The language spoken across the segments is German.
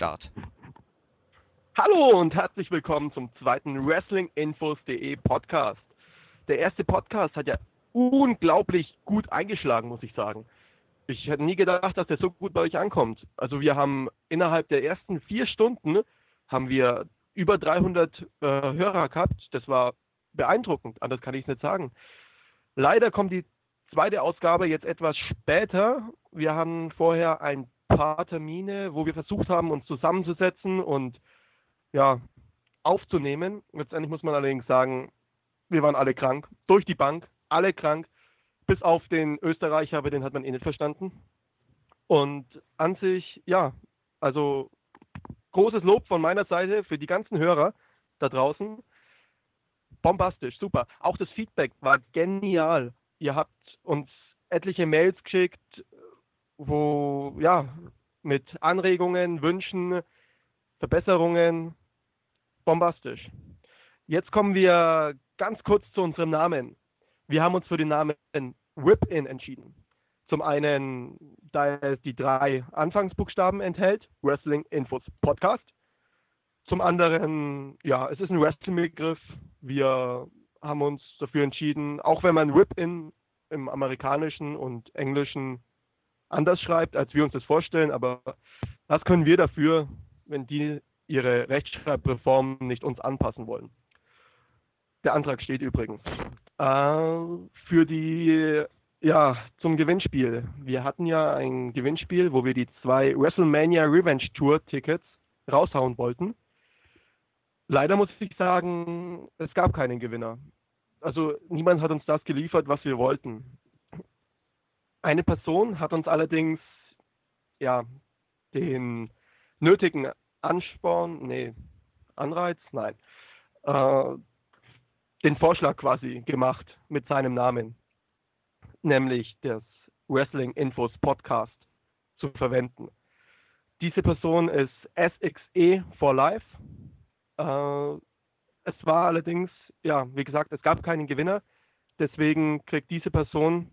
Start. Hallo und herzlich willkommen zum zweiten WrestlingInfos.de Podcast. Der erste Podcast hat ja unglaublich gut eingeschlagen, muss ich sagen. Ich hätte nie gedacht, dass der so gut bei euch ankommt. Also wir haben innerhalb der ersten vier Stunden haben wir über 300 äh, Hörer gehabt. Das war beeindruckend, anders kann ich es nicht sagen. Leider kommt die zweite Ausgabe jetzt etwas später. Wir haben vorher ein paar Termine, wo wir versucht haben, uns zusammenzusetzen und ja, aufzunehmen. Letztendlich muss man allerdings sagen, wir waren alle krank, durch die Bank, alle krank, bis auf den Österreicher, aber den hat man eh nicht verstanden. Und an sich, ja, also großes Lob von meiner Seite für die ganzen Hörer da draußen. Bombastisch, super. Auch das Feedback war genial. Ihr habt uns etliche Mails geschickt, wo, ja, mit Anregungen, Wünschen, Verbesserungen. Bombastisch. Jetzt kommen wir ganz kurz zu unserem Namen. Wir haben uns für den Namen Whip-In entschieden. Zum einen, da es die drei Anfangsbuchstaben enthält, Wrestling Infos Podcast. Zum anderen, ja, es ist ein Wrestling-Begriff. Wir haben uns dafür entschieden, auch wenn man Whip-In im amerikanischen und englischen anders schreibt, als wir uns das vorstellen, aber was können wir dafür, wenn die ihre Rechtschreibreform nicht uns anpassen wollen? Der Antrag steht übrigens. Äh, für die ja, zum Gewinnspiel. Wir hatten ja ein Gewinnspiel, wo wir die zwei WrestleMania Revenge Tour Tickets raushauen wollten. Leider muss ich sagen, es gab keinen Gewinner. Also niemand hat uns das geliefert, was wir wollten. Eine Person hat uns allerdings ja den nötigen Ansporn, nee, Anreiz, nein, äh, den Vorschlag quasi gemacht mit seinem Namen nämlich das Wrestling Infos Podcast zu verwenden. Diese Person ist SXE for Life. Äh, es war allerdings, ja, wie gesagt, es gab keinen Gewinner. Deswegen kriegt diese Person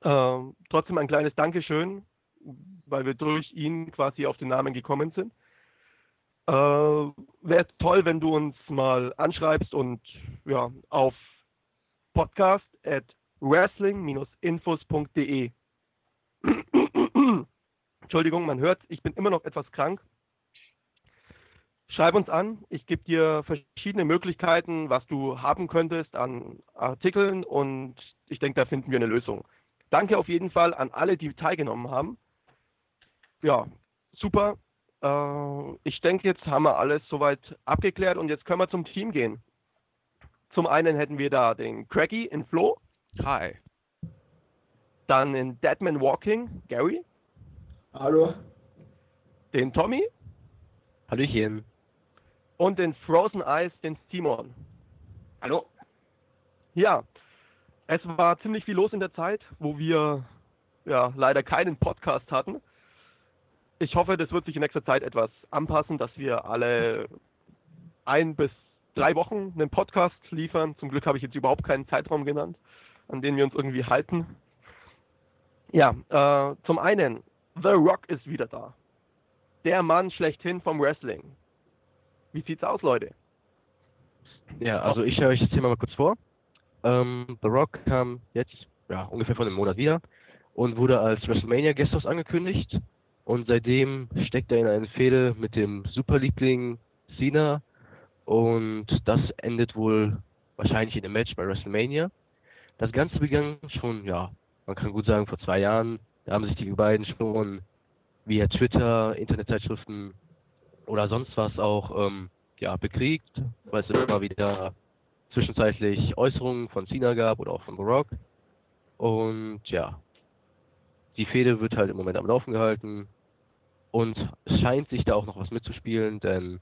äh, trotzdem ein kleines Dankeschön, weil wir durch ihn quasi auf den Namen gekommen sind. Äh, Wäre toll, wenn du uns mal anschreibst und ja, auf podcast at wrestling-infos.de. Entschuldigung, man hört, ich bin immer noch etwas krank. Schreib uns an, ich gebe dir verschiedene Möglichkeiten, was du haben könntest an Artikeln und ich denke, da finden wir eine Lösung. Danke auf jeden Fall an alle, die teilgenommen haben. Ja, super. Äh, ich denke, jetzt haben wir alles soweit abgeklärt und jetzt können wir zum Team gehen. Zum einen hätten wir da den Cracky in Flo. Hi. Dann in Deadman Walking, Gary. Hallo. Den Tommy. Hallöchen. Und den Frozen Ice, den Simon. Hallo. Ja, es war ziemlich viel los in der Zeit, wo wir ja leider keinen Podcast hatten. Ich hoffe, das wird sich in nächster Zeit etwas anpassen, dass wir alle ein bis drei Wochen einen Podcast liefern. Zum Glück habe ich jetzt überhaupt keinen Zeitraum genannt an denen wir uns irgendwie halten. Ja, äh, zum einen, The Rock ist wieder da. Der Mann schlechthin vom Wrestling. Wie sieht's aus, Leute? Ja, also ich höre euch das Thema mal kurz vor. Ähm, The Rock kam jetzt ja, ungefähr vor einem Monat wieder und wurde als WrestleMania Guesthouse angekündigt. Und seitdem steckt er in eine Fehde mit dem Superliebling Cena. Und das endet wohl wahrscheinlich in einem Match bei WrestleMania. Das Ganze begann schon, ja, man kann gut sagen, vor zwei Jahren. Da haben sich die beiden schon via Twitter, Internetzeitschriften oder sonst was auch ähm, ja, bekriegt, weil es immer wieder zwischenzeitlich Äußerungen von Cena gab oder auch von The Rock. Und ja, die Fehde wird halt im Moment am Laufen gehalten. Und es scheint sich da auch noch was mitzuspielen, denn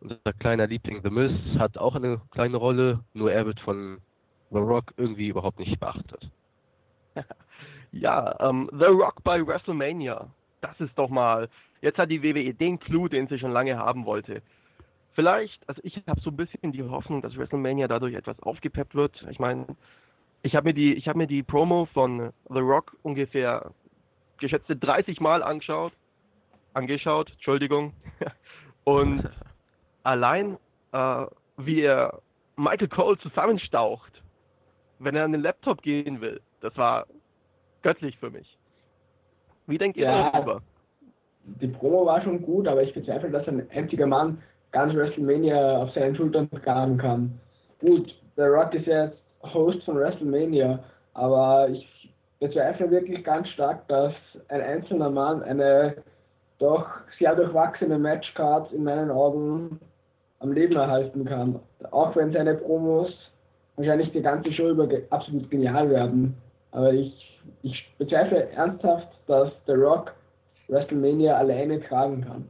unser kleiner Liebling The Miz hat auch eine kleine Rolle, nur er wird von The Rock irgendwie überhaupt nicht beachtet. ja, ähm, The Rock bei WrestleMania. Das ist doch mal. Jetzt hat die WWE den Clou, den sie schon lange haben wollte. Vielleicht, also ich habe so ein bisschen die Hoffnung, dass WrestleMania dadurch etwas aufgepeppt wird. Ich meine, ich habe mir die, ich habe mir die Promo von The Rock ungefähr geschätzte 30 Mal angeschaut angeschaut, Entschuldigung. Und allein, äh, wie er Michael Cole zusammenstaucht, wenn er an den Laptop gehen will, das war göttlich für mich. Wie denkt ihr Ja. darüber? Die Promo war schon gut, aber ich bezweifle, dass ein einziger Mann ganz WrestleMania auf seinen Schultern tragen kann. Gut, The Rock ist ja jetzt Host von WrestleMania, aber ich bezweifle wirklich ganz stark, dass ein einzelner Mann eine doch sehr durchwachsene Matchcard in meinen Augen am Leben erhalten kann. Auch wenn seine Promos wahrscheinlich die ganze Show über absolut genial werden. Aber ich, ich bezweifle ernsthaft, dass The Rock WrestleMania alleine tragen kann.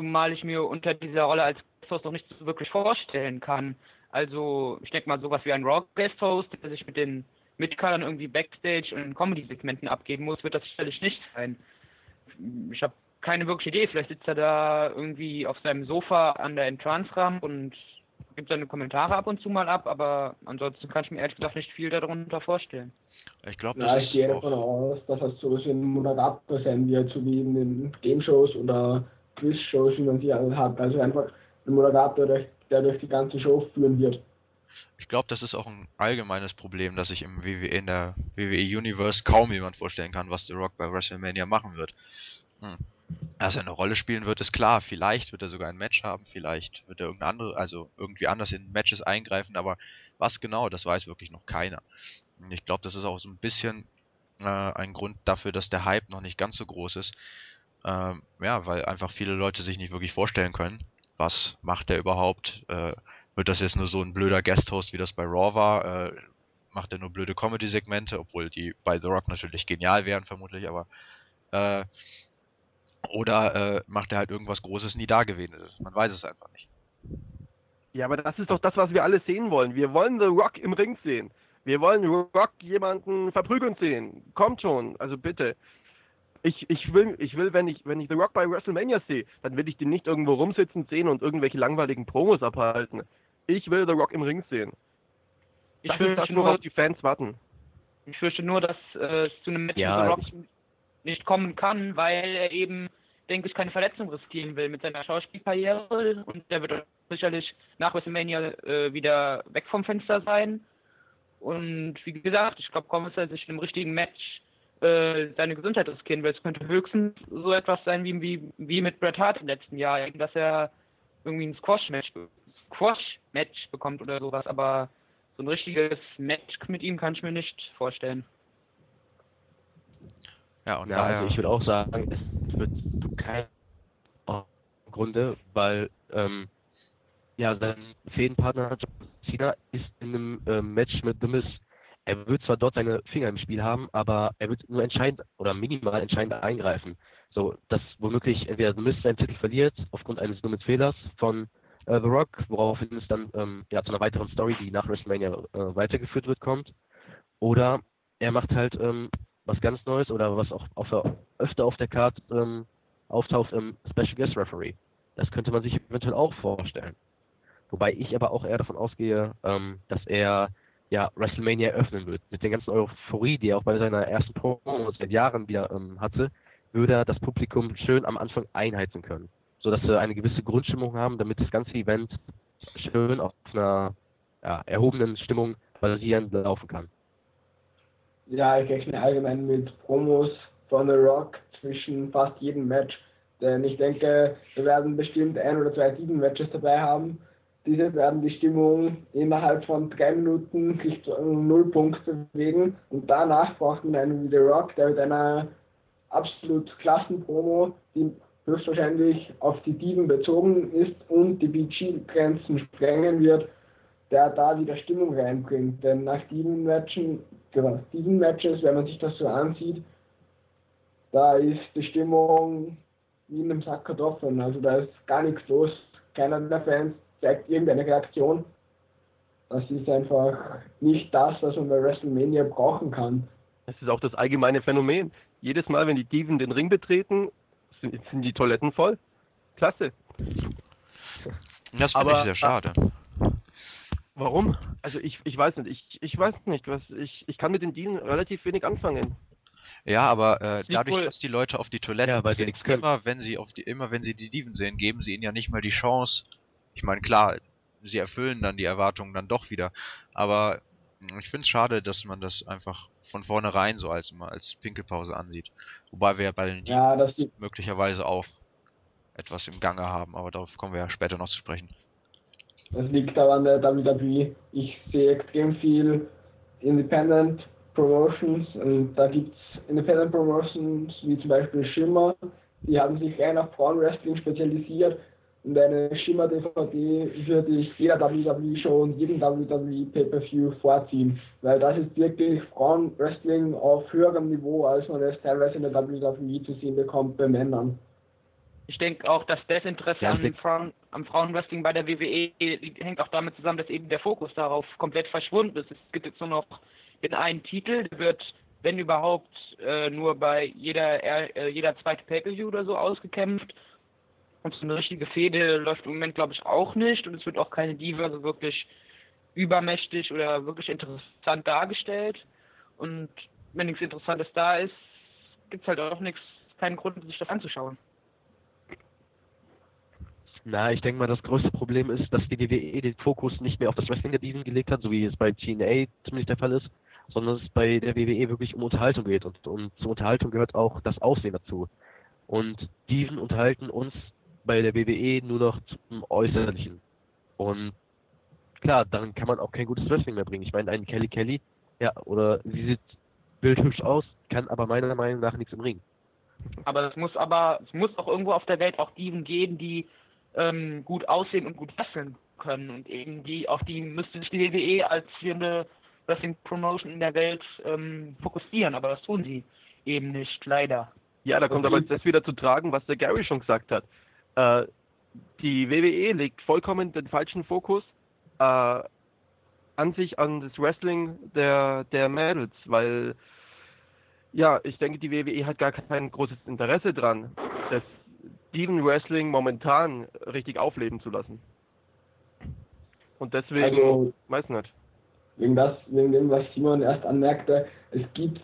Zumal ich mir unter dieser Rolle als Guest-Host noch nicht so wirklich vorstellen kann. Also, ich denke mal, sowas wie ein Raw-Guest-Host, der sich mit den Mitkadern irgendwie Backstage und in Comedy-Segmenten abgeben muss, wird das sicherlich nicht sein. Ich habe keine wirkliche Idee. Vielleicht sitzt er da irgendwie auf seinem Sofa an der Entrance-Ramp und gibt seine Kommentare ab und zu mal ab, aber ansonsten kann ich mir ehrlich gesagt nicht viel darunter vorstellen. Ich glaube, Ja, das ich gehe ist davon aus, dass das sowas wie ein Moderator sein wird, so wie in den Game-Shows oder Quiz-Shows, wie man sie alle hat. Also einfach ein Moderator, der, durch die ganze Show führen wird. ich glaube, das ist auch ein allgemeines Problem, dass sich im WWE in der WWE Universe kaum jemand vorstellen kann, was The Rock bei WrestleMania machen wird. Hm. Dass er eine Rolle spielen wird, ist klar. Vielleicht wird er sogar ein Match haben, vielleicht wird er irgendeine andere, also irgendwie anders in Matches eingreifen, aber was genau, das weiß wirklich noch keiner. Ich glaube, das ist auch so ein bisschen äh, ein Grund dafür, dass der Hype noch nicht ganz so groß ist. Ähm, ja, weil einfach viele Leute sich nicht wirklich vorstellen können, was macht er überhaupt, äh, wird das jetzt nur so ein blöder Guest-Host, wie das bei Raw war? Äh, macht er nur blöde Comedy-Segmente, obwohl die bei The Rock natürlich genial wären, vermutlich, aber äh, oder äh, macht er halt irgendwas Großes, nie Dagewesenes? Man weiß es einfach nicht. Ja, aber das ist doch das, was wir alle sehen wollen. Wir wollen The Rock im Ring sehen. Wir wollen Rock jemanden verprügeln sehen. Kommt schon, also bitte. Ich, ich will, ich will, wenn ich, wenn ich The Rock bei WrestleMania sehe, dann will ich den nicht irgendwo rumsitzen sehen und irgendwelche langweiligen Promos abhalten. Ich will The Rock im Ring sehen. Ich ist fürchte nur, worauf die Fans warten. Ich fürchte nur, dass äh, es zu einem Match Ja, mit The Rock ich- nicht kommen kann, weil er eben, denke ich, keine Verletzung riskieren will mit seiner Schauspielkarriere und der wird sicherlich nach WrestleMania äh, wieder weg vom Fenster sein. Und wie gesagt, ich glaube dass er sich im richtigen Match äh, seine Gesundheit riskieren will. Es könnte höchstens so etwas sein wie, wie, wie mit Bret Hart im letzten Jahr, dass er irgendwie ein Squash-Match Squash-Match bekommt oder sowas, aber so ein richtiges Match mit ihm kann ich mir nicht vorstellen. Ja, und Ja, daher. also ich würde auch sagen, es wird kein im Grunde, weil ähm, ja sein Fädenpartner John Cena ist in einem ähm, Match mit The Miz. Er wird zwar dort seine Finger im Spiel haben, aber er wird nur entscheidend oder minimal entscheidend eingreifen. So, dass womöglich entweder The Miz seinen Titel verliert aufgrund eines dummen Fehlers von äh, The Rock, woraufhin es dann ähm, ja zu einer weiteren Story, die nach WrestleMania äh, weitergeführt wird, kommt. Oder er macht halt ähm, was ganz Neues oder was auch auf der, öfter auf der Karte ähm, auftaucht im Special Guest Referee. Das könnte man sich eventuell auch vorstellen. Wobei ich aber auch eher davon ausgehe, ähm, dass er ja WrestleMania eröffnen wird. Mit der ganzen Euphorie, die er auch bei seiner ersten Promo seit Jahren wieder ähm, hatte, würde er das Publikum schön am Anfang einheizen können. Sodass wir eine gewisse Grundstimmung haben, damit das ganze Event schön auf einer ja, erhobenen Stimmung basierend laufen kann. Ja, ich rechne allgemein mit Promos von The Rock zwischen fast jedem Match. Denn ich denke, wir werden bestimmt ein oder zwei Titelmatches dabei haben. Diese werden die Stimmung innerhalb von drei Minuten Richtung Nullpunkt bewegen. Und danach braucht man einen wie The Rock, der mit einer absolut klassen Promo, die höchstwahrscheinlich auf die Diven bezogen ist und die BG-Grenzen sprengen wird, der da wieder Stimmung reinbringt. Denn nach diesen Matchen, genau, wenn man sich das so ansieht, da ist die Stimmung wie in einem Sack Kartoffeln. Also da ist gar nichts los. Keiner der Fans zeigt irgendeine Reaktion. Das ist einfach nicht das, was man bei WrestleMania brauchen kann. Das ist auch das allgemeine Phänomen. Jedes Mal, wenn die Diven den Ring betreten, sind, sind die Toiletten voll. Klasse. Das finde ich sehr schade. Warum? Also ich, ich weiß nicht, ich, ich weiß nicht, was ich, ich kann mit den Diven relativ wenig anfangen. Ja, aber äh, dadurch, wohl- dass die Leute auf die Toilette Ja, weil sie gehen, nichts können. immer wenn sie auf die, immer wenn sie die Steven sehen, geben sie ihnen ja nicht mal die Chance. Ich meine, klar, sie erfüllen dann die Erwartungen dann doch wieder. Aber ich finde es schade, dass man das einfach von vornherein so als als Pinkelpause ansieht. Wobei wir ja bei den Ja, möglicherweise auch etwas im Gange haben, aber darauf kommen wir ja später noch zu sprechen. Das liegt aber an der WWE. Ich sehe extrem viel Independent Promotions und da gibt es Independent Promotions wie zum Beispiel Shimmer, die haben sich rein auf Frauenwrestling spezialisiert und eine Shimmer DVD würde ich jeder WWE Show und jedem WWE Pay-Per-View vorziehen, weil das ist wirklich Frauenwrestling auf höherem Niveau, als man es teilweise in der WWE zu sehen bekommt bei Männern. Ich denke auch, dass Desinteresse Ja, an Frauen, am Frauenwrestling bei der WWE hängt auch damit zusammen, dass eben der Fokus darauf komplett verschwunden ist. Es gibt jetzt nur noch den einen Titel, der wird, wenn überhaupt, äh, nur bei jeder äh, jeder zweite Pay-Per-View oder so ausgekämpft. Und so eine richtige Fehde läuft im Moment, glaube ich, auch nicht. Und es wird auch keine Diva so wirklich übermächtig oder wirklich interessant dargestellt. Und wenn nichts Interessantes da ist, gibt's halt auch nichts, keinen Grund, sich das anzuschauen. Na, ich denke mal, das größte Problem ist, dass die WWE den Fokus nicht mehr auf das Wrestling der Diven gelegt hat, so wie es bei TNA zumindest der Fall ist, sondern es bei der WWE wirklich um Unterhaltung geht. Und, und zur Unterhaltung gehört auch das Aussehen dazu. Und Diven unterhalten uns bei der WWE nur noch zum Äußerlichen. Und klar, dann kann man auch kein gutes Wrestling mehr bringen. Ich meine, ein Kelly Kelly, ja, oder sie sieht bildhübsch aus, kann aber meiner Meinung nach nichts im Ring. Aber es muss aber, es muss auch irgendwo auf der Welt auch Diven geben, die ähm, gut aussehen und gut wresteln können. Und eben die, auf die müsste sich die WWE als führende Wrestling Promotion in der Welt ähm, fokussieren, aber das tun sie eben nicht, leider. Ja, da kommt aber das wieder zu tragen, was der Gary schon gesagt hat. Äh, die WWE legt vollkommen den falschen Fokus äh, an sich an das Wrestling der, der Mädels, weil ja, ich denke, die WWE hat gar kein großes Interesse dran, das Steven Wrestling momentan richtig aufleben zu lassen. Und deswegen, Also- weiß nicht. wegen das, wegen dem, was Simon erst anmerkte, es gibt,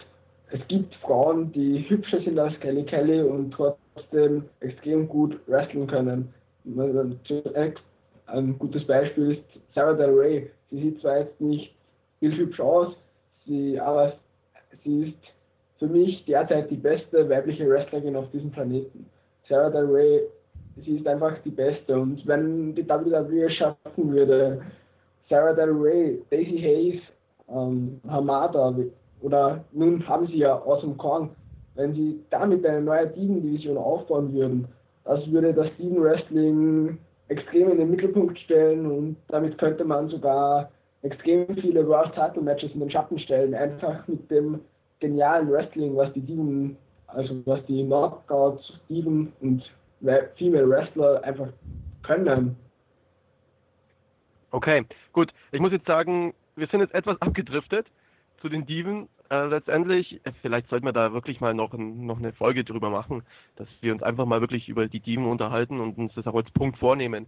es gibt Frauen, die hübscher sind als Kelly Kelly und trotzdem extrem gut wrestlen können. Ein gutes Beispiel ist Sarah Del Rey. Sie sieht zwar jetzt nicht bildhübsch aus, sie, aber sie ist für mich derzeit die beste weibliche Wrestlerin auf diesem Planeten. Sarah Del Rey, sie ist einfach die beste und wenn die WWE es schaffen würde, Sarah Del Rey, Daisy Hayes, ähm, Hamada oder nun haben sie ja Awesome Kong, wenn sie damit eine neue Diven-Division aufbauen würden, das würde das Diven-Wrestling extrem in den Mittelpunkt stellen und damit könnte man sogar extrem viele World Title Matches in den Schatten stellen, einfach mit dem genialen Wrestling, was die Diven, also was die Knockouts, Diven und Female Wrestler einfach können. Okay, gut. Ich muss jetzt sagen, wir sind jetzt etwas abgedriftet zu den Diven. Äh, letztendlich, äh, vielleicht sollten wir da wirklich mal noch, noch eine Folge drüber machen, dass wir uns einfach mal wirklich über die Diven unterhalten und uns das auch als Punkt vornehmen.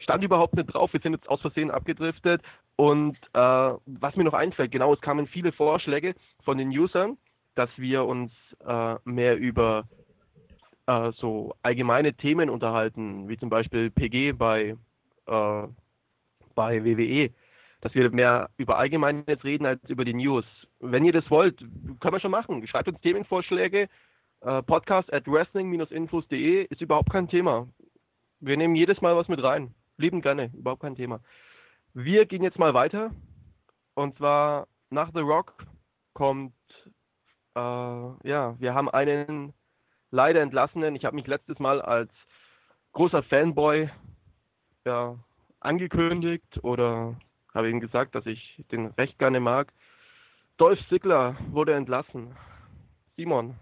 Stand überhaupt nicht drauf, wir sind jetzt aus Versehen abgedriftet und äh, was mir noch einfällt, genau, es kamen viele Vorschläge von den Usern, dass wir uns äh, mehr über äh, so allgemeine Themen unterhalten, wie zum Beispiel PG bei äh, bei WWE, dass wir mehr über Allgemeines reden als über die News. Wenn ihr das wollt, können wir schon machen. Schreibt uns Themenvorschläge. Äh, Podcast at wrestling-infos.de ist überhaupt kein Thema. Wir nehmen jedes Mal was mit rein. Lieben gerne, überhaupt kein Thema. Wir gehen jetzt mal weiter. Und zwar nach The Rock kommt, äh, ja, wir haben einen leider entlassenen. Ich habe mich letztes Mal als großer Fanboy ja, angekündigt oder habe ihm gesagt, dass ich den recht gerne mag. Dolph Ziggler wurde entlassen. Simon,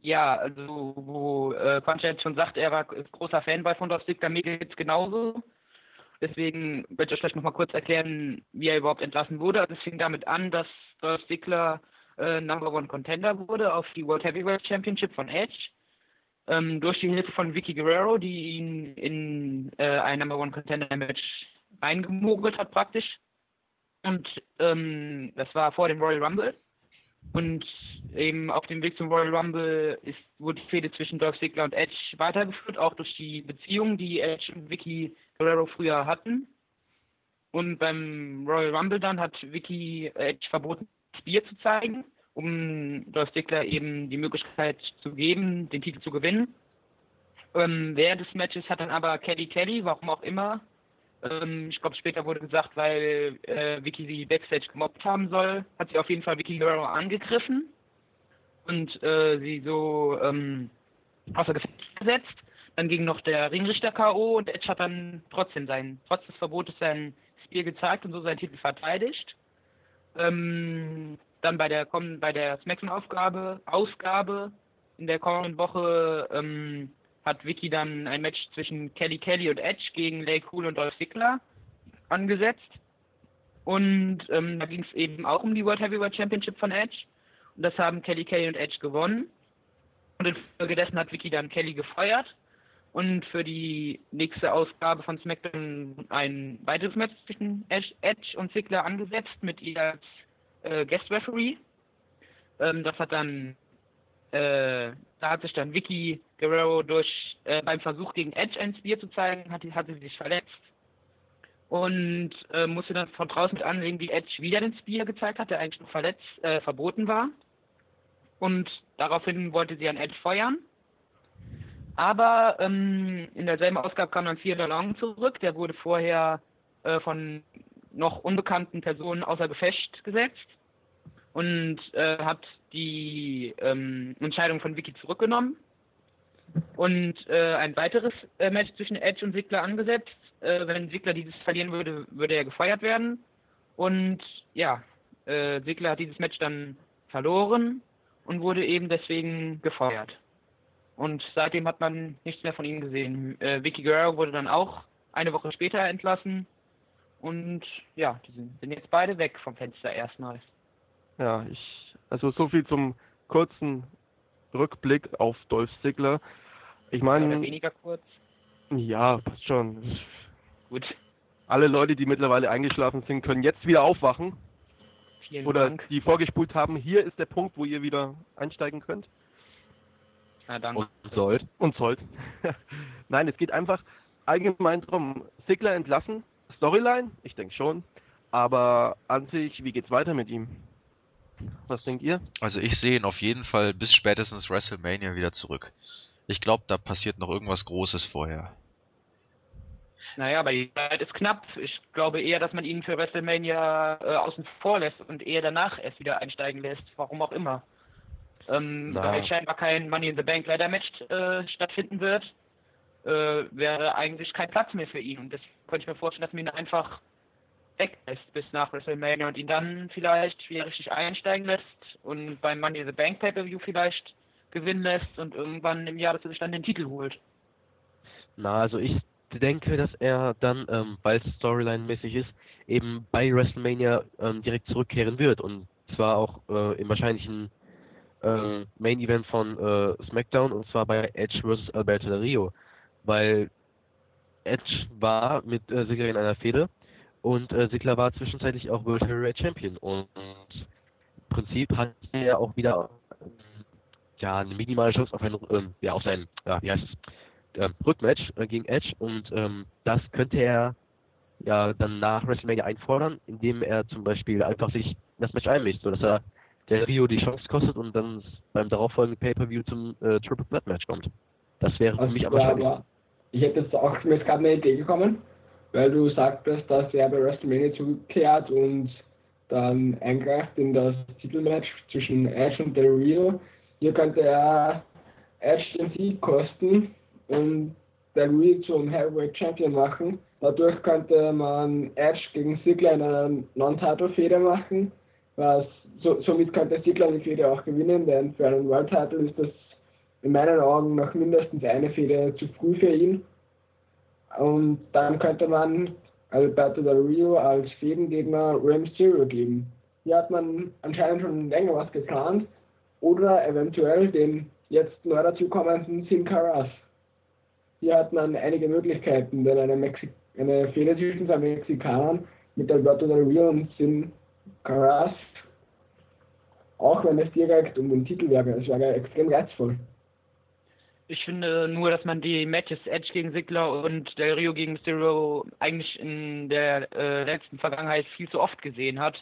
Ja, also wo äh, jetzt schon sagt, er war großer Fanboy von Dolph Ziggler, mir geht's genauso. Deswegen werde ich euch vielleicht nochmal kurz erklären, wie er überhaupt entlassen wurde. Also es fing damit an, dass Dolph Ziggler äh, Number One Contender wurde auf die World Heavyweight Championship von Edge. Ähm, durch die Hilfe von Vicky Guerrero, die ihn in äh, ein Number One Contender Match reingemogelt hat praktisch. Und ähm, das war vor dem Royal Rumble. Und eben auf dem Weg zum Royal Rumble ist, wurde die Fehde zwischen Dolph Ziggler und Edge weitergeführt, auch durch die Beziehung, die Edge und Vicky Guerrero früher hatten. Und beim Royal Rumble dann hat Vicky Edge verboten, das Bier zu zeigen, um Dolph Ziggler eben die Möglichkeit zu geben, den Titel zu gewinnen. Ähm, während des Matches hat dann aber Kelly Kelly, warum auch immer, ähm, ich glaube später wurde gesagt, weil äh, Vicky sie Backstage gemobbt haben soll, hat sie auf jeden Fall Vicky Guerrero angegriffen und äh, sie so ähm, außer Gefecht gesetzt. Dann ging noch der Ringrichter K.O. und Edge hat dann trotzdem sein, trotz des Verbotes sein Spiel gezeigt und so seinen Titel verteidigt. Ähm, dann bei der bei der Smackdown-Aufgabe, Ausgabe in der kommenden Woche ähm, hat Vicky dann ein Match zwischen Kelly Kelly und Edge gegen Lay Cool und Dolph Ziggler angesetzt. Und ähm, da ging es eben auch um die World Heavyweight Championship von Edge. Und das haben Kelly Kelly und Edge gewonnen. Und infolgedessen hat Vicky dann Kelly gefeuert und für die nächste Ausgabe von SmackDown ein weiteres Match zwischen Edge, Edge und Ziggler angesetzt mit ihr als äh, Guest Referee. Ähm, das hat dann äh, da hat sich dann Vicky Guerrero durch äh, beim Versuch gegen Edge ein Spear zu zeigen, hat, hatte sie sich verletzt und äh, musste dann von draußen anlegen, wie Edge wieder den Spear gezeigt hat, der eigentlich noch verletzt, äh, verboten war. Und daraufhin wollte sie an Edge feuern. Aber ähm, in derselben Ausgabe kam dann Theodore Long zurück, der wurde vorher äh, von noch unbekannten Personen außer Gefecht gesetzt und äh, hat die ähm, Entscheidung von Vicky zurückgenommen und äh, ein weiteres äh, Match zwischen Edge und Sigler angesetzt. Äh, wenn Sigler dieses verlieren würde, würde er gefeuert werden. Und ja, äh, Sigler hat dieses Match dann verloren und wurde eben deswegen gefeuert. Und seitdem hat man nichts mehr von ihm gesehen. Äh, Vicky Guerrero wurde dann auch eine Woche später entlassen. Und ja, die sind, sind jetzt beide weg vom Fenster erstmals. Ja, ich, also so viel zum kurzen Rückblick auf Dolph Ziggler. Ich meine. weniger kurz. Ja, passt schon. Gut. Alle Leute, die mittlerweile eingeschlafen sind, können jetzt wieder aufwachen. Vielen oder Dank. die vorgespult haben. Hier ist der Punkt, wo ihr wieder einsteigen könnt. Na danke. Und sollt. Und sollt. Nein, es geht einfach allgemein darum, Sigler entlassen. Storyline? Ich denke schon. Aber an sich, wie geht's weiter mit ihm? Was denkt ihr? Also ich sehe ihn auf jeden Fall bis spätestens WrestleMania wieder zurück. Ich glaube, da passiert noch irgendwas Großes vorher. Naja, aber die Zeit ist knapp. Ich glaube eher, dass man ihn für WrestleMania äh, außen vor lässt und eher danach erst wieder einsteigen lässt. Warum auch immer. Ähm, weil scheinbar kein Money in the Bank Ladder Match äh, stattfinden wird, äh, wäre eigentlich kein Platz mehr für ihn. Und das könnte ich mir vorstellen, dass man ihn einfach weglässt bis nach WrestleMania und ihn dann vielleicht wieder richtig einsteigen lässt und beim Money in the Bank Pay-Per-View vielleicht gewinnen lässt und irgendwann im Jahr, dass er sich dann den Titel holt. Na, also ich denke, dass er dann, ähm, weil es Storyline-mäßig ist, eben bei WrestleMania ähm, direkt zurückkehren wird und zwar auch äh, im wahrscheinlichen äh, Main Event von äh, SmackDown und zwar bei Edge vs. Alberto Del Rio, weil Edge war mit äh, Sigler in einer Fehde und äh, Sigler war zwischenzeitlich auch World Heavyweight Champion und im Prinzip hat er auch wieder ähm, ja eine minimale Chance auf ein ähm, ja auf sein ja, wie heißt es ähm, Rückmatch äh, gegen Edge und ähm, das könnte er ja dann nach WrestleMania einfordern, indem er zum Beispiel einfach sich in das Match einmischt, sodass er der Rio die Chance kostet und dann beim darauffolgenden Pay-Per-View zum äh, Triple Threat Match kommt. Das wäre für mich am wahrscheinlichsten. ich hätte jetzt auch mir ist gerade eine Idee gekommen, weil du sagtest, dass er bei WrestleMania zurückkehrt und dann eingreift in das Titelmatch zwischen Edge und Del Rio. Hier könnte er Edge den Sieg kosten und Del Rio zum Heavyweight Champion machen. Dadurch könnte man Edge gegen Ziggler in einer Non-Title-Fehde machen, was so, somit könnte Ziggler die Fehde auch gewinnen, denn für einen World Title ist das in meinen Augen noch mindestens eine Fehde zu früh für ihn. Und dann könnte man Alberto Del Rio als Fädengegner Rey Mysterio geben. Hier hat man anscheinend schon länger was geplant. Oder eventuell den jetzt neu dazukommenden Sin Caras. Hier hat man einige Möglichkeiten, denn eine, Mexi eine Fehde zwischen zwei Mexikanern mit Alberto Del Rio und Sin Caras auch wenn es direkt um den Titel wäre. Es wäre extrem reizvoll. Ich finde nur, dass man die Matches Edge gegen Sigler und Del Rio gegen Mysterio eigentlich in der äh, letzten Vergangenheit viel zu oft gesehen hat.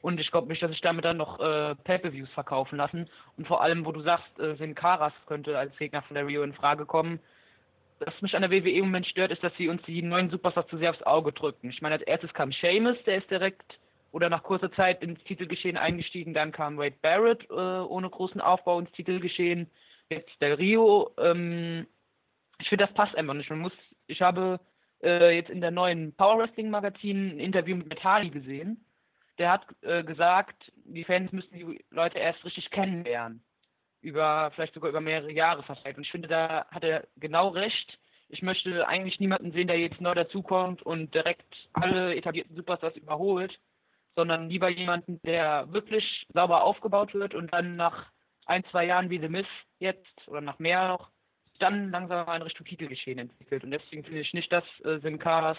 Und ich glaube nicht, dass sich damit dann noch äh, Pay-Per-Views verkaufen lassen. Und vor allem, wo du sagst, äh, Sin Caras könnte als Gegner von Del Rio in Frage kommen. Was mich an der WWE im Moment stört, ist, dass sie uns die neuen Superstars zu sehr aufs Auge drücken. Ich meine, als erstes kam Sheamus, der ist direkt oder nach kurzer Zeit ins Titelgeschehen eingestiegen. Dann kam Wade Barrett äh, ohne großen Aufbau ins Titelgeschehen jetzt Del Rio, ähm, ich finde, das passt einfach nicht. Man muss, ich habe äh, jetzt in der neuen Power Wrestling Magazin ein Interview mit Metali gesehen. Der hat äh, gesagt, die Fans müssen die Leute erst richtig kennenlernen. Über, vielleicht sogar über mehrere Jahre verteilt. Und ich finde, da hat er genau recht. Ich möchte eigentlich niemanden sehen, der jetzt neu dazukommt und direkt alle etablierten Superstars überholt, sondern lieber jemanden, der wirklich sauber aufgebaut wird und dann nach ein, zwei Jahren wie The Miss jetzt oder nach mehr noch, dann langsam in Richtung Titelgeschehen entwickelt. Und deswegen finde ich nicht, dass äh, Sin Caras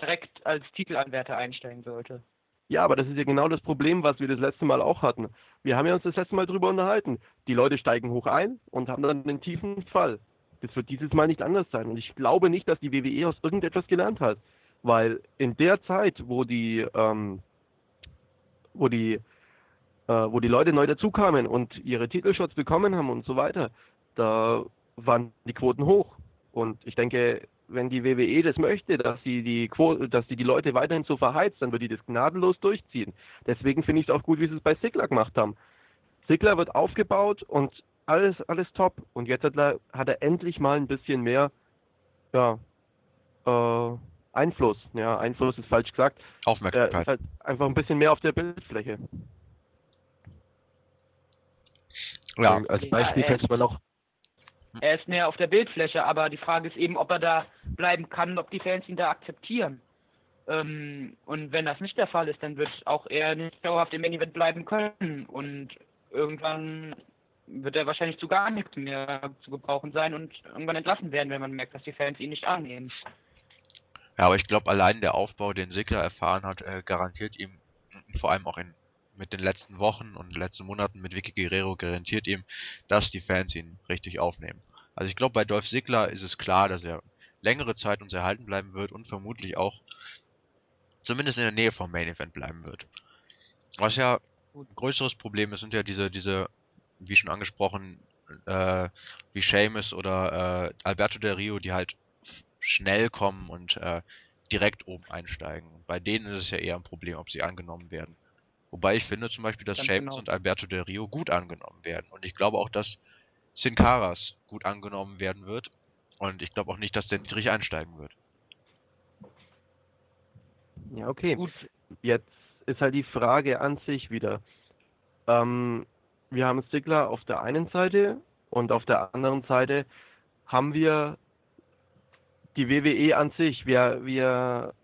direkt als Titelanwärter einsteigen sollte. Ja, aber das ist ja genau das Problem, was wir das letzte Mal auch hatten. Wir haben ja uns das letzte Mal drüber unterhalten. Die Leute steigen hoch ein und haben dann einen tiefen Fall. Das wird dieses Mal nicht anders sein. Und ich glaube nicht, dass die WWE aus irgendetwas gelernt hat. Weil in der Zeit, wo die, ähm, wo die äh, wo die Leute neu dazukamen und ihre Titelshots bekommen haben und so weiter, da waren die Quoten hoch. Und ich denke, wenn die WWE das möchte, dass sie die Quote, dass sie die Leute weiterhin so verheizt, dann wird die das gnadenlos durchziehen. Deswegen finde ich es auch gut, wie sie es bei Sigler gemacht haben. Sigler wird aufgebaut und alles, alles top. Und jetzt hat er, hat er endlich mal ein bisschen mehr, ja, äh, Einfluss. Ja, Einfluss ist falsch gesagt. Aufmerksamkeit. Halt einfach ein bisschen mehr auf der Bildfläche. Ja, als Beispiel ja, könnte man noch. Er ist näher auf der Bildfläche, aber die Frage ist eben, ob er da bleiben kann, ob die Fans ihn da akzeptieren. Ähm, und wenn das nicht der Fall ist, dann wird auch er nicht dauerhaft im Main Event bleiben können. Und irgendwann wird er wahrscheinlich zu gar nichts mehr zu gebrauchen sein und irgendwann entlassen werden, wenn man merkt, dass die Fans ihn nicht annehmen. Ja, aber ich glaube, allein der Aufbau, den Sigler erfahren hat, äh, garantiert ihm vor allem auch in mit den letzten Wochen und letzten Monaten mit Vicky Guerrero garantiert ihm, dass die Fans ihn richtig aufnehmen. Also ich glaube, bei Dolph Ziggler ist es klar, dass er längere Zeit uns erhalten bleiben wird und vermutlich auch zumindest in der Nähe vom Main Event bleiben wird. Was ja ein größeres Problem ist, sind ja diese, diese, wie schon angesprochen, äh, wie Seamus oder äh, Alberto Del Rio, die halt schnell kommen und äh, direkt oben einsteigen. Bei denen ist es ja eher ein Problem, ob sie angenommen werden. Wobei ich finde zum Beispiel, dass Ganz genau. und Alberto Del Rio gut angenommen werden. Und ich glaube auch, dass Sin Caras gut angenommen werden wird. Und ich glaube auch nicht, dass der niedrig einsteigen wird. Ja, okay. Gut. Jetzt ist halt die Frage an sich wieder. Ähm, wir haben Stigler auf der einen Seite und auf der anderen Seite haben wir die WWE an sich. Wir, wir,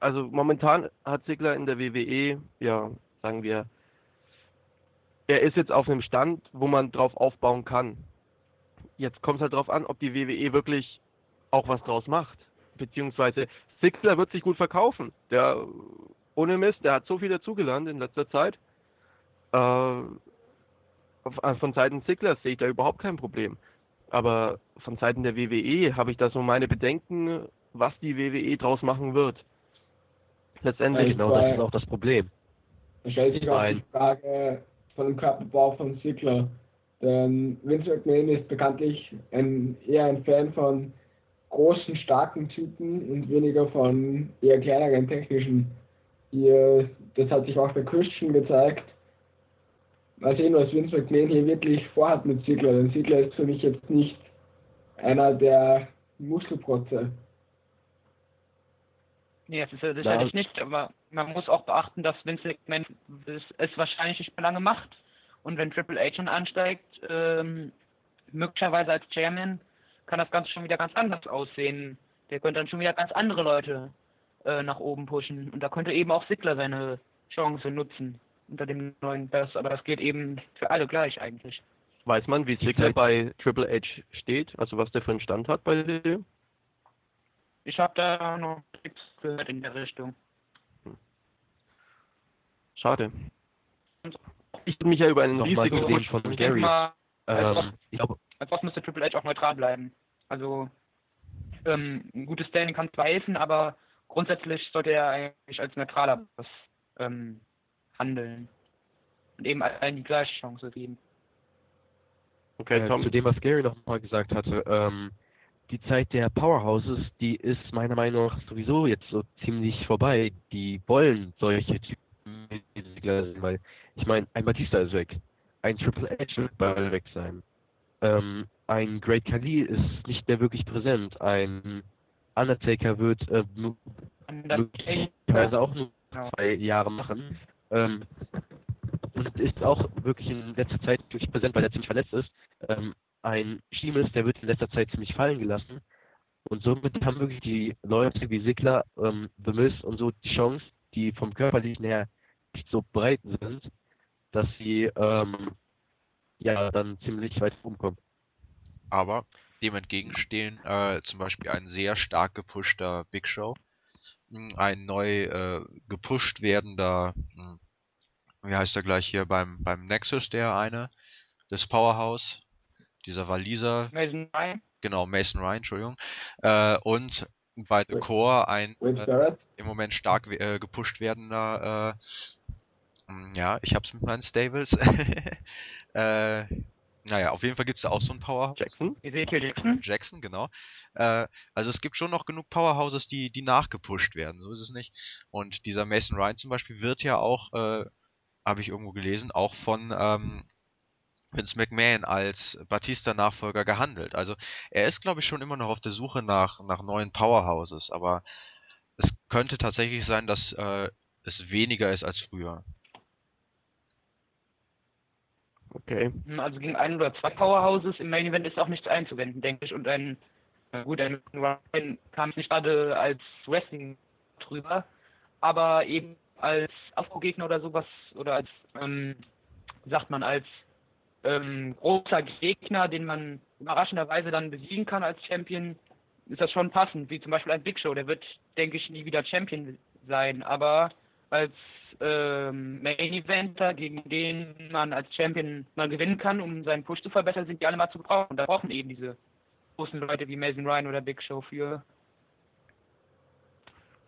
also momentan hat Sigler in der WWE ja sagen wir, er ist jetzt auf einem Stand, wo man drauf aufbauen kann. Jetzt kommt es halt darauf an, ob die WWE wirklich auch was draus macht. Beziehungsweise Sixler wird sich gut verkaufen. Der ohne Mist, der hat so viel dazugelernt in letzter Zeit. Äh, von Seiten Sigler sehe ich da überhaupt kein Problem. Aber von Seiten der WWE habe ich da so meine Bedenken, was die WWE draus machen wird. Letztendlich. Ja, genau, das ist auch das Problem. Da stellt sich auch die Frage von dem Körperbau von Ziggler. Denn Vince McMahon ist bekanntlich ein, eher ein Fan von großen, starken Typen und weniger von eher kleineren technischen. Hier, das hat sich auch bei Christian gezeigt. Mal sehen, was Vince McMahon hier wirklich vorhat mit Ziggler. Denn Ziggler ist für mich jetzt nicht einer der Muskelprotze. Nee, das ist er sicherlich nicht, aber man muss auch beachten, dass Vince McMahon es, es wahrscheinlich nicht mehr lange macht. Und wenn Triple H schon ansteigt, ähm, möglicherweise als Chairman, kann das Ganze schon wieder ganz anders aussehen. Der könnte dann schon wieder ganz andere Leute äh, nach oben pushen. Und da könnte eben auch Sigler seine Chance nutzen unter dem neuen Bass. Aber das geht eben für alle gleich eigentlich. Weiß man, wie Sigler bei Triple H steht? Also was der für einen Stand hat bei der Ich habe da noch nichts gehört in der Richtung. Schade. Ich würde mich ja über einen Nochmal riesigen Push von Ich Gary. mal, Ähm, ich glaube, als Boss müsste Triple H auch neutral bleiben. Also ähm, ein gutes Standing kann zwar helfen, aber grundsätzlich sollte er eigentlich als neutraler Boss ähm, handeln. Und eben allen die gleiche Chance geben. Okay, äh, Tom. zu dem, was Gary noch mal gesagt hatte, ähm, die Zeit der Powerhouses, die ist meiner Meinung nach sowieso jetzt so ziemlich vorbei. Die wollen solche Typen weil ich meine, ein Batista ist weg, ein Triple H wird bald weg sein, ähm, ein Great Khali ist nicht mehr wirklich präsent, ein Undertaker wird äh, möglicherweise auch nur Genau. zwei Jahre machen. Ähm, und ist auch wirklich in letzter Zeit wirklich präsent, weil er ziemlich verletzt ist. Ähm, ein Schiemes, der wird in letzter Zeit ziemlich fallen gelassen. Und somit haben wirklich die Leute wie Sigler, ähm, The Miz und so die Chance, die vom Körperlichen her nicht so breit sind, dass sie ähm, ja dann ziemlich weit rumkommen. Aber dem entgegenstehen äh, zum Beispiel ein sehr stark gepushter Big Show, mh, ein neu äh, gepusht werdender, mh, wie heißt er gleich hier beim beim Nexus der eine, das Powerhouse, dieser Waliser, Mason Ryan, genau Mason Ryan, Entschuldigung, äh, und bei The Core ein äh, im Moment stark äh, gepusht werdender, äh, mh, ja, ich hab's mit meinen Stables. äh, naja, auf jeden Fall gibt's da auch so ein Powerhouse. Jackson? Ezekiel Jackson. Jackson, genau. Äh, also es gibt schon noch genug Powerhouses, die, die nachgepusht werden, so ist es nicht. Und dieser Mason Ryan zum Beispiel wird ja auch, äh, habe ich irgendwo gelesen, auch von ähm, Vince McMahon als Batista-Nachfolger gehandelt. Also er ist, glaube ich, schon immer noch auf der Suche nach, nach neuen Powerhouses, aber es könnte tatsächlich sein, dass äh, es weniger ist als früher. Okay. Also gegen ein oder zwei Powerhouses im Main Event ist auch nichts einzuwenden, denke ich. Und ein, gut, ein Ryan kam es nicht gerade als Wrestling drüber, aber eben als Afro-Gegner oder sowas, oder als, ähm, sagt man, als ähm, großer Gegner, den man überraschenderweise dann besiegen kann als Champion, ist das schon passend. Wie zum Beispiel ein Big Show, der wird, denke ich, nie wieder Champion sein, aber als ähm, Main Eventer, gegen den man als Champion mal gewinnen kann, um seinen Push zu verbessern, sind die alle mal zu gebrauchen. Und da brauchen eben diese großen Leute wie Mason Ryan oder Big Show für.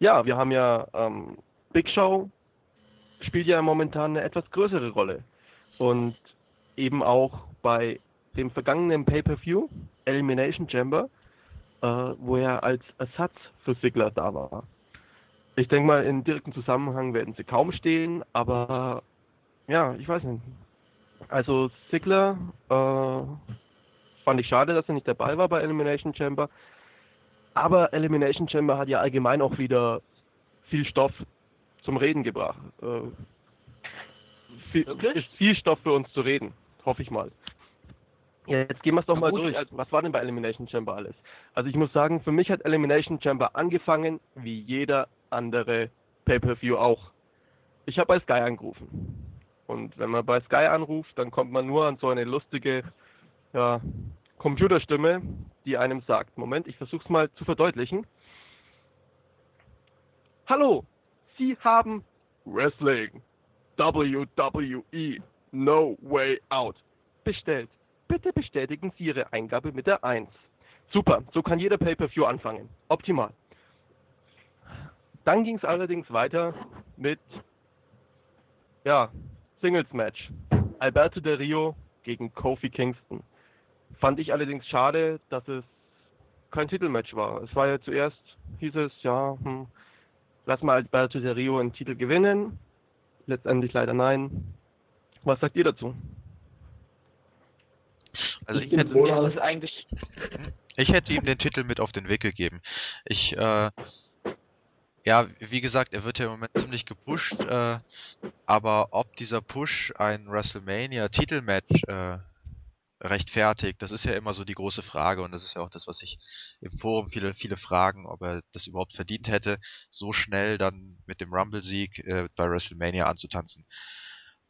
Ja, wir haben ja ähm, Big Show spielt ja momentan eine etwas größere Rolle. Und eben auch bei dem vergangenen Pay-Per-View, Elimination Chamber, äh, wo er als Ersatz für Sigler da war. Ich denke mal, in direktem Zusammenhang werden sie kaum stehen, aber ja, ich weiß nicht. Also Sigler äh, fand ich schade, dass er nicht dabei war bei Elimination Chamber. Aber Elimination Chamber hat ja allgemein auch wieder viel Stoff zum Reden gebracht. Äh, viel, viel Stoff für uns zu reden, hoffe ich mal. Ja, jetzt gehen wir es doch mal durch. also- Was war denn bei Elimination Chamber alles? Also ich muss sagen, für mich hat Elimination Chamber angefangen wie jeder andere Pay-Per-View auch. Ich habe bei Sky angerufen. Und wenn man bei Sky anruft, dann kommt man nur an so eine lustige ja, Computerstimme, die einem sagt, Moment, ich versuche es mal zu verdeutlichen. Hallo, Sie haben Wrestling WWE No Way Out bestellt. Bitte bestätigen Sie Ihre Eingabe mit der 1. Super, so kann jeder Pay-Per-View anfangen. Optimal. Dann ging es allerdings weiter mit ja, Singles Match. Alberto Del Rio gegen Kofi Kingston. Fand ich allerdings schade, dass es kein Titelmatch war. Es war ja zuerst, hieß es, ja, hm, lass mal Alberto Del Rio einen Titel gewinnen. Letztendlich leider nein. Was sagt ihr dazu? Also Ich ich hätte, ist es eigentlich ich hätte ihm den Titel mit auf den Weg gegeben. Ich, äh, ja, wie gesagt, er wird ja im Moment ziemlich gepusht, äh, aber ob dieser Push ein WrestleMania-Titelmatch äh, rechtfertigt, das ist ja immer so die große Frage und das ist ja auch das, was sich im Forum viele, viele fragen, ob er das überhaupt verdient hätte, so schnell dann mit dem Rumble-Sieg äh, bei WrestleMania anzutanzen.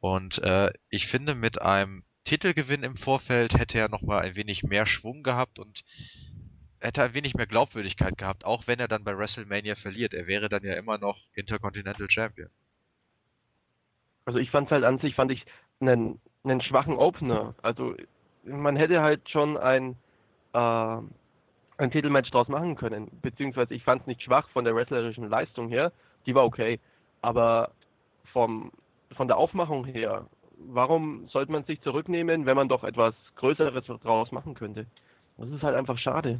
Und äh, ich finde, mit einem Titelgewinn im Vorfeld hätte er nochmal ein wenig mehr Schwung gehabt und hätte ein wenig mehr Glaubwürdigkeit gehabt, auch wenn er dann bei WrestleMania verliert. Er wäre dann ja immer noch Intercontinental Champion. Also ich fand halt an sich, fand ich einen, einen schwachen Opener. Also man hätte halt schon ein, äh, ein Titelmatch draus machen können. Beziehungsweise ich fand es nicht schwach von der wrestlerischen Leistung her. Die war okay. Aber vom, von der Aufmachung her, warum sollte man sich zurücknehmen, wenn man doch etwas Größeres draus machen könnte? Das ist halt einfach schade.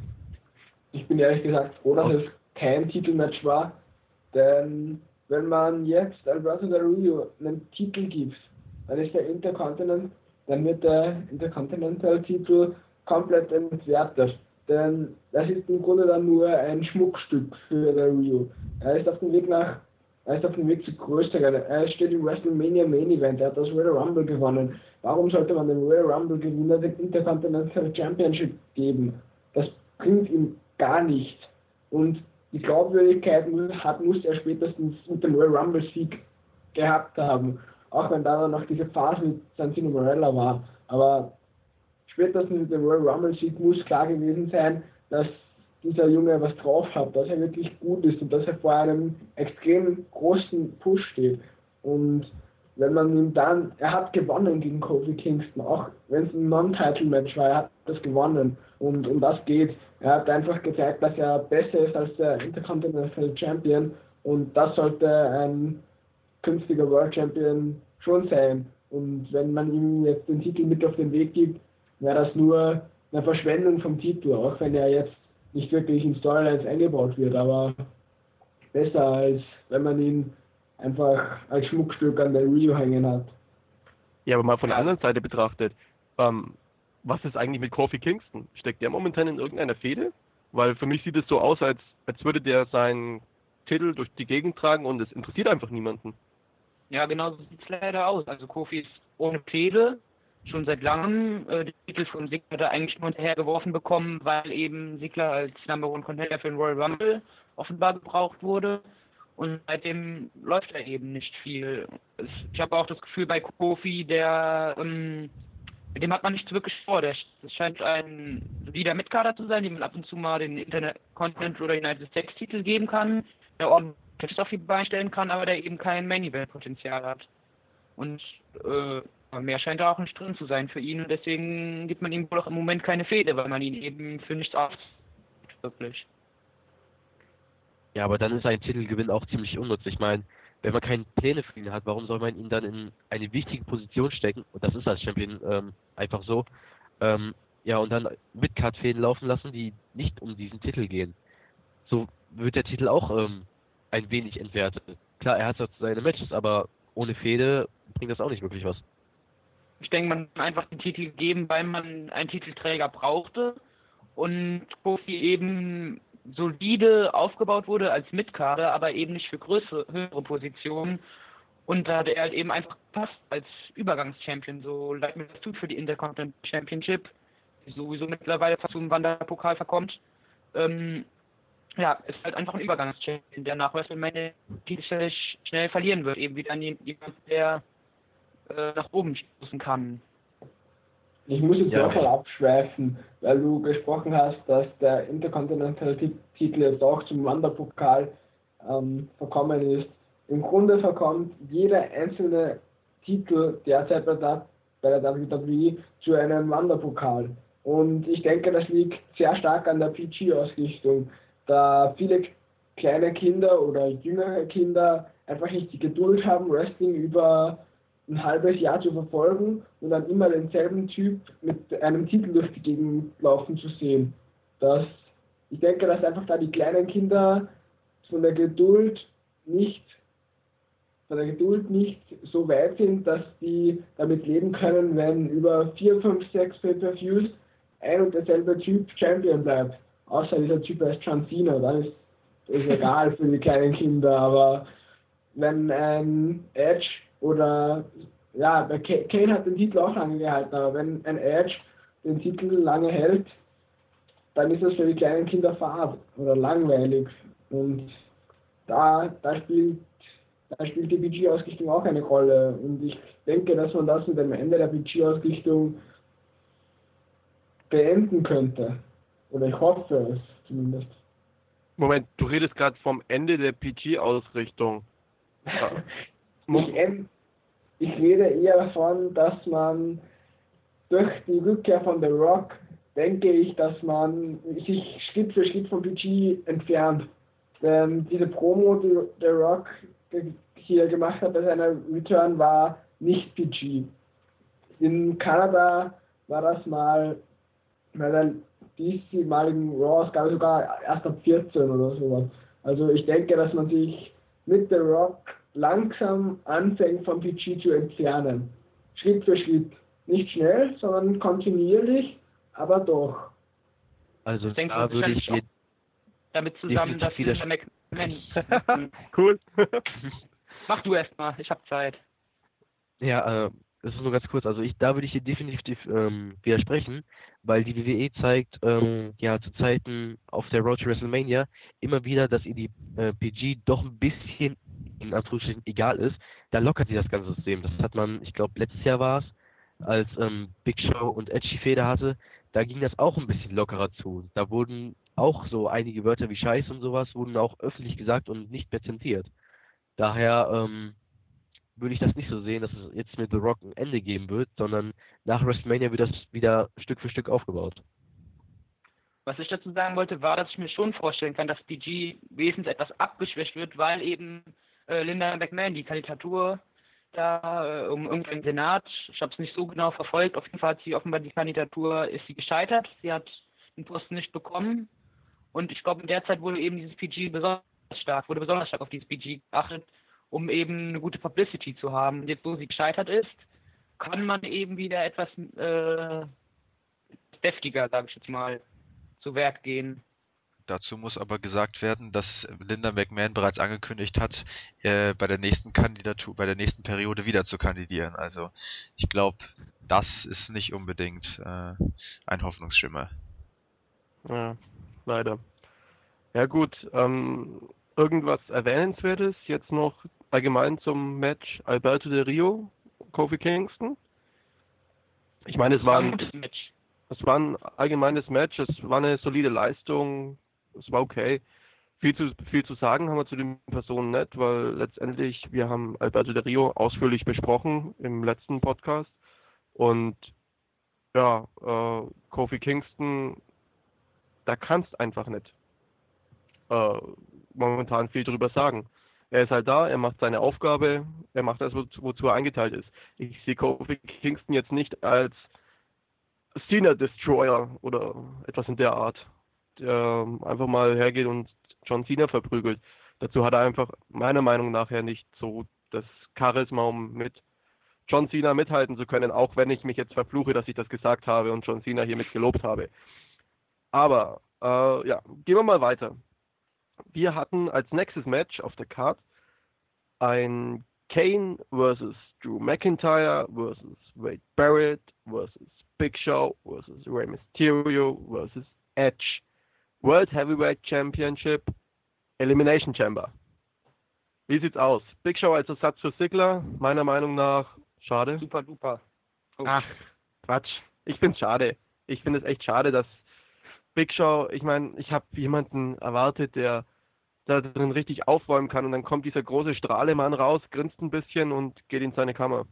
Ich bin ehrlich gesagt froh, dass es kein Titelmatch war, denn wenn man jetzt Alberto Del Rio einen Titel gibt, dann ist der Intercontinental, dann wird der Intercontinental-Titel komplett entwertet. Denn das ist im Grunde dann nur ein Schmuckstück für Del Rio. Er ist auf dem Weg nach er ist auf dem Weg zu größeren. Er steht im WrestleMania Main Event. Er hat das Royal Rumble gewonnen. Warum sollte man dem Royal Rumble Gewinner den Intercontinental Championship geben? Das bringt ihm gar nichts. Und die Glaubwürdigkeit hat, muss er spätestens mit dem Royal Rumble Sieg gehabt haben. Auch wenn da noch diese Phase mit Santino Morella war. Aber spätestens mit dem Royal Rumble Sieg muss klar gewesen sein, dass dieser Junge was drauf hat, dass er wirklich gut ist und dass er vor einem extrem großen Push steht. Und wenn man ihm dann, er hat gewonnen gegen Kofi Kingston, auch wenn es ein Non-Title-Match war, er hat das gewonnen und um das geht. Er hat einfach gezeigt, dass er besser ist als der Intercontinental Champion und das sollte ein künftiger World Champion schon sein. Und wenn man ihm jetzt den Titel mit auf den Weg gibt, wäre das nur eine Verschwendung vom Titel, auch wenn er jetzt nicht wirklich in Storylines eingebaut wird, aber besser als wenn man ihn einfach als Schmuckstück an der Rio hängen hat. Ja, aber mal von der anderen Seite betrachtet, ähm, was ist eigentlich mit Kofi Kingston? Steckt der momentan in irgendeiner Fehde? Weil für mich sieht es so aus, als, als würde der seinen Titel durch die Gegend tragen und es interessiert einfach niemanden. Ja, genau so sieht es leider aus. Also Kofi ist ohne Fehde, schon seit langem. Äh, den Titel von Sigler er eigentlich nur hinterhergeworfen bekommen, weil eben Sigler als Number One Contender für den Royal Rumble offenbar gebraucht wurde. Und seitdem läuft er eben nicht viel. Ich habe auch das Gefühl bei Kofi, der ähm, dem hat man nichts wirklich vor. Der, scheint ein solider Mitkader zu sein, dem man ab und zu mal den Intercontinental oder United States Titel geben kann, der ordentlich auf die Beine stellen kann, aber der eben kein Main Event Potenzial hat. Und äh, mehr scheint da auch nicht drin zu sein für ihn und deswegen gibt man ihm wohl auch im Moment keine Fehde, weil man ihn eben für nichts auf wirklich. Ja, aber dann ist ein Titelgewinn auch ziemlich unnütz. Ich meine, wenn man keine Pläne für ihn hat, warum soll man ihn dann in eine wichtige Position stecken? Und das ist als Champion ähm, einfach so. Ähm, ja, und dann Midcard-Fäden laufen lassen, die nicht um diesen Titel gehen. So wird der Titel auch ähm, ein wenig entwertet. Klar, er hat seine Matches, aber ohne Fehde bringt das auch nicht wirklich was. Ich denke, man kann einfach den Titel geben, weil man einen Titelträger brauchte und Kofi eben solide aufgebaut wurde als Mitkader, aber eben nicht für größere, höhere Positionen. Und da hat er halt eben einfach gepasst als Übergangschampion, so leid mir das tut für die Intercontinental Championship, die sowieso mittlerweile fast zum Wanderpokal verkommt. Ähm, ja, ist halt einfach ein Übergangschampion, der nach WrestleMania schnell verlieren wird, eben wieder an jemand, der äh, nach oben stoßen kann. Ich muss jetzt ja. nochmal abschweifen, weil du gesprochen hast, dass der Intercontinental-Titel jetzt auch zum Wanderpokal ähm, verkommen ist. Im Grunde verkommt jeder einzelne Titel derzeit bei der, bei der WWE zu einem Wanderpokal. Und ich denke, das liegt sehr stark an der PG-Ausrichtung, da viele kleine Kinder oder jüngere Kinder einfach nicht die Geduld haben, Wrestling über ein halbes Jahr zu verfolgen und dann immer denselben Typ mit einem Titel durch die Gegend laufen zu sehen. Das, ich denke, dass einfach da die kleinen Kinder von der Geduld nicht von der Geduld nicht so weit sind, dass die damit leben können, wenn über 4, 5, 6 Pay-Per-Views ein und derselbe Typ Champion bleibt. Außer dieser Typ heißt John Cena, dann ist das egal für die kleinen Kinder, aber wenn ein Edge oder ja, bei Kane hat den Titel auch lange gehalten, aber wenn ein Edge den Titel lange hält, dann ist das für die kleinen Kinder fad oder langweilig. Und da, da spielt da spielt die PG-Ausrichtung auch eine Rolle. Und ich denke, dass man das mit dem Ende der PG-Ausrichtung beenden könnte. Oder ich hoffe es zumindest. Moment, du redest gerade vom Ende der PG-Ausrichtung. nicht, en ich rede eher davon, dass man durch die Rückkehr von The Rock denke ich, dass man sich Schritt für Schritt vom PG entfernt. Ähm, diese Promo, die The Rock hier gemacht hat bei seiner Return, war nicht PG. In Kanada war das mal bei der diesmaligen Raw-Ausgabe sogar erst ab 14 oder sowas. Also ich denke, dass man sich mit The Rock langsam anfängt vom PG zu entfernen. Schritt für Schritt. Nicht schnell, sondern kontinuierlich, aber doch. Also Ich denke, da würde ich hier Damit zusammen, dass Linda McMahon. cool. Mach du erst mal, ich hab Zeit. Ja, äh, das ist nur ganz kurz. Also ich, da würde ich dir definitiv ähm, widersprechen, weil die WWE zeigt ähm, ja zu Zeiten auf der Road to WrestleMania immer wieder, dass ihr die äh, PG doch ein bisschen in Anführungsstrichen egal ist. Da lockert sie das ganze System. Das hat man, ich glaube letztes Jahr war es, als ähm, Big Show und die Feder hatte, da ging das auch ein bisschen lockerer zu. Da wurden auch so einige Wörter wie Scheiß und sowas wurden auch öffentlich gesagt und nicht mehr zensiert. Daher ähm, würde ich das nicht so sehen, dass es jetzt mit The Rock ein Ende geben wird, sondern nach WrestleMania wird das wieder Stück für Stück aufgebaut. Was ich dazu sagen wollte, war, dass ich mir schon vorstellen kann, dass PG wesentlich etwas abgeschwächt wird, weil eben äh, Linda McMahon die Kandidatur da äh, um irgendeinen Senat, ich habe es nicht so genau verfolgt, auf jeden Fall hat sie offenbar die Kandidatur, ist sie gescheitert, sie hat den Posten nicht bekommen und ich glaube in der Zeit wurde eben dieses PG besonders stark, wurde besonders stark auf dieses PG geachtet, um eben eine gute Publicity zu haben. Jetzt, wo sie gescheitert ist, kann man eben wieder etwas äh, deftiger, sage ich jetzt mal, zu Werk gehen. Dazu muss aber gesagt werden, dass Linda McMahon bereits angekündigt hat, äh, bei der nächsten Kandidatur, bei der nächsten Periode wieder zu kandidieren. Also ich glaube, das ist nicht unbedingt äh, ein Hoffnungsschimmer. Ja, leider. Ja gut, ähm, irgendwas Erwähnenswertes jetzt noch allgemein zum Match Alberto Del Rio, Kofi Kingston? Ich meine, es war ein es war ein allgemeines Match, es war eine solide Leistung, es war okay. Viel zu, viel zu sagen haben wir zu den Personen nicht, weil letztendlich wir haben Alberto Del Rio ausführlich besprochen im letzten Podcast und ja, äh, Kofi Kingston, da kannst einfach nicht äh, momentan viel drüber sagen. Er ist halt da, er macht seine Aufgabe, er macht das, wozu, er eingeteilt ist. Ich sehe Kofi Kingston jetzt nicht als Cena Destroyer oder etwas in der Art, einfach mal hergeht und John Cena verprügelt. Dazu hat er einfach meiner Meinung nach ja nicht so das Charisma, um mit John Cena mithalten zu können, auch wenn ich mich jetzt verfluche, dass ich das gesagt habe und John Cena hiermit gelobt habe. Aber äh, ja, gehen wir mal weiter. Wir hatten als nächstes Match auf der Card ein Kane versus Drew McIntyre versus Wade Barrett versus Big Show versus Rey Mysterio versus Edge. World Heavyweight Championship Elimination Chamber. Wie sieht's aus? Big Show als Ersatz für Sigler? Meiner Meinung nach schade. Super duper. Oh. Ach, Quatsch. Ich find's schade. Ich finde es echt schade, dass Big Show, ich meine, ich habe jemanden erwartet, der da drin richtig aufräumen kann und dann kommt dieser große Strahlemann raus, grinst ein bisschen und geht in seine Kammer.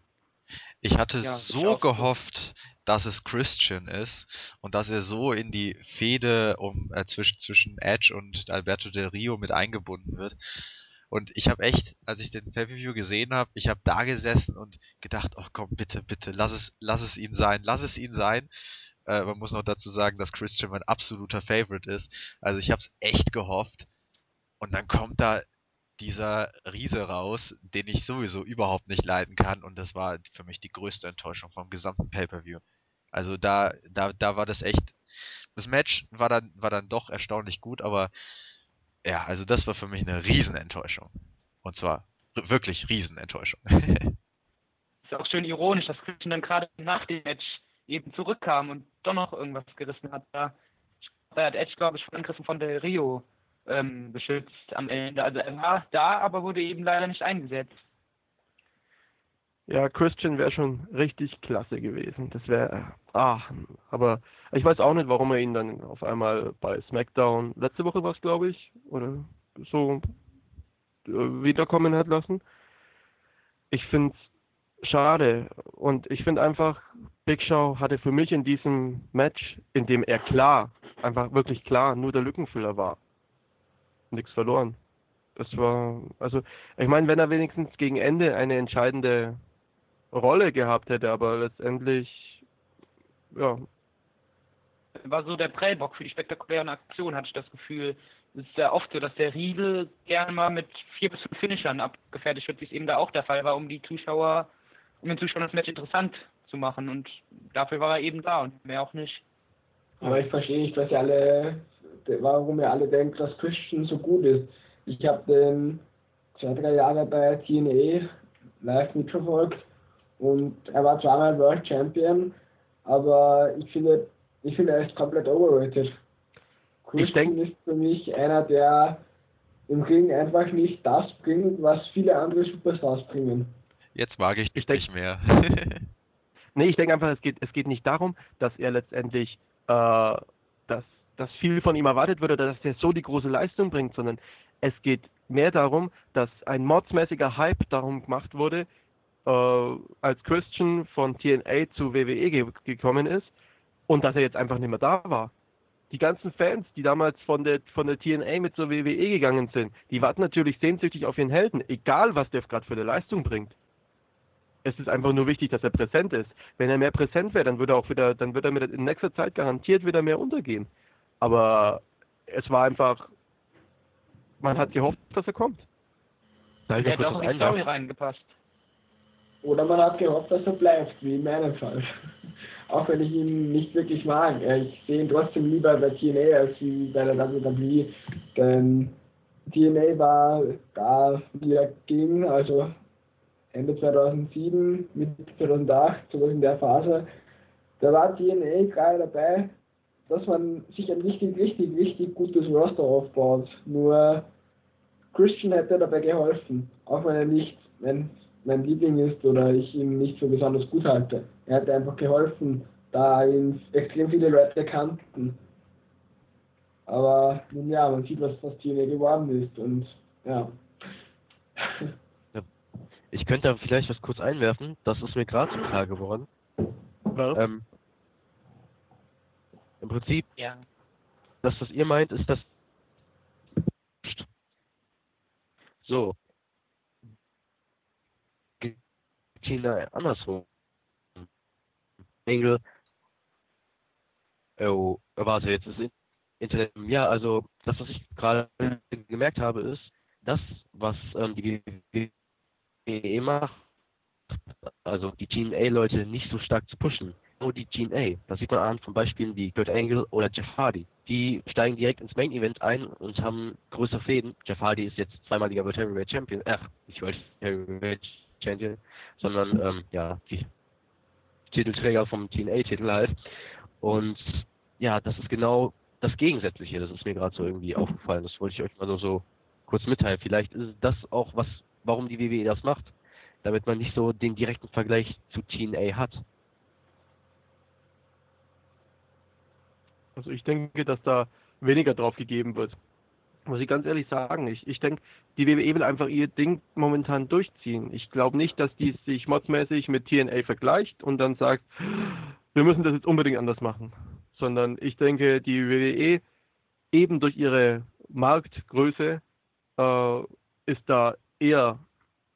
Ich hatte Ja, ich so auch. gehofft, dass es Christian ist und dass er so in die Fehde um äh, zwischen zwischen Edge und Alberto Del Rio mit eingebunden wird. Und ich habe echt, als ich den Pay-per-View gesehen habe, ich habe da gesessen und gedacht, oh komm, bitte, bitte, lass es, lass es ihn sein, lass es ihn sein. Äh, man muss noch dazu sagen, dass Christian mein absoluter Favorite ist. Also ich habe es echt gehofft. Und dann kommt da dieser Riese raus, den ich sowieso überhaupt nicht leiden kann. Und das war für mich die größte Enttäuschung vom gesamten Pay-per-View. Also da, da, da war das echt. Das Match war dann, war dann doch erstaunlich gut, aber ja, also das war für mich eine Riesenenttäuschung. Und zwar wirklich Riesenenttäuschung. Ist auch schön ironisch, dass Christian dann gerade nach dem Match eben zurückkam und doch noch irgendwas gerissen hat. Da, da hat Edge, glaube ich, von Angriffen von Del Rio ähm, beschützt am Ende. Also er war da, aber wurde eben leider nicht eingesetzt. Ja, Christian wäre schon richtig klasse gewesen. Das wäre, ah, aber ich weiß auch nicht, warum er ihn dann auf einmal bei SmackDown, letzte Woche war es, glaube ich, oder so äh, wiederkommen hat lassen. Ich finde schade. Und ich finde einfach, Big Show hatte für mich in diesem Match, in dem er klar, einfach wirklich klar, nur der Lückenfüller war, nichts verloren. Das war, also, ich meine, wenn er wenigstens gegen Ende eine entscheidende Rolle gehabt hätte, aber letztendlich, ja. War so der Prellbock für die spektakulären Aktionen, hatte ich das Gefühl. Es ist sehr oft so, dass der Riegel gerne mal mit vier bis fünf Finishern abgefertigt wird, wie es eben da auch der Fall war, um die Zuschauer, um den Zuschauern das Match interessant zu machen. Und dafür war er eben da und mehr auch nicht. Aber ich verstehe nicht, was ihr alle, warum ihr alle denkt, dass Christian so gut ist. Ich habe den zwei, drei Jahre bei TNA live mitverfolgt und er war zweimal World Champion, aber ich finde, ich finde, er ist komplett overrated. Christian ist für mich einer, der im Ring einfach nicht das bringt, was viele andere Superstars bringen. Jetzt mag ich dich nicht mehr. nee, ich denke einfach, es geht, es geht nicht darum, dass er letztendlich, äh, dass, dass viel von ihm erwartet wird oder dass er so die große Leistung bringt, sondern es geht mehr darum, dass ein mordsmäßiger Hype darum gemacht wurde, äh, als Christian von TNA zu WWE ge gekommen ist und dass er jetzt einfach nicht mehr da war. Die ganzen Fans, die damals von der, von der TNA mit zur WWE gegangen sind, die warten natürlich sehnsüchtig auf ihren Helden, egal was der gerade für eine Leistung bringt. Es ist einfach nur wichtig, dass er präsent ist. Wenn er mehr präsent wäre, dann würde er auch wieder, dann würde er mit in nächster Zeit garantiert wieder mehr untergehen. Aber es war einfach, man hat gehofft, dass er kommt. Da er hat auch in die Story reingepasst. Oder man hat gehofft, dass er bleibt, wie in meinem Fall. Auch wenn ich ihn nicht wirklich mag. Ich sehe ihn trotzdem lieber bei TNA als bei der WWE. Denn TNA war da, wie er ging, also Ende 2007, Mitte 2008, sowas in der Phase. Da war TNA gerade dabei, dass man sich ein richtig, richtig, richtig gutes Roster aufbaut. Nur Christian hätte dabei geholfen, auch wenn er nicht, wenn mein Liebling ist oder ich ihn nicht für besonders gut halte. Er hat einfach geholfen, da ihn extrem viele Leute kannten. Aber nun ja, man sieht, was aus TNA geworden ist und ja. ja. Ich könnte da vielleicht was kurz einwerfen, das ist mir gerade klar geworden. Ähm, Im Prinzip, ja. das, was ihr meint, ist das so, China andersrum. Engel. Oh, warte, jetzt ist Internet. Ja, also das, was ich gerade gemerkt habe, ist, das, was ähm, die WWE macht, also die GNA-Leute nicht so stark zu pushen. Nur die GNA. Das sieht man an von Beispielen wie Kurt Angle oder Jeff Hardy. Die steigen direkt ins Main-Event ein und haben größere Fäden. Jeff Hardy ist jetzt zweimaliger World Heavyweight Champion. Ach, ich wollte Heavyweight Champion, sondern ähm, ja, die Titelträger vom TNA-Titel halt. Und ja, das ist genau das Gegensätzliche. Das ist mir gerade so irgendwie aufgefallen. Das wollte ich euch mal so, so kurz mitteilen. Vielleicht ist das auch was, warum die WWE das macht, damit man nicht so den direkten Vergleich zu TNA hat. Also ich denke, dass da weniger drauf gegeben wird muss ich ganz ehrlich sagen. Ich, ich denke, die WWE will einfach ihr Ding momentan durchziehen. Ich glaube nicht, dass die sich modsmäßig mit TNA vergleicht und dann sagt, wir müssen das jetzt unbedingt anders machen. Sondern ich denke, die WWE eben durch ihre Marktgröße äh, ist da eher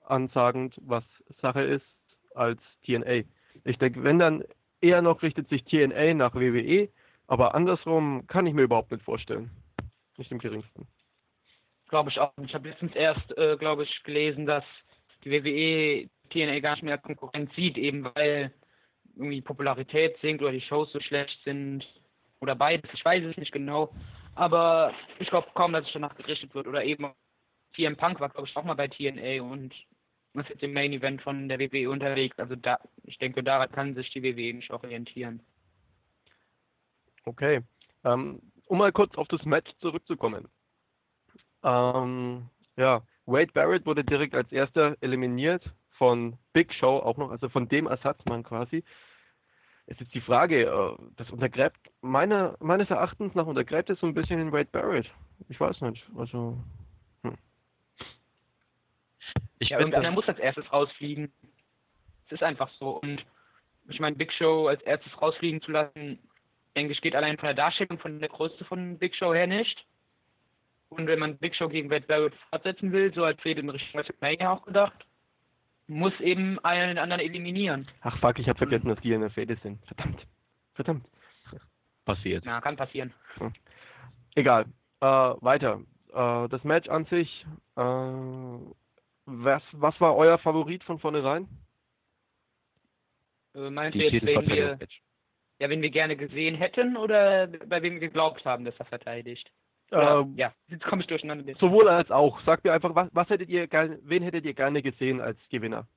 ansagend, was Sache ist, als TNA. Ich denke, wenn dann eher noch richtet sich TNA nach WWE, aber andersrum kann ich mir überhaupt nicht vorstellen. Nicht im geringsten. Glaube ich auch. Ich habe letztens erst, äh, glaube ich, gelesen, dass die WWE TNA gar nicht mehr Konkurrenz sieht, eben weil irgendwie Popularität sinkt oder die Shows so schlecht sind oder beides. Ich weiß es nicht genau. Aber ich glaube kaum, dass es danach gerichtet wird. Oder eben CM Punk war, glaube ich, auch mal bei TNA und ist jetzt im Main Event von der WWE unterwegs. Also da, ich denke, daran kann sich die WWE nicht orientieren. Okay. Ähm, um mal kurz auf das Match zurückzukommen. Ähm, ja, Wade Barrett wurde direkt als erster eliminiert von Big Show auch noch, also von dem Ersatzmann quasi. Es ist die Frage, äh, das untergräbt, meiner, meines Erachtens nach untergräbt es so ein bisschen den Wade Barrett. Ich weiß nicht, also. Hm. Ich ja, bin, irgendeiner muss als erstes rausfliegen. Es ist einfach so. Und ich meine, Big Show als erstes rausfliegen zu lassen, denke ich, geht allein von der Darstellung, von der Größe von Big Show her nicht. Und wenn man Big Show gegen Red Barrett fortsetzen will, so als Fehde in Richtung WrestleMania auch gedacht, muss eben einen den anderen eliminieren. Ach fuck, ich habe vergessen, dass die in der Fehde sind. Verdammt. Verdammt. Passiert. Na, kann passieren. Egal. Äh, weiter. Äh, das Match an sich. Äh, was, was war euer Favorit von vornherein? Äh, meint Die ihr jetzt, wen wir, Titelverteidigung-Match. Ja, wen wir gerne gesehen hätten oder bei wem wir geglaubt haben, dass er verteidigt? Äh, Ja, ja. jetzt komme ich durcheinander. Sowohl als auch. Sagt mir einfach, was, was hättet ihr gerne, wen hättet ihr gerne gesehen als Gewinner?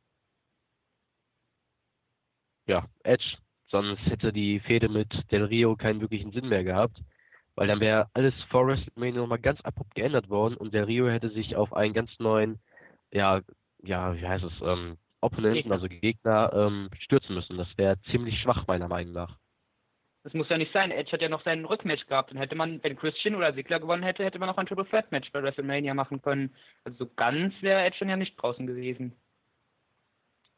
Ja, Edge. Sonst hätte die Fehde mit Del Rio keinen wirklichen Sinn mehr gehabt. Weil dann wäre alles vor WrestleMania nochmal ganz abrupt geändert worden und Del Rio hätte sich auf einen ganz neuen, ja, ja, wie heißt es, ähm, Opponenten, Gegner. also Gegner, ähm, stürzen müssen. Das wäre ziemlich schwach, meiner Meinung nach. Das muss ja nicht sein. Edge hat ja noch seinen Rückmatch gehabt. Dann hätte man, wenn Christian oder Sigler gewonnen hätte, hätte man noch ein Triple Threat Match bei WrestleMania machen können. Also so ganz wäre Edge dann ja nicht draußen gewesen.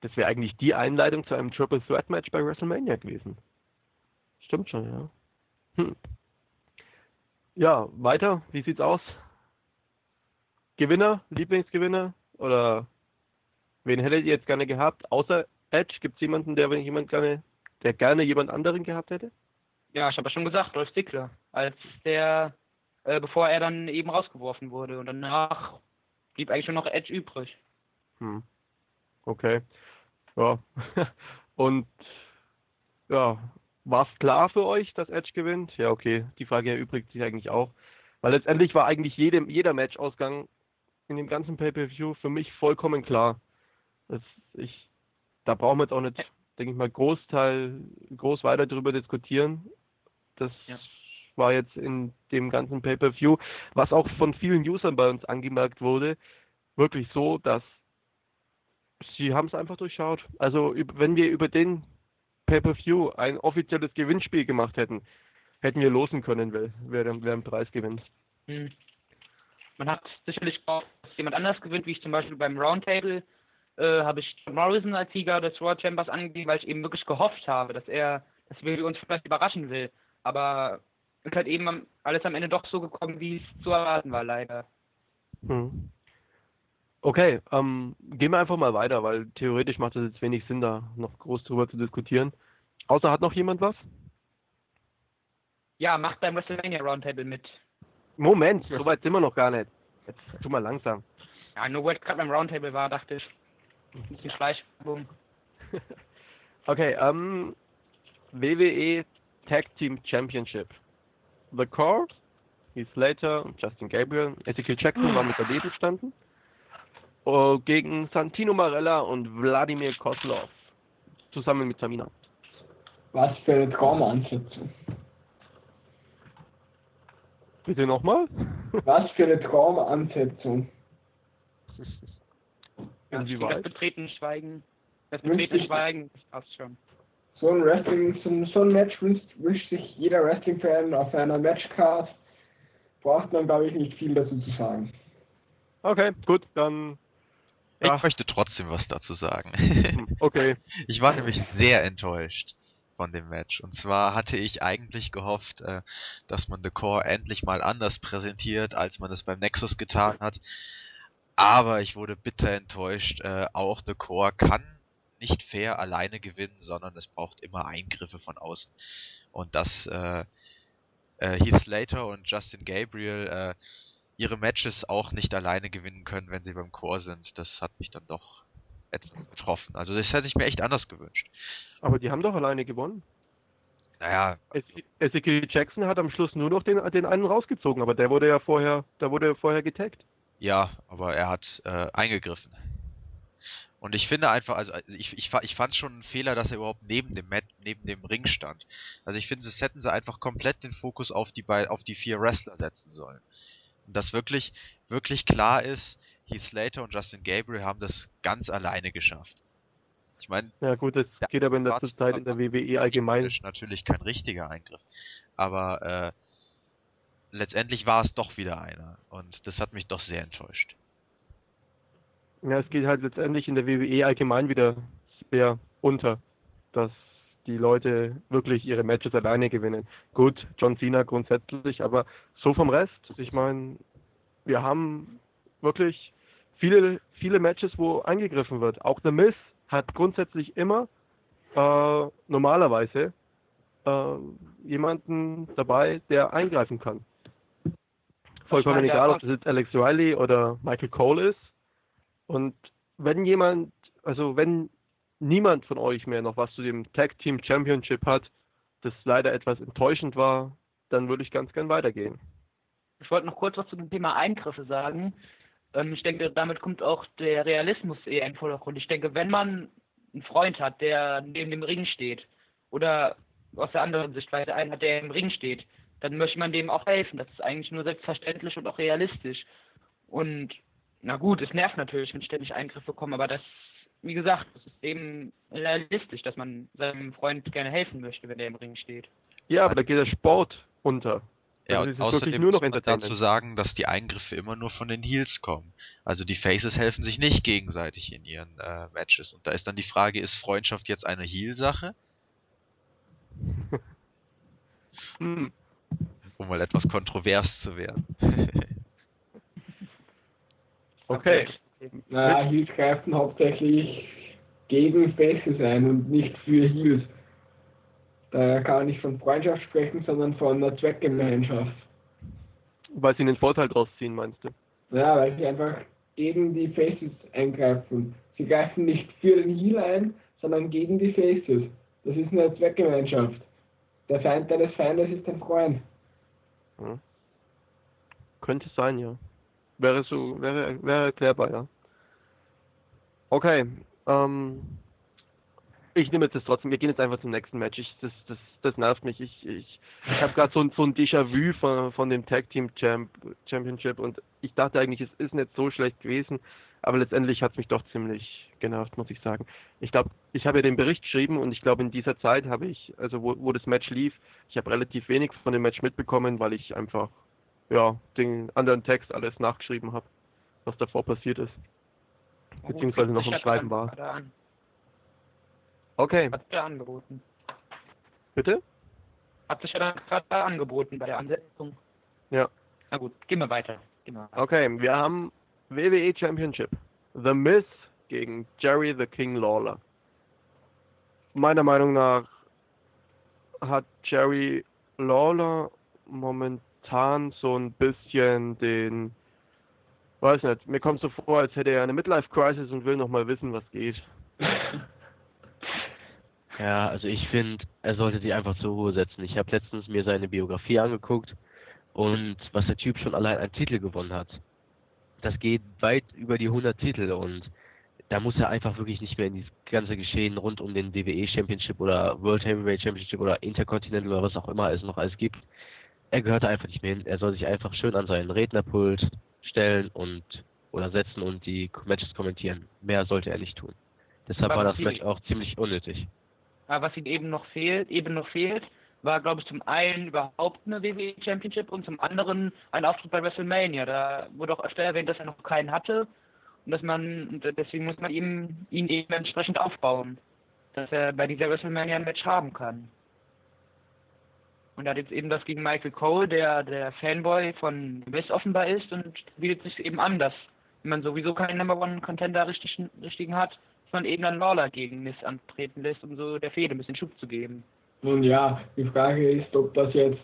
Das wäre eigentlich die Einleitung zu einem Triple Threat Match bei WrestleMania gewesen. Stimmt schon, ja. Hm. Ja, weiter. Wie sieht's aus? Gewinner, Lieblingsgewinner oder wen hättet ihr jetzt gerne gehabt? Außer Edge, gibt's jemanden, der wenn jemand gerne, der gerne jemand anderen gehabt hätte? Ja, ich habe ja schon gesagt, Dolph Ziggler. Als der, äh, bevor er dann eben rausgeworfen wurde. Und danach blieb eigentlich nur noch Edge übrig. Hm. Okay. Ja. Und ja, war es klar für euch, dass Edge gewinnt? Ja, okay. Die Frage erübrigt sich eigentlich auch. Weil letztendlich war eigentlich jedem, jeder Matchausgang in dem ganzen Pay-Per-View für mich vollkommen klar. Das, ich, da brauchen wir jetzt auch nicht, denke ich mal, Großteil, groß weiter drüber diskutieren. Das Ja. war jetzt in dem ganzen Pay-Per-View, was auch von vielen Usern bei uns angemerkt wurde, wirklich so, dass sie haben es einfach durchschaut. Also wenn wir über den Pay-Per-View ein offizielles Gewinnspiel gemacht hätten, hätten wir losen können, wer, wer, Preis gewinnt. Hm. Man hat sicherlich gehofft, dass jemand anders gewinnt, wie ich zum Beispiel beim Roundtable äh, habe ich John Morrison als Sieger des World Chambers angegeben, weil ich eben wirklich gehofft habe, dass er, dass wir uns vielleicht überraschen will. Aber es ist halt eben alles am Ende doch so gekommen, wie es zu erwarten war, leider. Hm. Okay, ähm, gehen wir einfach mal weiter, weil theoretisch macht es jetzt wenig Sinn, da noch groß drüber zu diskutieren. Außer hat noch jemand was? Ja, macht beim WrestleMania Roundtable mit. Moment, so weit sind wir noch gar nicht. Jetzt tu mal langsam. Ja, nur weil es gerade beim Roundtable war, dachte ich, ein bisschen Schleichwerbung. Okay, ähm, WWE Tag Team Championship. The Core, Heath Slater und Justin Gabriel. Ezekiel Jackson war mit daneben standen. Oh, gegen Santino Marella und Wladimir Kozlov. Zusammen mit Tamina. Was für eine Traumansetzung. Bitte nochmal? Was für eine Traumansetzung. Das Inwieweit? betretene Schweigen. Das sich- Schweigen, das passt schon. So ein Wrestling, so, ein- so ein Match wünscht, wünscht sich jeder Wrestling-Fan auf einer Matchcard. Braucht man, glaube ich, nicht viel dazu zu sagen. Okay, gut, dann. Ich Ja, möchte trotzdem was dazu sagen. hm, okay. Ich war nämlich sehr enttäuscht von dem Match. Und zwar hatte ich eigentlich gehofft, äh, dass man The Core endlich mal anders präsentiert, als man es beim Nexus getan hat. Aber ich wurde bitter enttäuscht. Äh, auch The Core kann nicht fair alleine gewinnen, sondern es braucht immer Eingriffe von außen. Und dass äh, äh, Heath Slater und Justin Gabriel äh, ihre Matches auch nicht alleine gewinnen können, wenn sie beim Core sind, das hat mich dann doch etwas getroffen. Also das hätte ich mir echt anders gewünscht. Aber die haben doch alleine gewonnen. Naja, Eze- Ezekiel Jackson hat am Schluss nur noch den, den einen rausgezogen, aber der wurde ja vorher, da wurde er vorher getaggt. ja, aber er hat äh, eingegriffen. Und ich finde einfach, also also ich, ich, ich fand schon einen Fehler, dass er überhaupt neben dem Mat neben dem Ring stand. Also ich finde, das hätten sie einfach komplett den Fokus auf die bei auf die vier Wrestler setzen sollen. Und dass wirklich, wirklich klar ist, Heath Slater und Justin Gabriel haben das ganz alleine geschafft. Ich meine, Ja gut, das geht aber in letzter Zeit in der WWE allgemein. ist natürlich kein richtiger Eingriff. Aber äh, letztendlich war es doch wieder einer. Und das hat mich doch sehr enttäuscht. Ja, es geht halt letztendlich in der WWE allgemein wieder eher unter, dass die Leute wirklich ihre Matches alleine gewinnen. Gut, John Cena grundsätzlich, aber so vom Rest, ich meine, wir haben wirklich viele, viele Matches, wo eingegriffen wird. Auch The Miz hat grundsätzlich immer äh, normalerweise äh, jemanden dabei, der eingreifen kann. Vollkommen egal, ob das jetzt Alex Riley oder Michael Cole ist. Und wenn jemand, also wenn niemand von euch mehr noch was zu dem Tag Team Championship hat, das leider etwas enttäuschend war, dann würde ich ganz gern weitergehen. Ich wollte noch kurz was zu dem Thema Eingriffe sagen. Ähm, ich denke, damit kommt auch der Realismus eher in Vordergrund. Ich denke, wenn man einen Freund hat, der neben dem Ring steht, oder aus der anderen Sichtweise einen hat, der im Ring steht, dann möchte man dem auch helfen. Das ist eigentlich nur selbstverständlich und auch realistisch. Und na gut, es nervt natürlich, wenn ständig Eingriffe kommen, aber das, wie gesagt, das ist eben realistisch, dass man seinem Freund gerne helfen möchte, wenn der im Ring steht. Ja, aber da geht der Sport unter. Ja, also und außerdem nur noch muss man dazu sagen, dass die Eingriffe immer nur von den Heels kommen. Also die Faces helfen sich nicht gegenseitig in ihren äh, Matches. Und da ist dann die Frage, ist Freundschaft jetzt eine Heel-Sache? hm. Um mal etwas kontrovers zu werden. okay. Naja, Heels greifen hauptsächlich gegen Faces ein und nicht für Heels. Daher kann man nicht von Freundschaft sprechen, sondern von einer Zweckgemeinschaft. Weil sie den Vorteil draus ziehen, meinst du? Ja, weil sie einfach gegen die Faces eingreifen. Sie greifen nicht für den Heal ein, sondern gegen die Faces. Das ist eine Zweckgemeinschaft. Der Feind deines Feindes ist dein Freund. Ja. Könnte sein, ja. Wäre so, wäre, wäre erklärbar, ja. Okay, ähm, ich nehme jetzt das trotzdem. Wir gehen jetzt einfach zum nächsten Match. Ich, das, das, das nervt mich. Ich, ich, ich habe gerade so, so ein Déjà-vu von, von dem Tag Team Champ, Championship und ich dachte eigentlich, es ist nicht so schlecht gewesen, aber letztendlich hat es mich doch ziemlich genervt, muss ich sagen. Ich glaube, ich habe ja den Bericht geschrieben und ich glaube, in dieser Zeit habe ich, also wo, wo das Match lief, ich habe relativ wenig von dem Match mitbekommen, weil ich einfach, ja, den anderen Text alles nachgeschrieben habe, was davor passiert ist. Beziehungsweise noch im Schreiben war. Okay. Hat er angeboten. Bitte? Hat sich ja dann gerade angeboten bei der Ansetzung. Ja. Na gut, gehen wir weiter. Gehen wir weiter. Okay, wir haben WWE Championship. The Miz gegen Jerry the King Lawler. Meiner Meinung nach hat Jerry Lawler momentan so ein bisschen den, weiß nicht, mir kommt so vor, als hätte er eine Midlife Crisis und will noch mal wissen, was geht. Ja, also ich finde, er sollte sich einfach zur Ruhe setzen. Ich habe letztens mir seine Biografie angeguckt und was der Typ schon allein an Titel gewonnen hat. Das geht weit über die 100 Titel und da muss er einfach wirklich nicht mehr in dieses ganze Geschehen rund um den WWE Championship oder World Heavyweight Championship oder Intercontinental oder was auch immer es noch alles gibt. Er gehört einfach nicht mehr hin. Er soll sich einfach schön an seinen Rednerpult stellen und oder setzen und die Matches kommentieren. Mehr sollte er nicht tun. Deshalb war das Match auch ziemlich unnötig. Aber was ihm eben noch fehlt, eben noch fehlt, war, glaube ich, zum einen überhaupt eine WWE Championship und zum anderen ein Auftritt bei WrestleMania. Da wurde auch öfter erwähnt, dass er noch keinen hatte und dass man, deswegen muss man ihm, ihn eben entsprechend aufbauen, dass er bei dieser WrestleMania ein Match haben kann. Und er hat jetzt eben das gegen Michael Cole, der der Fanboy von Miss offenbar ist und bietet sich eben an, dass wenn man sowieso keinen Number One Contender richtig, richtigen hat, man eben dann Lawler gegen Miss antreten lässt, um so der Fehde ein bisschen Schub zu geben. Nun ja, die Frage ist, ob das jetzt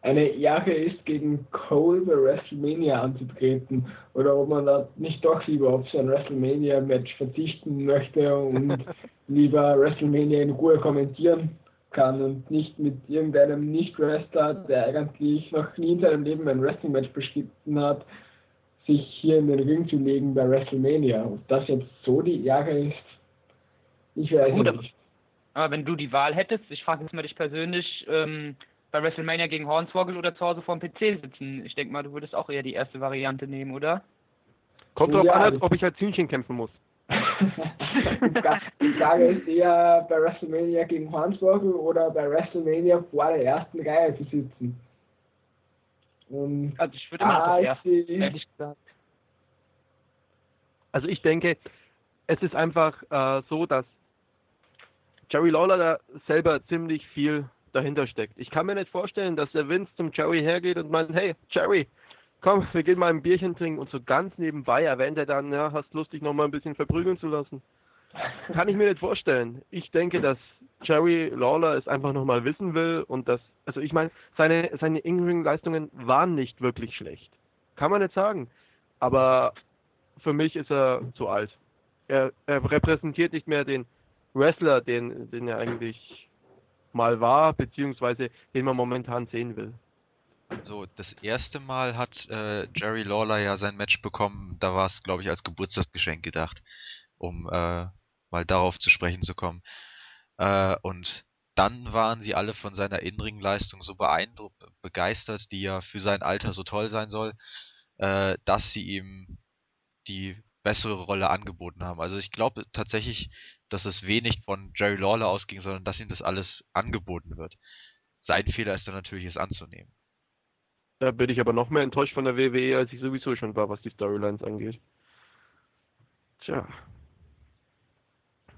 eine Ehre ist, gegen Cole bei WrestleMania anzutreten oder ob man da nicht doch lieber auf so ein WrestleMania-Match verzichten möchte und lieber WrestleMania in Ruhe kommentieren kann und nicht mit irgendeinem Nicht-Wrestler, der eigentlich noch nie in seinem Leben ein Wrestling-Match bestritten hat, sich hier in den Ring zu legen bei WrestleMania. Ob das jetzt so die Ehre ist, ich weiß Gut, nicht. Aber wenn du die Wahl hättest, ich frage jetzt mal dich persönlich, ähm, bei WrestleMania gegen Hornswoggle oder zu Hause vor dem PC sitzen, ich denke mal, du würdest auch eher die erste Variante nehmen, oder? Kommt drauf ja, an, ob ich als Hühnchen kämpfen muss. Die Frage ist eher bei WrestleMania gegen Hornswoggle oder bei WrestleMania vor der ersten Reihe zu sitzen. Und also ich würde mal das erste, ehrlich gesagt. Also ich denke, es ist einfach äh, so, dass Jerry Lawler da selber ziemlich viel dahinter steckt. Ich kann mir nicht vorstellen, dass der Vince zum Jerry hergeht und meint, hey, Jerry, komm, wir gehen mal ein Bierchen trinken und so ganz nebenbei erwähnt er dann, ja, hast Lust, dich noch mal ein bisschen verprügeln zu lassen. Kann ich mir nicht vorstellen. Ich denke, dass Jerry Lawler es einfach noch mal wissen will und dass, also ich meine, seine, seine In-Ring-Leistungen waren nicht wirklich schlecht. Kann man nicht sagen. Aber für mich ist er zu alt. Er, er repräsentiert nicht mehr den Wrestler, den, den er eigentlich mal war, beziehungsweise den man momentan sehen will. So, das erste Mal hat äh, Jerry Lawler ja sein Match bekommen, da war es, glaube ich, als Geburtstagsgeschenk gedacht, um äh, mal darauf zu sprechen zu kommen. Äh, und dann waren sie alle von seiner Inring-Leistung so beeindruckt, begeistert, die ja für sein Alter so toll sein soll, äh, dass sie ihm die bessere Rolle angeboten haben. Also ich glaube tatsächlich, dass es wenig von Jerry Lawler ausging, sondern dass ihm das alles angeboten wird. Sein Fehler ist dann natürlich, es anzunehmen. Da bin ich aber noch mehr enttäuscht von der WWE, als ich sowieso schon war, was die Storylines angeht. Tja.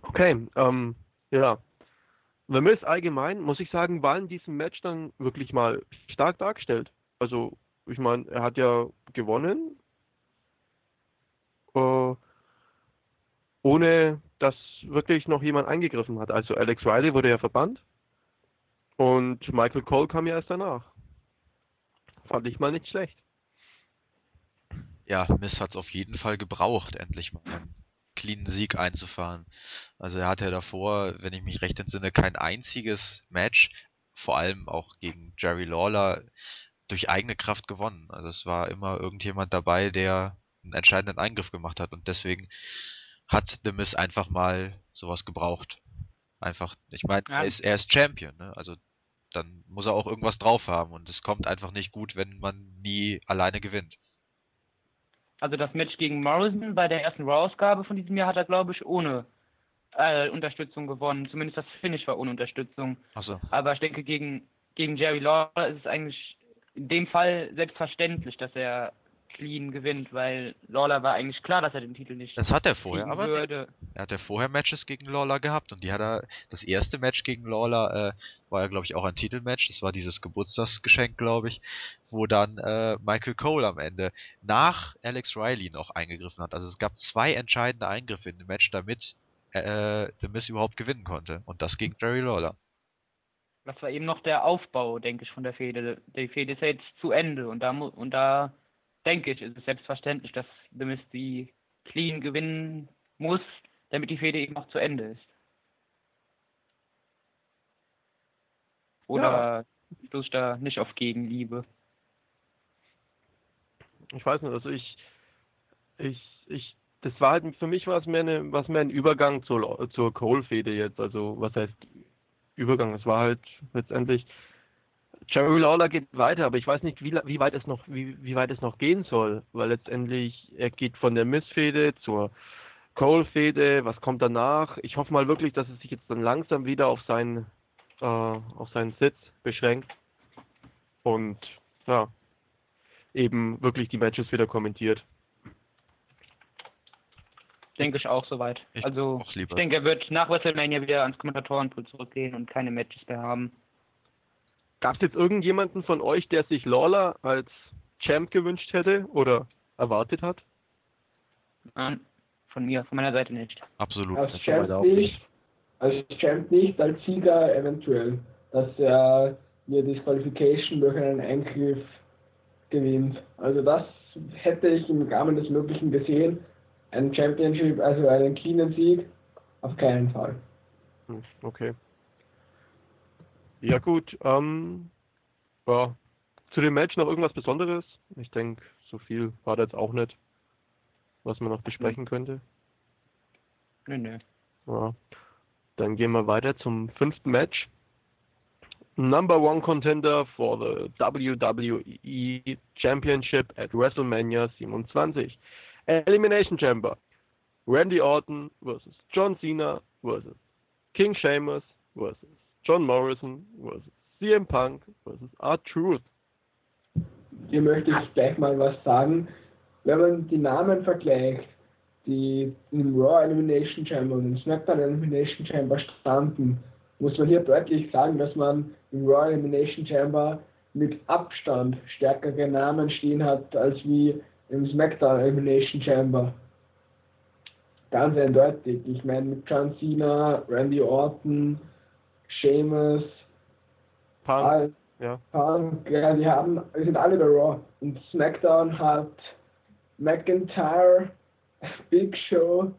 Okay, ähm, ja. The Miz allgemein, muss ich sagen, war in diesem Match dann wirklich mal stark dargestellt. Also, ich meine, er hat ja gewonnen, äh, ohne dass wirklich noch jemand eingegriffen hat. Also Alex Riley wurde ja verbannt und Michael Cole kam ja erst danach. Fand ich mal nicht schlecht. Ja, Miss hat es auf jeden Fall gebraucht, endlich mal einen cleanen Sieg einzufahren. Also er hatte ja davor, wenn ich mich recht entsinne, kein einziges Match, vor allem auch gegen Jerry Lawler, durch eigene Kraft gewonnen. Also es war immer irgendjemand dabei, der einen entscheidenden Eingriff gemacht hat und deswegen hat The Miz einfach mal sowas gebraucht. Einfach, ich meine, ja. er, ist, er ist Champion, ne? also dann muss er auch irgendwas drauf haben und es kommt einfach nicht gut, wenn man nie alleine gewinnt. Also das Match gegen Morrison bei der ersten Raw-Ausgabe von diesem Jahr hat er, glaube ich, ohne äh, Unterstützung gewonnen. Zumindest das Finish war ohne Unterstützung. Ach so. Aber ich denke, gegen, gegen Jerry Lawler ist es eigentlich in dem Fall selbstverständlich, dass er clean gewinnt, weil Lawler war eigentlich klar, dass er den Titel nicht. Das hat er vorher, aber würde. er hat ja vorher Matches gegen Lawler gehabt und die hat er. Das erste Match gegen Lawler äh, war ja, glaube ich, auch ein Titelmatch. Das war dieses Geburtstagsgeschenk, glaube ich, wo dann äh, Michael Cole am Ende nach Alex Riley noch eingegriffen hat. Also es gab zwei entscheidende Eingriffe in dem Match, damit äh, The Miz überhaupt gewinnen konnte. Und das gegen Jerry Lawler. Das war eben noch der Aufbau, denke ich, von der Fehde. Die Fehde ist ja jetzt zu Ende und da und da denke ich, ist es selbstverständlich, dass The Mist die clean gewinnen muss, damit die Fehde eben auch zu Ende ist. Oder ja. stoß da nicht auf Gegenliebe? Ich weiß nicht, also ich, ich, ich, das war halt, für mich war es mehr, eine, was mehr ein Übergang zur, zur Cole-Fehde jetzt, also was heißt Übergang, es war halt letztendlich, Jerry Lawler geht weiter, aber ich weiß nicht, wie, wie, weit es noch, wie, wie weit es noch gehen soll, weil letztendlich er geht von der Missfehde zur Cole-Fehde, was kommt danach? Ich hoffe mal wirklich, dass es sich jetzt dann langsam wieder auf seinen, äh, auf seinen Sitz beschränkt und ja, eben wirklich die Matches wieder kommentiert. Denke ich auch soweit. Ich also ich denke, er wird nach WrestleMania wieder ans Kommentatorenpool zurückgehen und keine Matches mehr haben. Gab es jetzt irgendjemanden von euch, der sich Lawler als Champ gewünscht hätte oder erwartet hat? Nein, von mir, von meiner Seite nicht. Absolut. Als Champ nicht, als Champ nicht, als Sieger eventuell. Dass er mir Disqualification durch einen Eingriff gewinnt. Also das hätte ich im Rahmen des Möglichen gesehen. Ein Championship, also einen cleanen Sieg, auf keinen Fall. Hm, okay. Ja gut, ähm, ja. Zu dem Match noch irgendwas Besonderes? Ich denke, so viel war da jetzt auch nicht, was man noch besprechen könnte. Nö, nö. Ja. Dann gehen wir weiter zum fünften Match. Number one contender for the WWE Championship at WrestleMania 27. Elimination Chamber. Randy Orton versus John Cena versus King Sheamus versus John Morrison versus CM Punk versus R-Truth. Hier möchte ich gleich mal was sagen. Wenn man die Namen vergleicht, die im Raw Elimination Chamber und im SmackDown Elimination Chamber standen, muss man hier deutlich sagen, dass man im Raw Elimination Chamber mit Abstand stärkere Namen stehen hat als wie im SmackDown Elimination Chamber. Ganz eindeutig. Ich meine mit John Cena, Randy Orton, Sheamus, Punk, all, ja. Punk, ja, die haben, die sind alle bei Raw. Und SmackDown hat McIntyre, Big Show,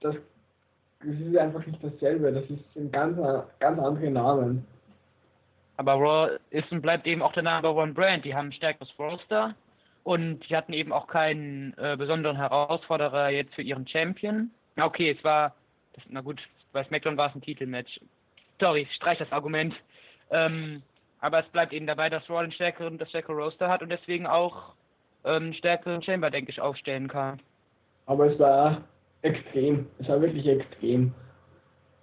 das, das ist einfach nicht dasselbe, das ist ein ganz, ganz andere Namen. Aber Raw ist und bleibt eben auch der Number One Brand. Die haben ein stärkeres Roster und die hatten eben auch keinen äh, besonderen Herausforderer jetzt für ihren Champion. Na okay, es war, das, na gut, bei SmackDown war es ein Titelmatch. Sorry, ich streich das Argument. Ähm, aber es bleibt eben dabei, dass Raw den stärkeren, das stärkere Roster hat und deswegen auch ähm, einen stärkeren Chamber, denke ich, aufstellen kann. Aber es war extrem, es war wirklich extrem.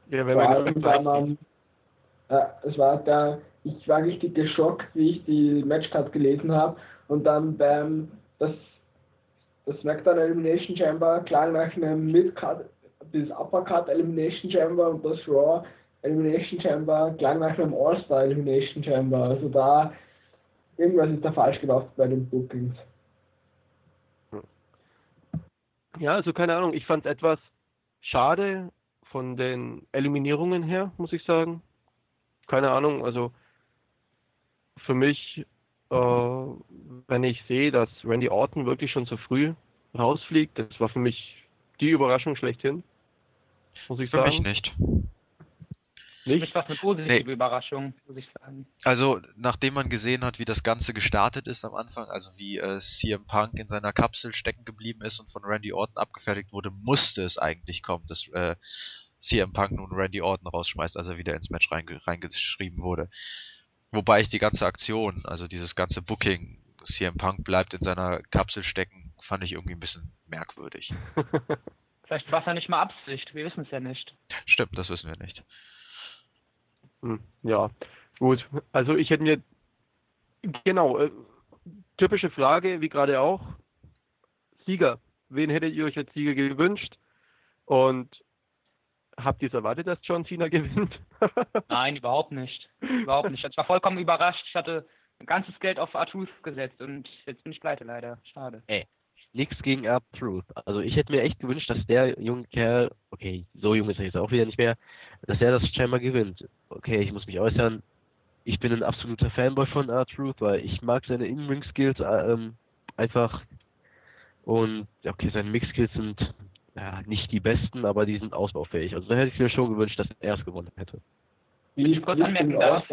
Ja, wenn Vor man allem, da man, äh, es war da, ich war richtig geschockt, wie ich die Matchcard gelesen habe und dann beim das das SmackDown Elimination Chamber klang nach einem Midcard bis Uppercard Elimination Chamber und das Raw Elimination Chamber klang nach einem All-Star Elimination Chamber. Also da irgendwas ist da falsch gelaufen bei den Bookings. Ja, also keine Ahnung, ich fand es etwas schade von den Eliminierungen her, muss ich sagen. Keine Ahnung, also für mich, äh, wenn ich sehe, dass Randy Orton wirklich schon so früh rausfliegt, das war für mich die Überraschung schlechthin. Muss ich Für sagen. mich nicht. Nicht? war es eine positive Überraschung, muss ich sagen. Also, nachdem man gesehen hat, wie das Ganze gestartet ist am Anfang, also wie äh, CM Punk in seiner Kapsel stecken geblieben ist und von Randy Orton abgefertigt wurde, musste es eigentlich kommen, dass äh, CM Punk nun Randy Orton rausschmeißt, als er wieder ins Match reinge reingeschrieben wurde. Wobei ich die ganze Aktion, also dieses ganze Booking, CM Punk bleibt in seiner Kapsel stecken, fand ich irgendwie ein bisschen merkwürdig. Vielleicht war es ja nicht mal Absicht, wir wissen es ja nicht. Stimmt, das wissen wir nicht. Hm, Ja, gut. Also ich hätte mir genau äh, typische Frage, wie gerade auch. Sieger. Wen hättet ihr euch als Sieger gewünscht? Und habt ihr es erwartet, dass John Cena gewinnt? Nein, überhaupt nicht. Überhaupt nicht. Ich war vollkommen überrascht. Ich hatte ein ganzes Geld auf R-Truth gesetzt und jetzt bin ich pleite leider. Schade. Nichts gegen R-Truth. Also ich hätte mir echt gewünscht, dass der junge Kerl, okay, so jung ist er jetzt auch wieder nicht mehr, dass er das Chamber gewinnt. Okay, ich muss mich äußern. Ich bin ein absoluter Fanboy von R-Truth, weil ich mag seine In-Ring-Skills äh, ähm, einfach. Und ja, okay, seine Mix-Skills sind ja, nicht die besten, aber die sind ausbaufähig. Also da hätte ich mir schon gewünscht, dass er es gewonnen hätte. Wie ich kurz anmerken darf?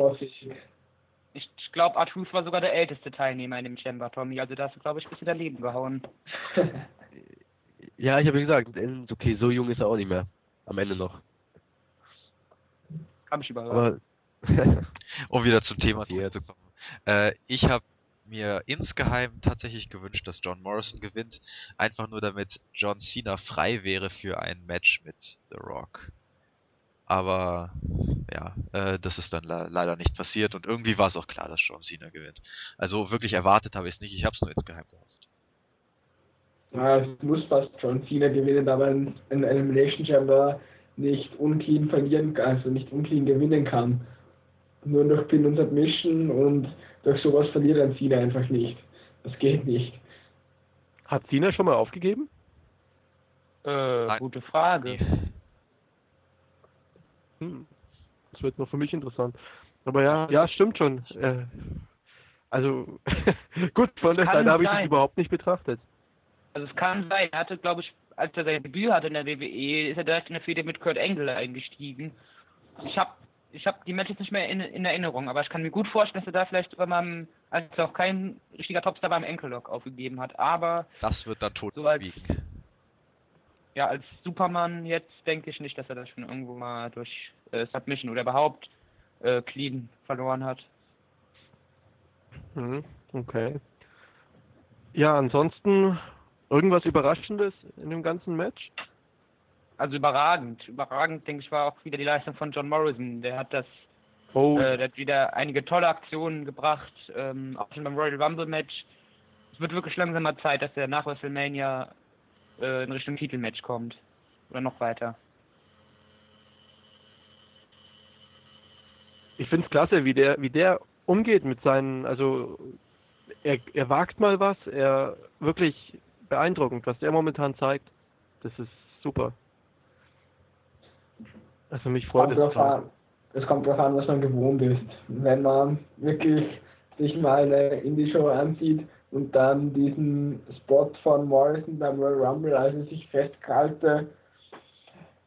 Ich, glaube, R-Truth war sogar der älteste Teilnehmer in dem Chamber, Tommy. Also da hast du, glaube ich, ein bisschen daneben gehauen. Ja, ich habe ja gesagt, äh, okay, so jung ist er auch nicht mehr. Am Ende noch. Hab ich überrascht. Aber Um wieder zum Thema zurückzukommen. Äh, ich habe mir insgeheim tatsächlich gewünscht, dass John Morrison gewinnt, einfach nur damit John Cena frei wäre für ein Match mit The Rock. Aber ja, äh, das ist dann le leider nicht passiert und irgendwie war es auch klar, dass John Cena gewinnt. Also wirklich erwartet habe ich es nicht, ich habe es nur insgeheim gehofft. Ja, es muss fast John Cena gewinnen, aber ein, ein Elimination Chamber nicht unclean verlieren, also nicht unclean gewinnen kann. Nur durch Pin und Submission und durch sowas verliert ein Cena einfach nicht. Das geht nicht. Hat Cena schon mal aufgegeben? Äh, gute Frage. Hm. Das wird noch für mich interessant. Aber ja, ja, stimmt schon. Äh, also gut, von der Seite habe ich es sein. überhaupt nicht betrachtet. Also es kann sein. Er hatte, glaube ich, als er sein Debüt hatte in der WWE, ist er direkt in der Fehde mit Kurt Angle eingestiegen. Ich habe ich hab die Matches nicht mehr in, in Erinnerung, aber ich kann mir gut vorstellen, dass er da vielleicht sogar mal, als er auch kein richtiger Topstar beim Enkellock aufgegeben hat. Aber Das wird dann tot So als- wiegen. ja, als Superman jetzt denke ich nicht, dass er das schon irgendwo mal durch äh, Submission oder überhaupt äh, clean verloren hat. Hm, okay. Ja, ansonsten irgendwas Überraschendes in dem ganzen Match? Also überragend. Überragend, denke ich, war auch wieder die Leistung von John Morrison. Der hat das Oh, Äh, der hat wieder einige tolle Aktionen gebracht, ähm, auch schon beim Royal Rumble Match. Es wird wirklich langsam mal Zeit, dass er nach WrestleMania äh, in Richtung Titelmatch kommt. Oder noch weiter. Ich finde es klasse, wie der, wie der umgeht mit seinen, also er, er wagt mal was, er wirklich beeindruckend, was der momentan zeigt. Das ist super. Also mich freut es drauf total. an. Es kommt darauf an, was man gewohnt ist. Wenn man wirklich sich mal eine Indie-Show ansieht und dann diesen Spot von Morrison beim Royal Rumble, als er sich festkrallte,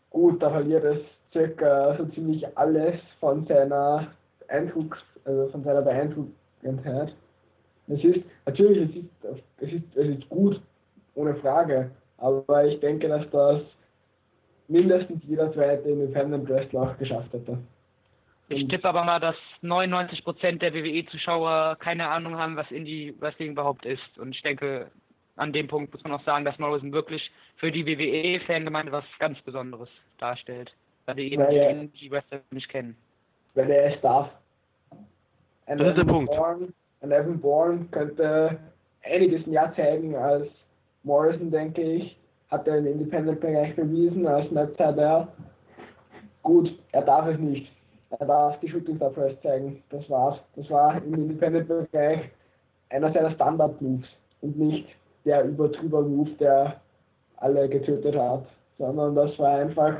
gut, da verliert es circa so ziemlich alles von seiner Eindrucks, also von seiner Beeindruckendheit. Es ist, natürlich, es ist, es ist, es ist gut, ohne Frage, aber ich denke, dass das mindestens jeder zweite Independent Wrestler auch geschafft hätte. Ich tippe aber mal, dass 99% der WWE-Zuschauer keine Ahnung haben, was Indie-Wrestling überhaupt ist. Und ich denke, an dem Punkt muss man auch sagen, dass Morrison wirklich für die WWE-Fangemeinde was ganz Besonderes darstellt. Weil die eben die Indie-Wrestler nicht kennen. weil er es darf. Ein Das ist der Evan Punkt. Bourne, ein Evan Bourne könnte einiges mehr zeigen als Morrison, denke ich. Hat er im Independent-Bereich bewiesen, als Matt Sydal. Gut, er darf es nicht. Er darf die Shooting Star Press zeigen. Das war's. Das war im Independent-Bereich einer seiner Standard-Moves und nicht der übertrüber Move, der alle getötet hat, sondern das war einfach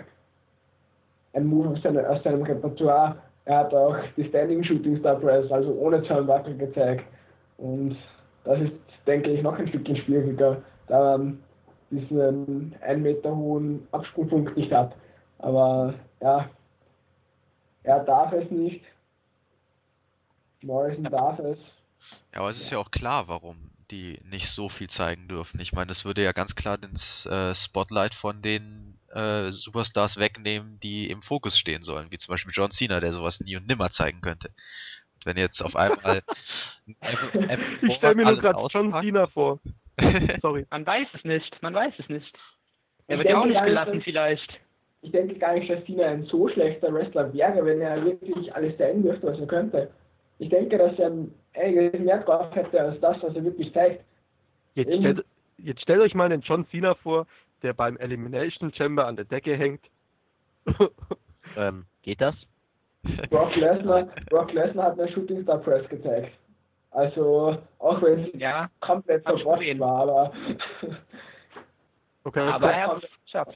ein Move aus, seine, aus seinem Repertoire. Er hat auch die Standing Shooting Star Press, also ohne Turnbuckle gezeigt. Und das ist, denke ich, noch ein Stückchen schwieriger, da man diesen 1 Meter hohen Absprungpunkt nicht hat. Aber ja, er darf es nicht. Morrison darf es. Ja, aber es ist ja auch klar, warum die nicht so viel zeigen dürfen. Ich meine, das würde ja ganz klar den äh, Spotlight von den äh, Superstars wegnehmen, die im Fokus stehen sollen, wie zum Beispiel John Cena, der sowas nie und nimmer zeigen könnte. Und wenn jetzt auf einmal Ich stelle mir nur gerade John Cena vor. Sorry. Man weiß es nicht, man weiß es nicht. Er Ich wird ja auch denke nicht gar nicht, gelassen dass- vielleicht. Ich denke gar nicht, dass Cena ein so schlechter Wrestler wäre, wenn er wirklich alles zeigen dürfte, was er könnte. Ich denke, dass er einiges mehr drauf hätte als das, was er wirklich zeigt. Jetzt Eben. stellt, jetzt stellt euch mal den John Cena vor, der beim Elimination Chamber an der Decke hängt. Ähm, geht das? Brock Lesnar, Brock Lesnar hat eine Shooting Star Press gezeigt. Also, auch wenn es Ja, komplett gesehen. war, aber Okay, aber er hat es geschafft.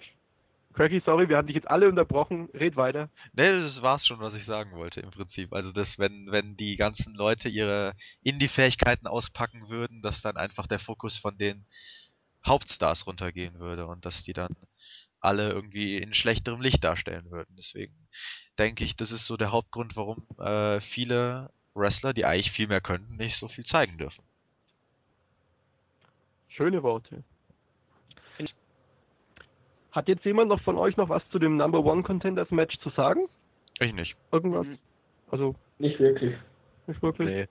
Cracky, sorry, wir haben dich jetzt alle unterbrochen. Red weiter. Nee, das war's schon, was ich sagen wollte im Prinzip. Also, dass wenn, wenn die ganzen Leute ihre Indie-Fähigkeiten auspacken würden, dass dann einfach der Fokus von den Hauptstars runtergehen würde und dass die dann alle irgendwie in schlechterem Licht darstellen würden. Deswegen denke ich, das ist so der Hauptgrund, warum äh, viele Wrestler, die eigentlich viel mehr könnten, nicht so viel zeigen dürfen. Schöne Worte. Hat jetzt jemand noch von euch noch was zu dem Number One Contenders Match zu sagen? Ich nicht. Irgendwas? Mhm. Also, nicht wirklich. nicht wirklich? Nee.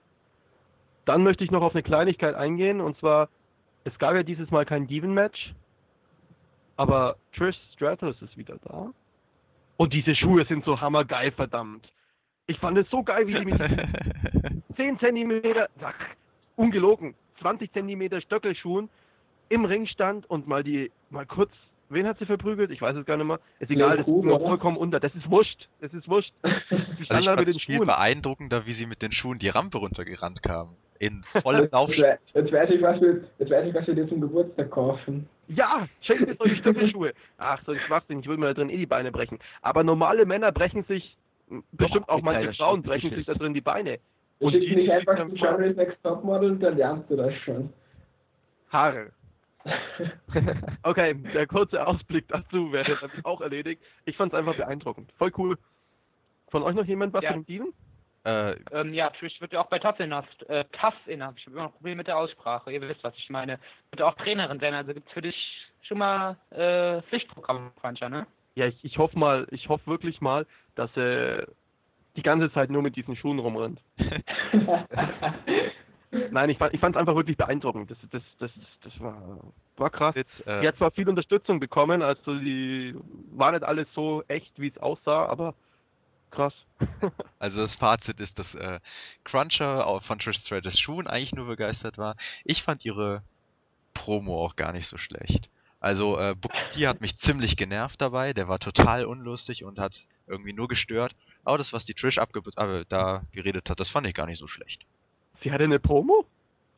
Dann möchte ich noch auf eine Kleinigkeit eingehen und zwar, es gab ja dieses Mal kein Diven-Match, aber Trish Stratus ist wieder da. Und diese Schuhe sind so hammergeil, verdammt. Ich fand es so geil, wie sie mit 10 Zentimeter, ach, ungelogen, 20 Zentimeter Stöckelschuhen im Ring stand und mal die, mal kurz, wen hat sie verprügelt? Ich weiß es gar nicht mehr. Ist egal, das oder? vollkommen unter. Das ist wurscht. Das ist wurscht. Also stand ich da fand mit den es viel Schuhen. beeindruckender, wie sie mit den Schuhen die Rampe runtergerannt kamen. In vollem Laufschritt. jetzt, weiß ich, was wir, jetzt weiß ich, was wir dir zum Geburtstag kaufen. Ja, schenkt mir solche Stöckelschuhe. Ach, so ein Schwachsinn, ich würde mir da drin eh die Beine brechen. Aber normale Männer brechen sich, bestimmt auch manche Frauen brechen sich da drin die Beine. Und schicken die, dich die einfach dann zu Germany's Next Topmodel und dann lernst du das schon. Haare. Okay, der kurze Ausblick dazu wäre dann auch erledigt. Ich fand es einfach beeindruckend. Voll cool. Von euch noch jemand was Ja. dem Diven? Äh, Ähm, ja, Trish wird ja auch bei Tough Enough, äh, Tough Enough, ich habe immer noch Probleme mit der Aussprache, ihr wisst, was ich meine, wird auch Trainerin sein, also gibt's für dich schon mal äh, Pflichtprogramm, Cruncher, ne? Ja, ich, ich hoffe mal, ich hoffe wirklich mal, dass er die ganze Zeit nur mit diesen Schuhen rumrennt. Nein, ich fand ich fand's einfach wirklich beeindruckend. Das, das, das, das war, war krass. Die äh, hat zwar viel Unterstützung bekommen, also die war nicht alles so echt, wie es aussah, aber krass. Also das Fazit ist, dass äh, Cruncher von Trish Stratus Schuhen eigentlich nur begeistert war. Ich fand ihre Promo auch gar nicht so schlecht. Also äh, Booker T hat mich ziemlich genervt dabei, der war total unlustig und hat irgendwie nur gestört. Aber das, was die Trish abge äh, da geredet hat, das fand ich gar nicht so schlecht. Sie hatte eine Promo?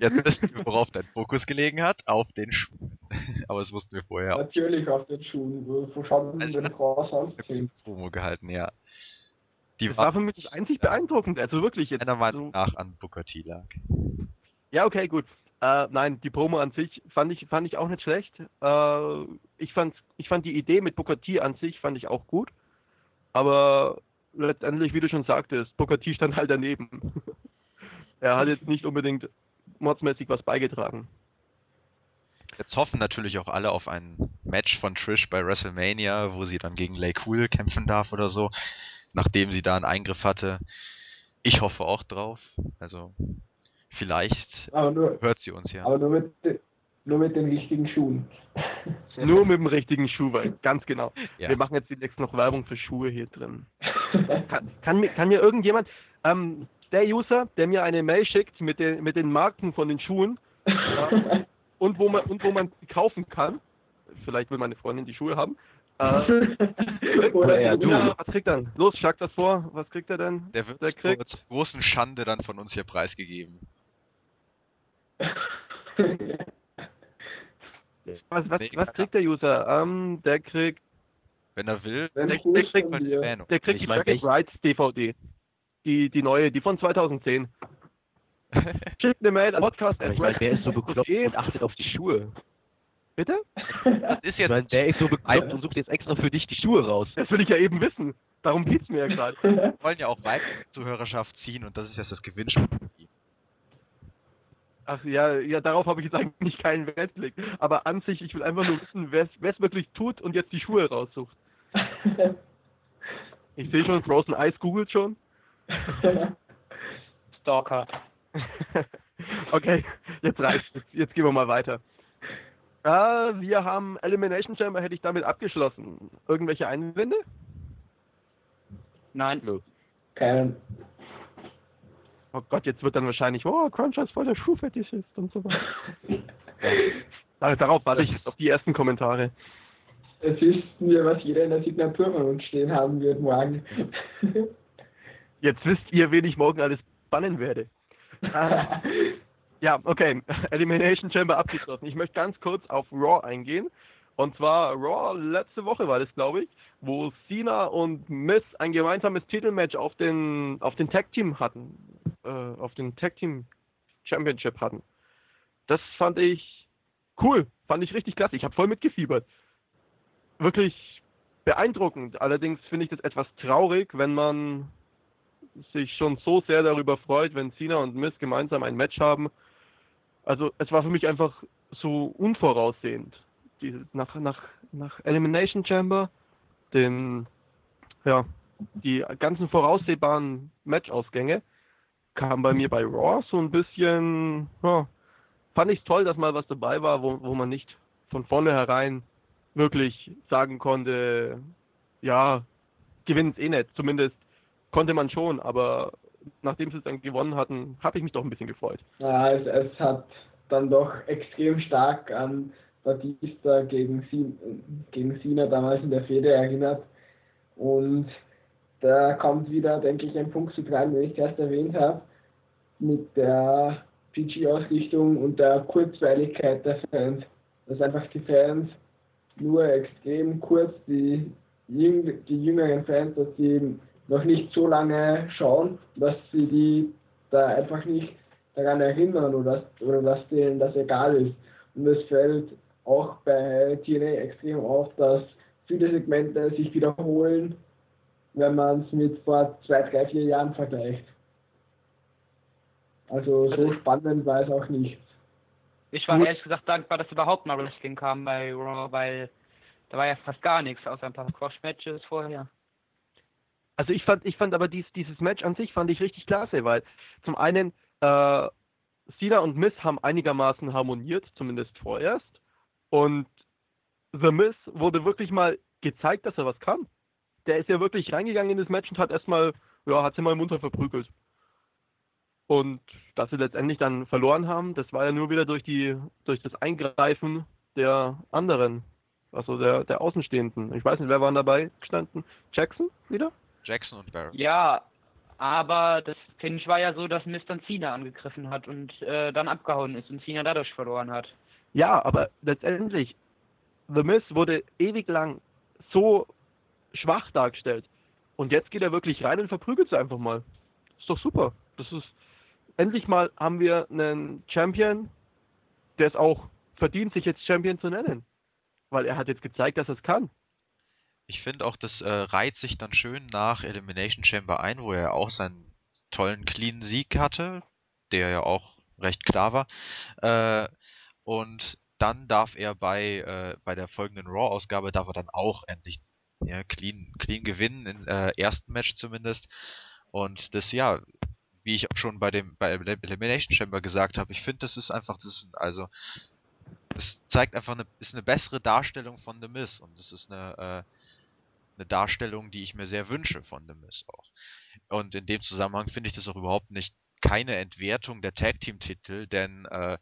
Jetzt wissen wir, worauf dein Fokus gelegen hat, auf den Schuhen. Aber das wussten wir vorher auch. Natürlich auf den Schuhen. Wo, man Also, denn raus? Promo gehalten, ja. Die Das war war für mich das einzig beeindruckende. Also wirklich jetzt. meiner Meinung so- nach an Booker T lag. Ja, okay, gut. Äh, nein, die Promo an sich fand ich, fand ich auch nicht schlecht. Äh, ich, fand, ich fand die Idee mit Booker T an sich fand ich auch gut. Aber letztendlich, wie du schon sagtest, Booker T stand halt daneben. er hat jetzt nicht unbedingt mordsmäßig was beigetragen. Jetzt hoffen natürlich auch alle auf ein Match von Trish bei WrestleMania, wo sie dann gegen Lay Cool kämpfen darf oder so, nachdem sie da einen Eingriff hatte. Ich hoffe auch drauf. Also vielleicht Aber nur, hört sie uns ja. aber nur mit, nur mit den richtigen Schuhen. Nur mit dem richtigen Schuh, weil ganz genau. Ja. Wir machen jetzt demnächst noch Werbung für Schuhe hier drin. Kann, kann, mir, kann mir irgendjemand, ähm, der User, der mir eine Mail schickt mit den, mit den Marken von den Schuhen ja, und wo man und wo man sie kaufen kann, vielleicht will meine Freundin die Schuhe haben. Äh, Oder ja, du. ja, was kriegt er? denn? Los, schlag das vor. Was kriegt er denn? Der wird der kriegt- zur großen Schande dann von uns hier preisgegeben. Was, was, Nee, was kriegt der User? Ähm, der kriegt, Wenn er will, Wenn der, Fuß der kriegt, der kriegt Ich die mein, Bracket Rights DVD. Die, die neue, die von 2010. Schickt eine Mail an podcast. Aber ich meine, wer ist so bekloppt und achtet auf die Schuhe? Bitte? Das ist Ich jetzt meine, wer ist so bekloppt und sucht jetzt extra für dich die Schuhe raus? Das will ich ja eben wissen. Darum geht's mir ja gerade. wir wollen ja auch weibliche Zuhörerschaft ziehen und das ist jetzt das Gewinnspiel. Ach ja, ja, darauf habe ich jetzt eigentlich keinen Wert gelegt. Aber an sich, ich will einfach nur wissen, wer es wirklich tut und jetzt die Schuhe raussucht. Ich sehe schon, Frozen Ice googelt schon. Stalker. okay, jetzt reicht's. Jetzt, jetzt gehen wir mal weiter. Äh, wir haben Elimination Chamber, hätte ich damit abgeschlossen. Irgendwelche Einwände? Nein. Keinen. Oh Gott, jetzt wird dann wahrscheinlich, oh, Cruncher ist voll der Schuhfetischist und so weiter. Dar- Darauf warte ich jetzt auf die ersten Kommentare. Jetzt wissen wir, was jeder in der Signatur von uns stehen haben wird morgen. Jetzt wisst ihr, wen ich morgen alles bannen werde. Äh, ja, okay. Elimination Chamber abgeschlossen. Ich möchte ganz kurz auf Raw eingehen. Und zwar Raw letzte Woche war das, glaube ich, wo Cena und Miss ein gemeinsames Titelmatch auf den auf den Tag Team hatten, äh, auf den Tag Team Championship hatten. Das fand ich cool, fand ich richtig klasse. Ich habe voll mitgefiebert. Wirklich beeindruckend. Allerdings finde ich das etwas traurig, wenn man sich schon so sehr darüber freut, wenn Cena und Miss gemeinsam ein Match haben. Also es war für mich einfach so unvoraussehend. Diese, nach, nach, nach Elimination Chamber, den, ja, die ganzen voraussehbaren Matchausgänge kam bei mir bei Raw so ein bisschen, ja, fand ich toll, dass mal was dabei war, wo, wo man nicht von vornherein wirklich sagen konnte, ja, gewinnt eh nicht. Zumindest konnte man schon, aber nachdem sie es dann gewonnen hatten, habe ich mich doch ein bisschen gefreut. Ja, es, es hat dann doch extrem stark an Batista gegen, gegen Cena damals in der Fehde erinnert. Und da kommt wieder, denke ich, ein Punkt zu tragen, den ich erst erwähnt habe, mit der PG-Ausrichtung und der Kurzweiligkeit der Fans. Dass einfach die Fans nur extrem kurz, die, jüng- die jüngeren Fans, dass die noch nicht so lange schauen, dass sie die da einfach nicht daran erinnern oder, oder dass denen das egal ist. Und es fällt auch bei TNA extrem auf, dass viele Segmente sich wiederholen, wenn man es mit vor zwei, drei, vier Jahren vergleicht. Also so spannend war es auch nicht. Ich war Gut. ehrlich gesagt dankbar, dass überhaupt mal Wrestling kam bei Raw, weil da war ja fast gar nichts, außer ein paar Squash-Matches vorher. Also ich fand, ich fand aber dies, dieses Match an sich fand ich richtig klasse, weil zum einen äh, Cena und Miss haben einigermaßen harmoniert, zumindest vorerst. Und The Miz wurde wirklich mal gezeigt, dass er was kann. Der ist ja wirklich reingegangen in das Match und hat erstmal, ja, hat sie mal munter verprügelt. Und dass sie letztendlich dann verloren haben, das war ja nur wieder durch die, durch das Eingreifen der anderen, also der, der Außenstehenden. Ich weiß nicht, wer waren dabei gestanden? Jackson wieder? Jackson und Barrett. Ja, aber das Finish war ja so, dass Mist dann Cena angegriffen hat und äh, dann abgehauen ist und Cena dadurch verloren hat. Ja, aber letztendlich, The Miz wurde ewig lang so schwach dargestellt. Und jetzt geht er wirklich rein und verprügelt sie einfach mal. Ist doch super. Das ist, endlich mal haben wir einen Champion, der es auch verdient, sich jetzt Champion zu nennen. Weil er hat jetzt gezeigt, dass er es kann. Ich finde auch, das äh, reiht sich dann schön nach Elimination Chamber ein, wo er auch seinen tollen clean Sieg hatte, der ja auch recht klar war. Äh, und dann darf er bei, äh, bei der folgenden Raw-Ausgabe darf er dann auch endlich ja, clean, clean gewinnen, im äh, ersten Match zumindest. Und das, ja, wie ich auch schon bei dem bei Elimination Chamber gesagt habe, ich finde, das ist einfach, das ist, also es zeigt einfach eine, ist eine bessere Darstellung von The Miz und es ist eine, äh, eine Darstellung, die ich mir sehr wünsche von The Miz auch. Und in dem Zusammenhang finde ich das auch überhaupt nicht keine Entwertung der Tag Team Titel, denn äh,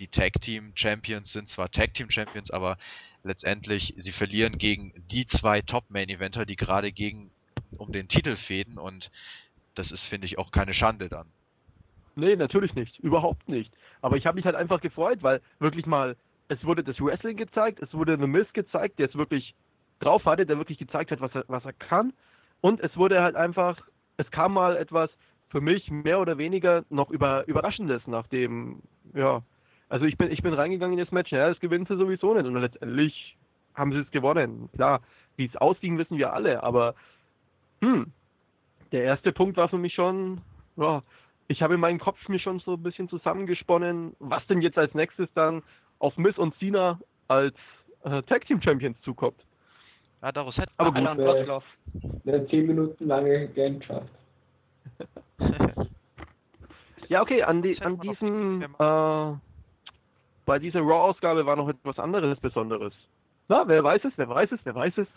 die Tag Team Champions sind zwar Tag Team Champions, aber letztendlich sie verlieren gegen die zwei Top Main Eventer, die gerade gegen um den Titel fäden und das ist finde ich auch keine Schande dann. Nee, natürlich nicht. Überhaupt nicht. Aber ich habe mich halt einfach gefreut, weil wirklich mal, es wurde das Wrestling gezeigt, es wurde The Miz gezeigt, der es wirklich drauf hatte, der wirklich gezeigt hat, was er, was er kann. Und es wurde halt einfach, es kam mal etwas für mich mehr oder weniger noch über, Überraschendes nach dem, ja, also ich bin, ich bin reingegangen in das Match, ja, das gewinnen sie sowieso nicht. Und letztendlich haben sie es gewonnen. Klar, wie es ausging, wissen wir alle, aber hm, der erste Punkt war für mich schon, ja, ich habe in meinem Kopf mir schon so ein bisschen zusammengesponnen, was denn jetzt als nächstes dann auf Miss und Cena als äh, Tag Team Champions zukommt. Ja, daraus hätte Aber gut, äh, eine 10 Minuten lange Gantschaft. ja, okay, an, die, an diesem, äh, bei dieser Raw-Ausgabe war noch etwas anderes Besonderes. Na, wer weiß es, wer weiß es, wer weiß es?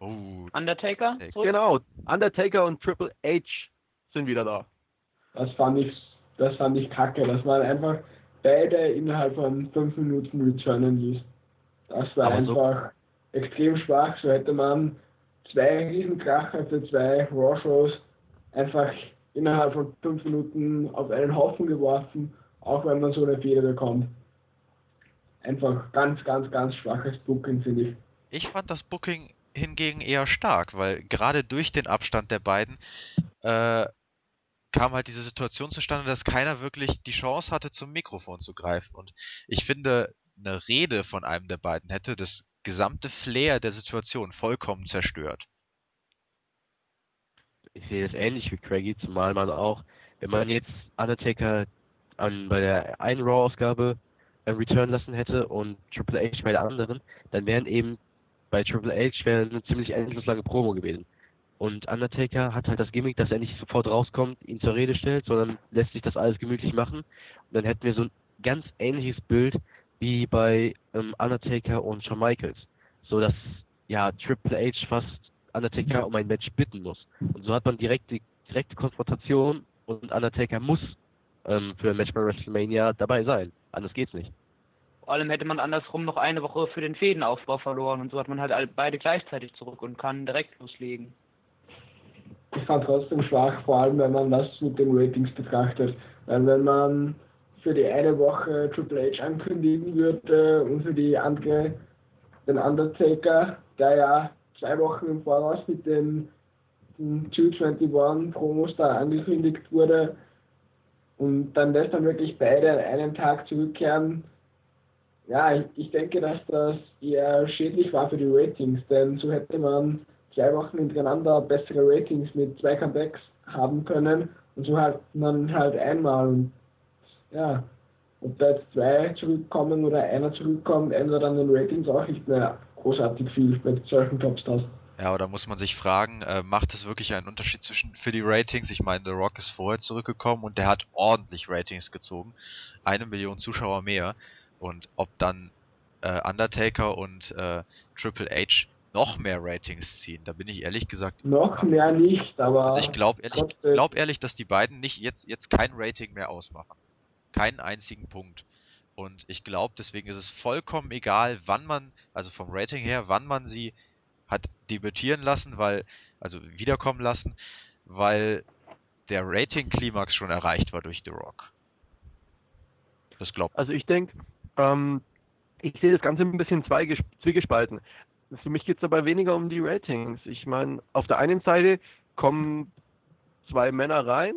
Oh, Undertaker? Genau, Undertaker und Triple H sind wieder da. Das fand ich, das fand ich kacke. Das waren einfach beide innerhalb von fünf Minuten returnen ließ. Das war Aber so- einfach extrem schwach. So hätte man zwei Riesenkracher für zwei Raw-Shows einfach innerhalb von fünf Minuten auf einen Haufen geworfen, auch wenn man so eine Fehler bekommt. Einfach ganz, ganz, ganz schwaches Booking, finde ich. Ich fand das Booking hingegen eher stark, weil gerade durch den Abstand der beiden äh, kam halt diese Situation zustande, dass keiner wirklich die Chance hatte, zum Mikrofon zu greifen. Und ich finde, eine Rede von einem der beiden hätte das gesamte Flair der Situation vollkommen zerstört. Ich sehe das ähnlich wie Craigie, zumal man auch, wenn man jetzt Undertaker an, bei der einen Raw-Ausgabe äh, return lassen hätte und Triple H bei der anderen, dann wären eben bei Triple H wäre eine ziemlich endlos lange Promo gewesen. Und Undertaker hat halt das Gimmick, dass er nicht sofort rauskommt, ihn zur Rede stellt, sondern lässt sich das alles gemütlich machen. Und dann hätten wir so ein ganz ähnliches Bild wie bei ähm, Undertaker und Shawn Michaels. So dass ja Triple H fast Undertaker um ein Match bitten muss. Und so hat man direkt die direkte Konfrontation und Undertaker muss ähm, für ein Match bei WrestleMania dabei sein. Anders geht's nicht. Vor allem hätte man andersrum noch eine Woche für den Fädenaufbau verloren und so hat man halt beide gleichzeitig zurück und kann direkt loslegen. ich fand trotzdem schwach, vor allem wenn man das mit den Ratings betrachtet. Weil wenn man für die eine Woche Triple H ankündigen würde und für die andere den Undertaker, der ja zwei Wochen im Voraus mit den 221 Promos da angekündigt wurde und dann lässt man wirklich beide an einem Tag zurückkehren. Ja, ich, denke, dass das eher schädlich war für die Ratings, denn so hätte man zwei Wochen hintereinander bessere Ratings mit zwei Comebacks haben können und so hat man halt einmal und ja, ob da jetzt zwei zurückkommen oder einer zurückkommt, ändert an den Ratings auch nicht mehr großartig viel bei solchen Topstars. Ja, da muss man sich fragen, äh, macht es wirklich einen Unterschied zwischen für die Ratings? Ich meine, The Rock ist vorher zurückgekommen und der hat ordentlich Ratings gezogen. Eine Million Zuschauer mehr. Und ob dann äh, Undertaker und äh, Triple H noch mehr Ratings ziehen. Da bin ich ehrlich gesagt. Noch mehr nicht, aber. Also ich glaube ehrlich, trotzdem- glaub ehrlich, dass die beiden nicht jetzt, jetzt kein Rating mehr ausmachen. Keinen einzigen Punkt. Und ich glaube, deswegen ist es vollkommen egal, wann man, also vom Rating her, wann man sie hat debütieren lassen, weil, also wiederkommen lassen, weil der Rating-Klimax schon erreicht war durch The Rock. Das glaubt Also ich denke, ähm, ich sehe das Ganze ein bisschen zwiegespalten. Für mich geht es dabei weniger um die Ratings. Ich meine, auf der einen Seite kommen zwei Männer rein,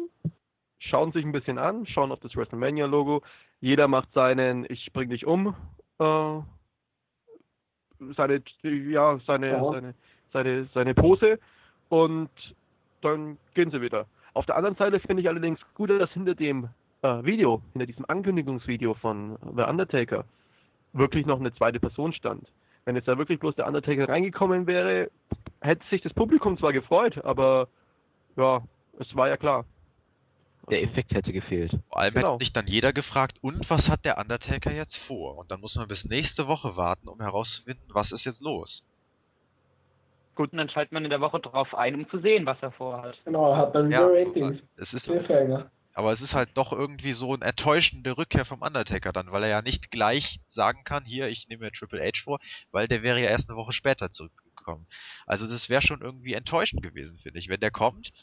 schauen sich ein bisschen an, schauen auf das WrestleMania-Logo. Jeder macht seinen Ich bring dich um, äh, seine, ja, seine, Ja. seine, seine, seine Pose und dann gehen sie wieder. Auf der anderen Seite finde ich allerdings gut, dass hinter dem äh, Video, hinter diesem Ankündigungsvideo von The Undertaker, wirklich noch eine zweite Person stand. Wenn jetzt da wirklich bloß der Undertaker reingekommen wäre, hätte sich das Publikum zwar gefreut, aber ja, es war ja klar. Der Effekt hätte gefehlt. Vor allem Genau. hätte sich dann jeder gefragt, und was hat der Undertaker jetzt vor? Und dann muss man bis nächste Woche warten, um herauszufinden, was ist jetzt los. Gut, und dann schaltet man in der Woche drauf ein, um zu sehen, was er vorhat. Genau, hat dann Ja, Ratings. es ist, Cliffhanger. Aber es ist halt doch irgendwie so eine enttäuschende Rückkehr vom Undertaker dann, weil er ja nicht gleich sagen kann, hier, ich nehme mir Triple H vor, weil der wäre ja erst eine Woche später zurückgekommen. Also das wäre schon irgendwie enttäuschend gewesen, finde ich, wenn der kommt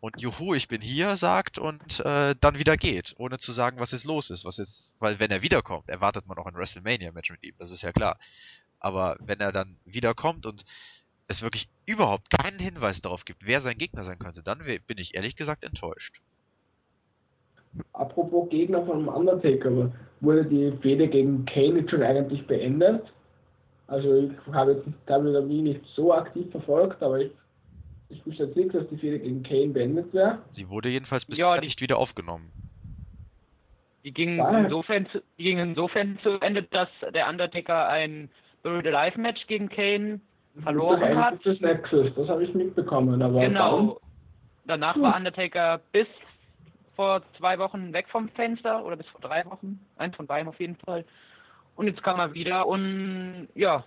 und Juhu, ich bin hier sagt und äh, dann wieder geht, ohne zu sagen, was jetzt los ist, was jetzt, weil wenn er wiederkommt, erwartet man auch ein WrestleMania-Match mit ihm, das ist ja klar. Aber wenn er dann wiederkommt und es wirklich überhaupt keinen Hinweis darauf gibt, wer sein Gegner sein könnte, dann bin ich ehrlich gesagt enttäuscht. Apropos Gegner von Undertaker, wurde die Fehde gegen Kane jetzt schon eigentlich beendet? Also ich habe jetzt WWE nicht so aktiv verfolgt, aber ich, ich wüsste jetzt nichts, dass die Fehde gegen Kane beendet wäre. Sie wurde jedenfalls bisher Ja, nicht wieder aufgenommen. Die ging Was? insofern zu, die ging insofern zu Ende, dass der Undertaker ein Buried Alive Match gegen Kane verloren das hat. ist das Nexus, das habe ich mitbekommen, aber Genau. Danach Hm. war Undertaker bis vor zwei Wochen weg vom Fenster oder bis vor drei Wochen. Eins von beiden auf jeden Fall. Und jetzt kam er wieder und ja,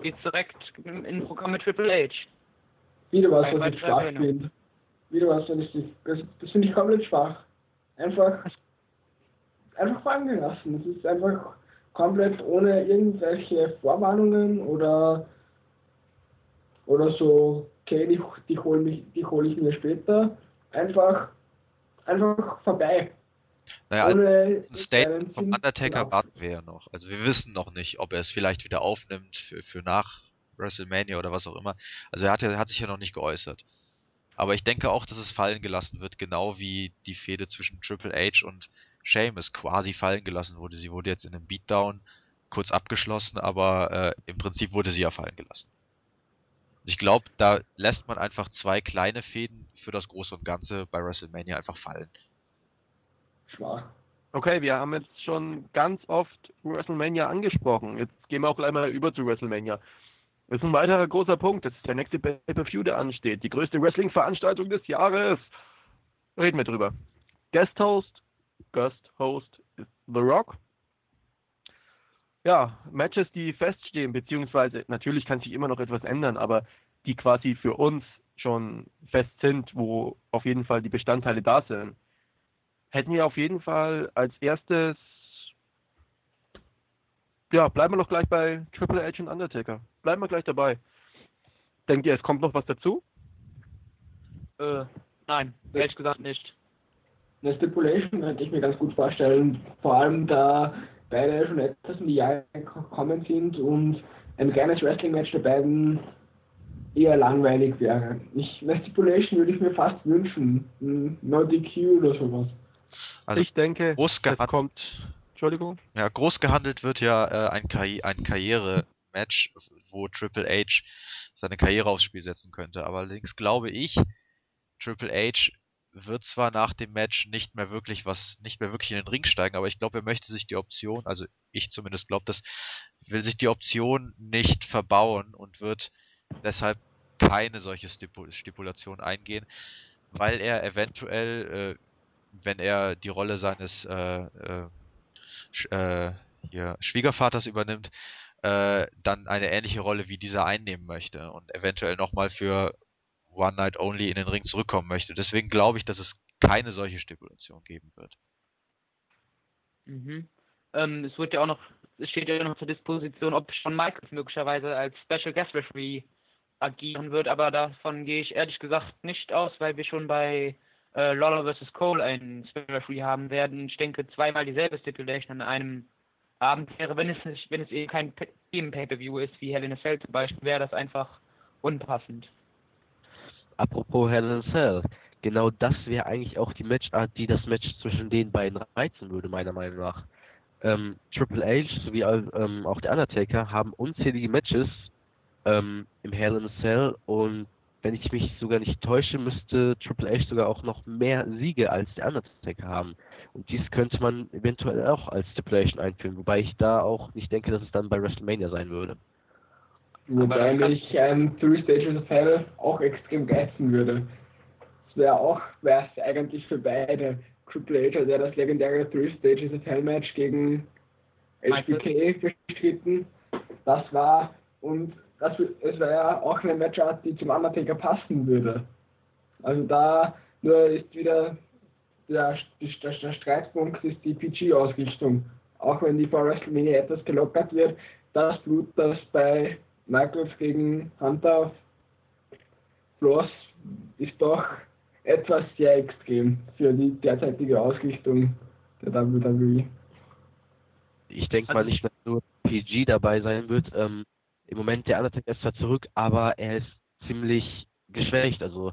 geht direkt in Programm mit Triple H. wieder was ich weiterer schwach finde. Wieder was, was ich, das, das finde ich komplett schwach. Einfach, einfach fallen gelassen. Es ist einfach komplett ohne irgendwelche Vorwarnungen oder oder so, okay, die, die hole hole ich mir später. Einfach, einfach vorbei. Naja, also ohne ein Statement vom Undertaker genau. warten wir ja noch. Also wir wissen noch nicht, ob er es vielleicht wieder aufnimmt für, für nach WrestleMania oder was auch immer. Also er hat, ja, hat sich ja noch nicht geäußert. Aber ich denke auch, dass es fallen gelassen wird, genau wie die Fehde zwischen Triple H und Sheamus quasi fallen gelassen wurde. Sie wurde jetzt in einem Beatdown kurz abgeschlossen, aber äh, im Prinzip wurde sie ja fallen gelassen. Und Ich glaube, da lässt man einfach zwei kleine Fäden für das Große und Ganze bei WrestleMania einfach fallen. Schwach. Okay, wir haben jetzt schon ganz oft WrestleMania angesprochen. Jetzt gehen wir auch gleich mal über zu WrestleMania. Das ist ein weiterer großer Punkt. Das ist der nächste Pay-Per-View, der ansteht. Die größte Wrestling-Veranstaltung des Jahres. Reden wir drüber. Guest Host, Guest Host ist The Rock. Ja, Matches, die feststehen, beziehungsweise natürlich kann sich immer noch etwas ändern, aber die quasi für uns schon fest sind, wo auf jeden Fall die Bestandteile da sind hätten wir auf jeden Fall als erstes, ja, bleiben wir noch gleich bei Triple H und Undertaker. Bleiben wir gleich dabei. Denkt ihr, es kommt noch was dazu? Äh, nein, ehrlich gesagt nicht. Eine Stipulation könnte ich mir ganz gut vorstellen, vor allem da beide schon etwas in die Jahre gekommen sind und ein reines Wrestling-Match der beiden eher langweilig wäre. Ich, eine Stipulation würde ich mir fast wünschen. Ein No DQ oder sowas. Also ich denke, groß kommt. Entschuldigung. ja, groß gehandelt wird ja äh, ein, Karri ein Karriere-Match, wo Triple H seine Karriere aufs Spiel setzen könnte. Aber allerdings glaube ich, Triple H wird zwar nach dem Match nicht mehr wirklich was, nicht mehr wirklich in den Ring steigen, aber ich glaube, er möchte sich die Option, also ich zumindest glaube das, will sich die Option nicht verbauen und wird deshalb keine solche Stipu Stipulation eingehen, weil er eventuell, äh, wenn er die Rolle seines äh, äh, äh, hier Schwiegervaters übernimmt, äh, dann eine ähnliche Rolle wie dieser einnehmen möchte und eventuell nochmal für One Night Only in den Ring zurückkommen möchte. Deswegen glaube ich, dass es keine solche Stipulation geben wird. Mhm. Ähm, es wird ja auch noch, es steht ja noch zur Disposition, ob Shawn Michaels möglicherweise als Special Guest Referee agieren wird, aber davon gehe ich ehrlich gesagt nicht aus, weil wir schon bei äh, Lawler vs. Cole einen Special Referee haben werden. Ich denke, zweimal dieselbe Stipulation an einem Abend wäre, wenn es nicht, wenn es eben kein Team Pay-Per-View ist, wie Hell in a Cell zum Beispiel, wäre das einfach unpassend. Apropos Hell in a Cell, genau das wäre eigentlich auch die Matchart, die das Match zwischen den beiden reizen würde, meiner Meinung nach. Ähm, Triple H sowie ähm, auch der Undertaker haben unzählige Matches ähm, im Hell in a Cell und wenn ich mich sogar nicht täusche, müsste Triple H sogar auch noch mehr Siege als der Undertaker haben. Und dies könnte man eventuell auch als Stipulation einführen, wobei ich da auch nicht denke, dass es dann bei WrestleMania sein würde. Wobei mich ein Three Stages of Hell auch extrem geizen würde. Es wäre auch, wäre es eigentlich für beide. Triple H hat ja das legendäre Three Stages of Hell Match gegen HBK bestritten. Das war, und das, es wäre ja auch eine Matchart, die zum Undertaker passen würde. Also da nur ist wieder der, der, der Streitpunkt ist die PG-Ausrichtung. Auch wenn die vor WrestleMania etwas gelockert wird, das Blut, das bei Michaels gegen Hunter floss, ist doch etwas sehr extrem für die derzeitige Ausrichtung der WWE. Ich denke mal nicht, dass nur PG dabei sein wird. Ähm, Im Moment der Undertaker ist zwar zurück, aber er ist ziemlich geschwächt. Also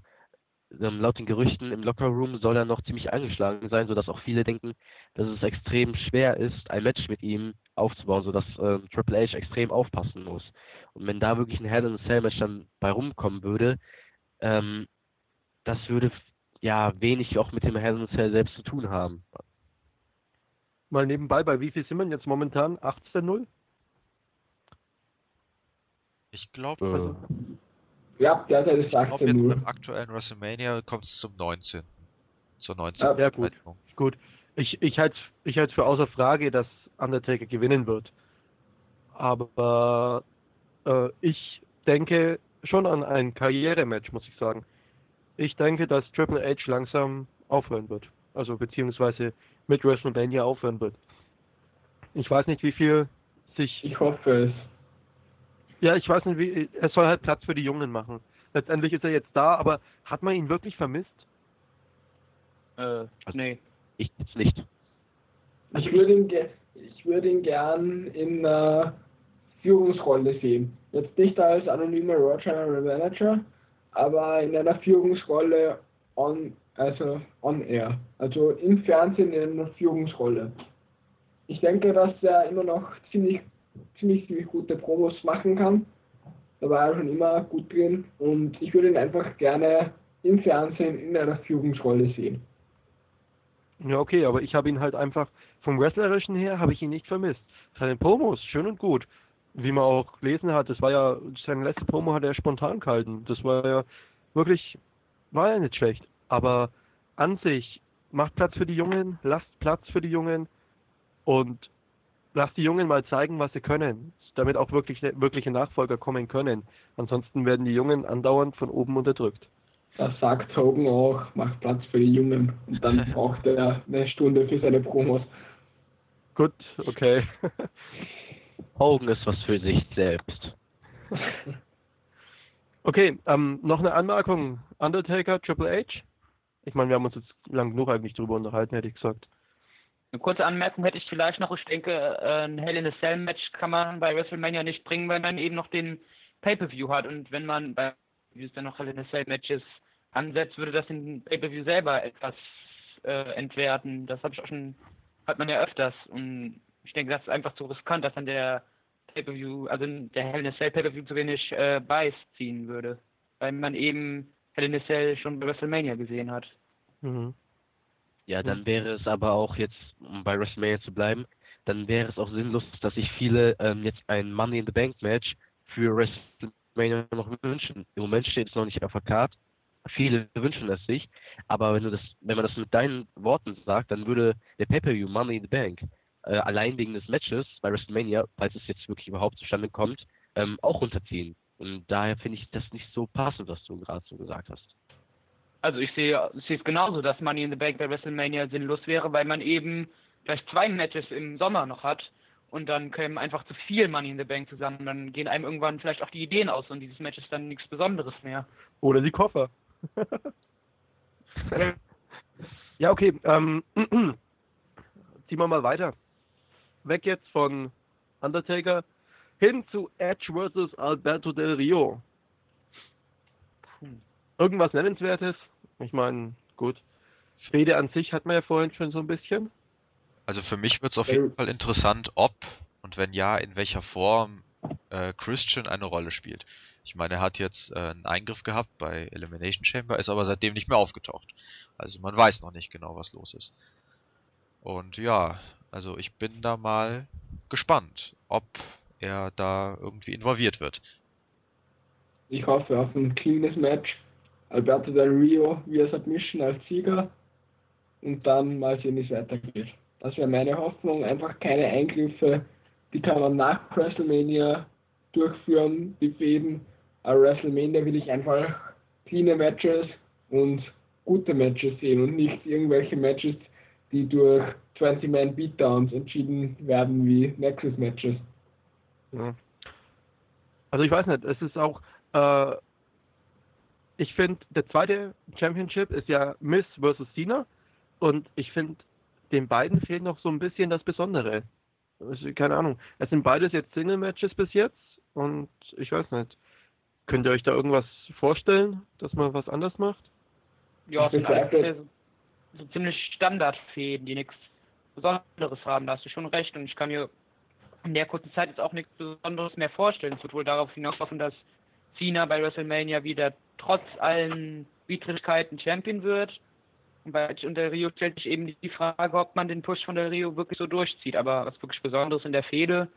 ähm, laut den Gerüchten im Lockerroom soll er noch ziemlich angeschlagen sein, sodass auch viele denken, dass es extrem schwer ist, ein Match mit ihm aufzubauen, sodass ähm, Triple H extrem aufpassen muss. Und wenn da wirklich ein Hell in a Cell Match dann bei rumkommen würde, ähm, das würde ja wenig auch mit dem Hell in a Cell selbst zu tun haben. Mal nebenbei, bei wie viel sind wir jetzt momentan? 18-0? Ich glaube, Ja, derzeit ist ich glaube jetzt 18 beim aktuellen WrestleMania kommt es zum 19. Zur 19. Ja, gut. Zeitpunkt. Gut. Ich, ich halte ich halt's für außer Frage, dass Undertaker gewinnen wird. Aber äh, ich denke schon an ein Karrierematch, muss ich sagen. Ich denke, dass Triple H langsam aufhören wird. Also beziehungsweise mit WrestleMania aufhören wird. Ich weiß nicht, wie viel sich. Ich hoffe es. Ja, ich weiß nicht, wie. Er soll halt Platz für die Jungen machen. Letztendlich ist er jetzt da, aber hat man ihn wirklich vermisst? Äh, nee. ich jetzt nicht. Ich würde ihn, ge- ich würde ihn gern in einer Führungsrolle sehen. Jetzt nicht als anonymer General Manager, aber in einer Führungsrolle on, also on air. Also im Fernsehen in einer Führungsrolle. Ich denke, dass er immer noch ziemlich, ziemlich, ziemlich gute Promos machen kann. Da war er schon immer gut drin und ich würde ihn einfach gerne im Fernsehen in einer Führungsrolle sehen. Ja, okay, aber ich habe ihn halt einfach vom Wrestlerischen her habe ich ihn nicht vermisst. Seine Promos, schön und gut. Wie man auch gelesen hat, das war ja, seine letzte Promo hat er spontan gehalten. Das war ja wirklich, war ja nicht schlecht. Aber an sich, macht Platz für die Jungen, lasst Platz für die Jungen und lasst die Jungen mal zeigen, was sie können, damit auch wirklich wirkliche Nachfolger kommen können. Ansonsten werden die Jungen andauernd von oben unterdrückt. Das sagt Hogan auch, macht Platz für die Jungen. Und dann braucht er eine Stunde für seine Promos. Gut, okay. Hogan ist was für sich selbst. Okay, ähm, noch eine Anmerkung. Undertaker, Triple H? Ich meine, wir haben uns jetzt lang genug eigentlich drüber unterhalten, hätte ich gesagt. Eine kurze Anmerkung hätte ich vielleicht noch. Ich denke, äh, ein Hell in a Cell Match kann man bei WrestleMania nicht bringen, weil man eben noch den Pay-Per-View hat. Und wenn man bei wie dann noch Hell in a Cell Matches ansetzt, würde das den Pay-Per-View selber etwas äh, entwerten. Das habe ich auch schon, hat man ja öfters. Und ich denke, das ist einfach zu riskant, dass dann der Pay-Per-View, also der Hell in a Cell Pay-Per-View zu wenig äh, Buys ziehen würde. Weil man eben Hell in a Cell schon bei WrestleMania gesehen hat. Mhm. Ja, dann wäre es aber auch jetzt, um bei WrestleMania zu bleiben, dann wäre es auch sinnlos, dass sich viele ähm, jetzt ein Money in the Bank Match für WrestleMania noch wünschen. Im Moment steht es noch nicht auf der Karte. Viele wünschen es sich, aber wenn du das, wenn man das mit deinen Worten sagt, dann würde der Pay-Per-View Money in the Bank äh, allein wegen des Matches bei WrestleMania, falls es jetzt wirklich überhaupt zustande kommt, ähm, auch runterziehen. Und daher finde ich das nicht so passend, was du gerade so gesagt hast. Also ich sehe, ich sehe es genauso, dass Money in the Bank bei WrestleMania sinnlos wäre, weil man eben vielleicht zwei Matches im Sommer noch hat und dann kämen einfach zu viel Money in the Bank zusammen. Dann gehen einem irgendwann vielleicht auch die Ideen aus und dieses Match ist dann nichts Besonderes mehr. Oder die Koffer. ja, okay. Ähm, ziehen wir mal weiter. Weg jetzt von Undertaker hin zu Edge vs. Alberto Del Rio. Irgendwas Nennenswertes? Ich meine, gut. Fede an sich hat man ja vorhin schon so ein bisschen. Also für mich wird es auf jeden Fall interessant, ob und wenn ja, in welcher Form äh, Christian eine Rolle spielt. Ich meine, er hat jetzt äh, einen Eingriff gehabt bei Elimination Chamber, ist aber seitdem nicht mehr aufgetaucht. Also man weiß noch nicht genau, was los ist. Und ja, also ich bin da mal gespannt, ob er da irgendwie involviert wird. Ich hoffe auf ein cleanes Match. Alberto Del Rio via Submission als Sieger und dann mal sehen, wie es weitergeht. Das wäre meine Hoffnung. Einfach keine Eingriffe, die kann man nach WrestleMania durchführen, die Fäden. Aber WrestleMania will ich einfach cleane Matches und gute Matches sehen und nicht irgendwelche Matches, die durch 20-Man Beatdowns entschieden werden wie Nexus Matches. Also ich weiß nicht, es ist auch, äh, ich finde, der zweite Championship ist ja Miss versus Cena und ich finde, den beiden fehlt noch so ein bisschen das Besondere. Also, keine Ahnung. Es sind beides jetzt Single-Matches bis jetzt und ich weiß nicht. Könnt ihr euch da irgendwas vorstellen, dass man was anders macht? Ja, es sind alles so ziemlich Standardfäden, die nichts Besonderes haben. Da hast du schon recht und ich kann mir in der kurzen Zeit jetzt auch nichts Besonderes mehr vorstellen. Es wird wohl darauf hinauslaufen, dass Cena bei WrestleMania wieder trotz allen Widrigkeiten Champion wird. Und bei und der Rio stellt sich eben die Frage, ob man den Push von der Rio wirklich so durchzieht. Aber was wirklich Besonderes in der Fehde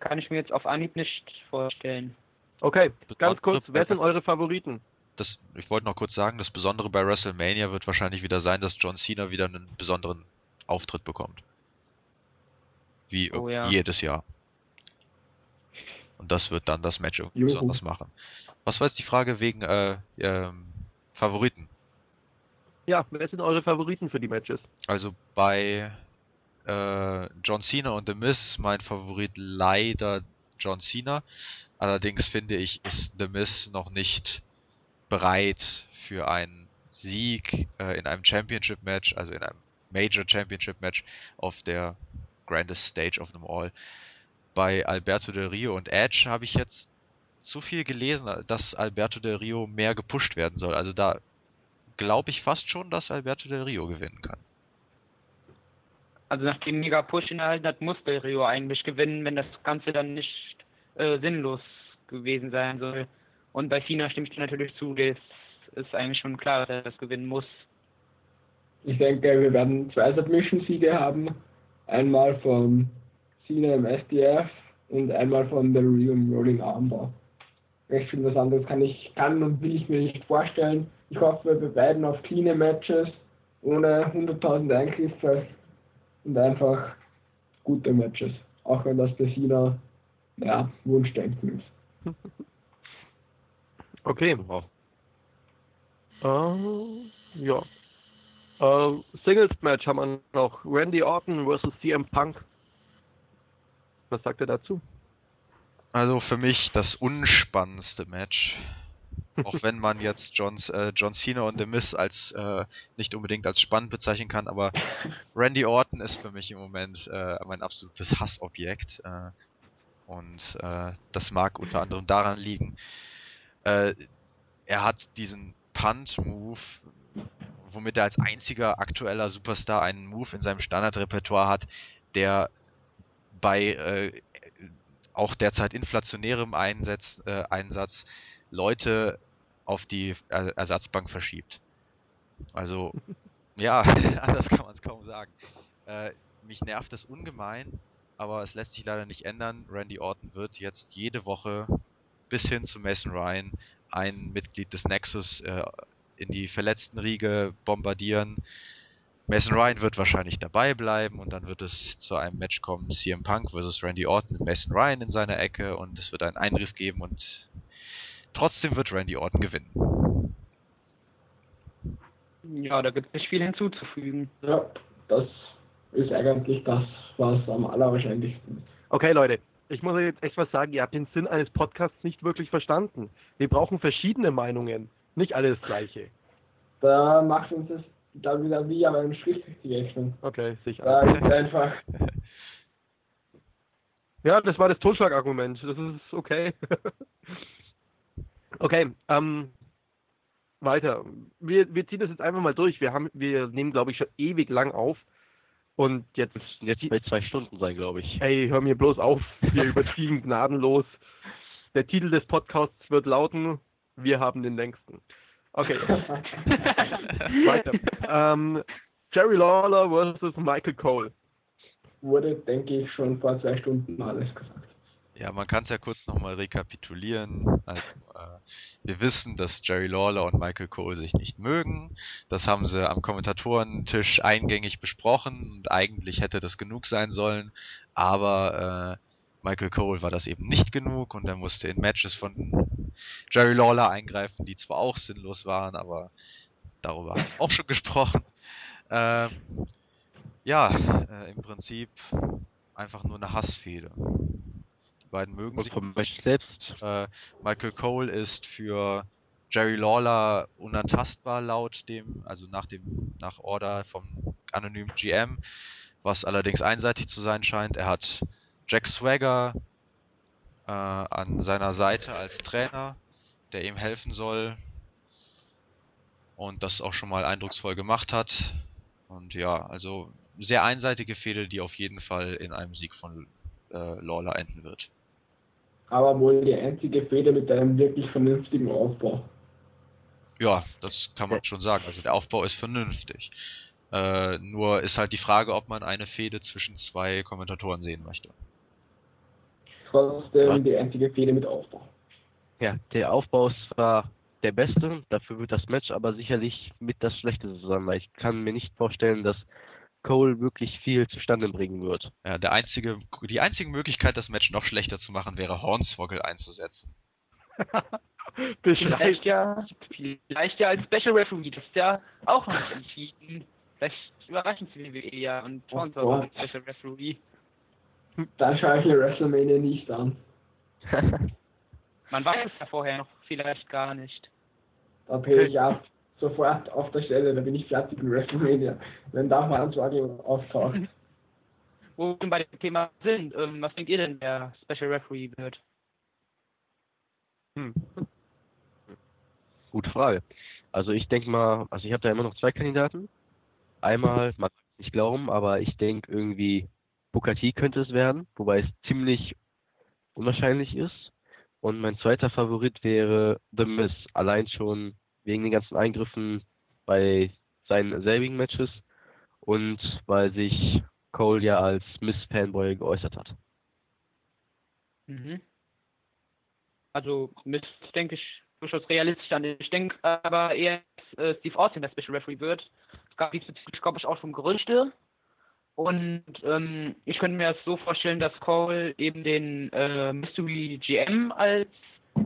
kann ich mir jetzt auf Anhieb nicht vorstellen. Okay, ganz kurz, wer sind eure Favoriten? Das, ich wollte noch kurz sagen, das Besondere bei WrestleMania wird wahrscheinlich wieder sein, dass John Cena wieder einen besonderen Auftritt bekommt. Wie Oh ja. jedes Jahr. Und das wird dann das Match irgendwie Juhu. besonders machen. Was war jetzt die Frage wegen äh, ähm, Favoriten? Ja, wer sind eure Favoriten für die Matches? Also bei äh, John Cena und The Miz ist mein Favorit leider John Cena. Allerdings finde ich, ist The Miz noch nicht bereit für einen Sieg äh, in einem Championship Match, also in einem Major Championship Match auf der grandest stage of them all. Bei Alberto Del Rio und Edge habe ich jetzt zu viel gelesen, dass Alberto Del Rio mehr gepusht werden soll. Also da glaube ich fast schon, dass Alberto Del Rio gewinnen kann. Also nachdem Mega Push ihn erhalten hat, muss Del Rio eigentlich gewinnen, wenn das Ganze dann nicht äh, sinnlos gewesen sein soll. Und bei Cena stimme ich dir natürlich zu, das ist eigentlich schon klar, dass er das gewinnen muss. Ich denke, wir werden zwei Submission-Siege haben. Einmal von Cena im SDF und einmal von Rio im Rolling Armbar. Recht viel was anderes kann ich, kann und will ich mir nicht vorstellen. Ich hoffe bei beiden auf cleane Matches, ohne 100.000 Eingriffe und einfach gute Matches. Auch wenn das bei Cena, ja, Wunschdenken ist. Okay. Äh, ja. Äh, Singles Match haben wir noch. Randy Orton versus CM Punk. Was sagt ihr dazu? Also für mich das unspannendste Match. Auch wenn man jetzt Johns, äh, John Cena und The Miz als äh, nicht unbedingt als spannend bezeichnen kann, aber Randy Orton ist für mich im Moment äh, mein absolutes Hassobjekt. Äh, und äh, das mag unter anderem daran liegen, äh, er hat diesen Punt-Move, womit er als einziger aktueller Superstar einen Move in seinem Standardrepertoire hat, der bei äh, auch derzeit inflationärem Einsatz, äh, Einsatz Leute auf die er Ersatzbank verschiebt. Also, ja, anders kann man es kaum sagen. Äh, mich nervt das ungemein, aber es lässt sich leider nicht ändern. Randy Orton wird jetzt jede Woche bis hin zu Mason Ryan ein Mitglied des Nexus äh, in die verletzten Riege bombardieren. Mason Ryan wird wahrscheinlich dabei bleiben und dann wird es zu einem Match kommen, CM Punk versus Randy Orton mit Mason Ryan in seiner Ecke und es wird einen Eingriff geben und trotzdem wird Randy Orton gewinnen. Ja, da gibt es nicht viel hinzuzufügen. Ja, das ist eigentlich das, was am allerwahrscheinlichsten ist. Okay, Leute, ich muss euch jetzt echt was sagen, ihr habt den Sinn eines Podcasts nicht wirklich verstanden. Wir brauchen verschiedene Meinungen, nicht alles das gleiche. Da macht uns das dann wieder wie an einem Strich die Rechnung. Okay, sicher. Da ist einfach, Ja, das war das Totschlagargument. Das ist okay. okay, ähm, weiter. Wir, wir ziehen das jetzt einfach mal durch. Wir haben, wir nehmen, glaube ich, schon ewig lang auf. Und jetzt, Jetzt bei zwei Stunden sein, glaube ich. hey, hör mir bloß auf. Wir überziehen gnadenlos. Der Titel des Podcasts wird lauten, wir haben den längsten. Okay, weiter. ähm, Jerry Lawler versus Michael Cole. wurde, denke ich, schon vor zwei Stunden alles gesagt. Ja, man kann es ja kurz nochmal rekapitulieren. Also, äh, wir wissen, dass Jerry Lawler und Michael Cole sich nicht mögen. Das haben sie am Kommentatorentisch eingängig besprochen und eigentlich hätte das genug sein sollen. Aber äh, Michael Cole war das eben nicht genug und er musste in Matches von Jerry Lawler eingreifen, die zwar auch sinnlos waren, aber darüber haben wir auch schon gesprochen. Ähm, ja, äh, im Prinzip einfach nur eine Hassfehde. Die beiden mögen sich selbst, äh, Michael Cole ist für Jerry Lawler unantastbar laut dem, also nach dem, nach Order vom anonymen GM, was allerdings einseitig zu sein scheint. Er hat Jack Swagger äh, an seiner Seite als Trainer, der ihm helfen soll und das auch schon mal eindrucksvoll gemacht hat. Und ja, also sehr einseitige Fehde, die auf jeden Fall in einem Sieg von äh, Lawler enden wird. Aber wohl die einzige Feder mit einem wirklich vernünftigen Aufbau. Ja, das kann man schon sagen. Also der Aufbau ist vernünftig. Äh, nur ist halt die Frage, ob man eine Fehde zwischen zwei Kommentatoren sehen möchte. Trotzdem die einzige Feder mit Aufbau. ja, der Aufbau ist zwar der beste, dafür wird das Match aber sicherlich mit das schlechteste sein, weil ich kann mir nicht vorstellen, dass Cole wirklich viel zustande bringen wird. Ja, der einzige, die einzige Möglichkeit, das Match noch schlechter zu machen, wäre Hornswoggle einzusetzen. Vielleicht ja, vielleicht ja als Special Referee, das ist ja auch noch nicht entschieden. Vielleicht überraschen sie WWE ja und Oh schauen so als. Special Referee. Da schaue ich mir WrestleMania nicht an. Man weiß es ja vorher noch vielleicht gar nicht. Da drehe ich ab. Sofort auf der Stelle, da bin ich fertig mit WrestleMania. Wenn da mal ein Sorge auftaucht. Wo wir bei dem Thema sind, ähm, was denkt ihr denn, der Special Referee wird? Hm. Gute Frage. Also ich denke mal, also ich habe da immer noch zwei Kandidaten. Einmal, man kann es nicht glauben, aber ich denke irgendwie Booker könnte es werden, wobei es ziemlich unwahrscheinlich ist. Und mein zweiter Favorit wäre The Miz, allein schon wegen den ganzen Eingriffen bei seinen selbigen Matches und weil sich Cole ja als Miss-Fanboy geäußert hat. Mhm. Also, mit, denke ich, durchaus realistisch an. Ich denke aber eher, dass äh, Steve Austin der Special Referee wird. Es gab glaube ich, auch schon Gerüchte. Und ähm, ich könnte mir das so vorstellen, dass Cole eben den äh, Mystery GM als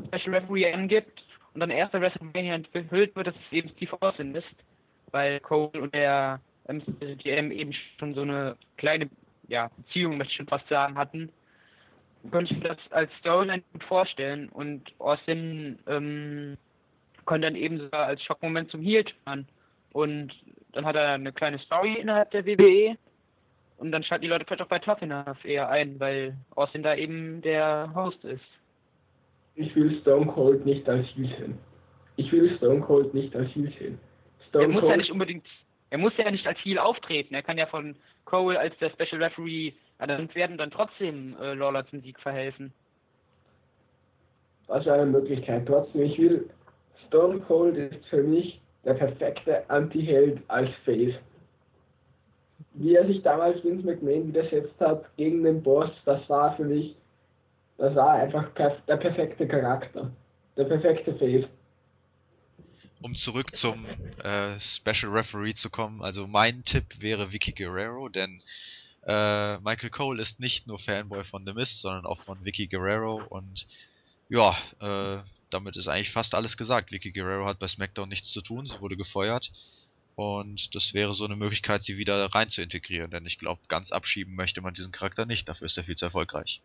Special Referee angibt und dann erst bei WrestleMania enthüllt wird, dass es eben Steve Austin ist, weil Cole und der ähm, GM eben schon so eine kleine ja, Beziehung, möchte ich schon fast sagen, hatten. Könnte ich mir das als Storyline gut vorstellen und Austin ähm, konnte dann eben sogar als Schockmoment zum Heel turnen. Und dann hat er eine kleine Story innerhalb der WWE und dann schalten die Leute vielleicht auch bei Enough eher ein, weil Austin da eben der Host ist. Ich will Stone Cold nicht als Heel sehen. Ich will Stone Cold nicht als Heel sehen. Stone Er muss Cold, ja nicht unbedingt, er muss ja nicht als Heel auftreten, er kann ja von Cole als der Special Referee ernannt werden und dann trotzdem äh, Lawler zum Sieg verhelfen. Das wäre eine Möglichkeit. Trotzdem, ich will, Stone Cold ist für mich der perfekte Anti-Held als Face. Wie er sich damals Vince McMahon widersetzt hat gegen den Boss, das war für mich, das war einfach perf der perfekte Charakter. Der perfekte Face. um zurück zum äh, Special Referee zu kommen, also mein Tipp wäre Vicky Guerrero, denn äh, Michael Cole ist nicht nur Fanboy von The Mist, sondern auch von Vicky Guerrero und ja, äh, damit ist eigentlich fast alles gesagt. Vicky Guerrero hat bei SmackDown nichts zu tun, sie wurde gefeuert und das wäre so eine Möglichkeit, sie wieder rein zu integrieren, denn ich glaube, ganz abschieben möchte man diesen Charakter nicht, dafür ist er viel zu erfolgreich.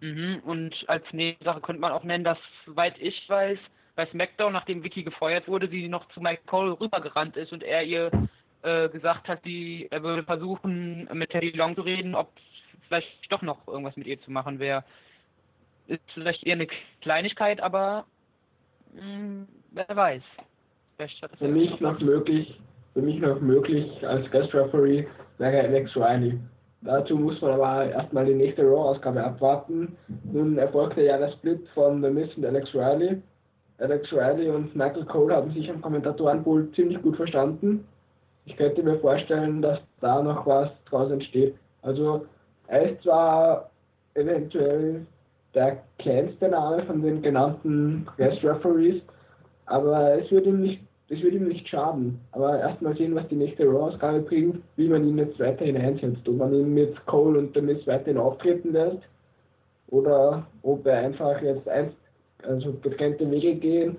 Mhm, und als Nebensache könnte man auch nennen, dass, soweit ich weiß, bei SmackDown, nachdem Vicky gefeuert wurde, sie noch zu Mike Cole rübergerannt ist und er ihr äh, gesagt hat, die, er würde versuchen, mit Teddy Long zu reden, ob vielleicht doch noch irgendwas mit ihr zu machen wäre. Ist vielleicht eher eine Kleinigkeit, aber mh, hm, wer weiß. Für mich noch möglich, für mich noch möglich als Guest Referee wäre Alex Riley. Dazu muss man aber erstmal die nächste Raw-Ausgabe abwarten. Nun erfolgte ja der Split von The Miz und Alex Riley. Alex Riley und Michael Cole haben sich am Kommentatorenpool ziemlich gut verstanden. Ich könnte mir vorstellen, dass da noch was draus entsteht. Also er ist zwar eventuell der kleinste Name von den genannten Guest Referees, aber es wird ihm nicht, es wird ihm nicht schaden. Aber erstmal sehen, was die nächste Raw-Ausgabe bringt, wie man ihn jetzt weiterhin einsetzt. Ob man ihn mit Cole und damit weiterhin auftreten lässt oder ob er einfach jetzt eins also getrennte Wege gehen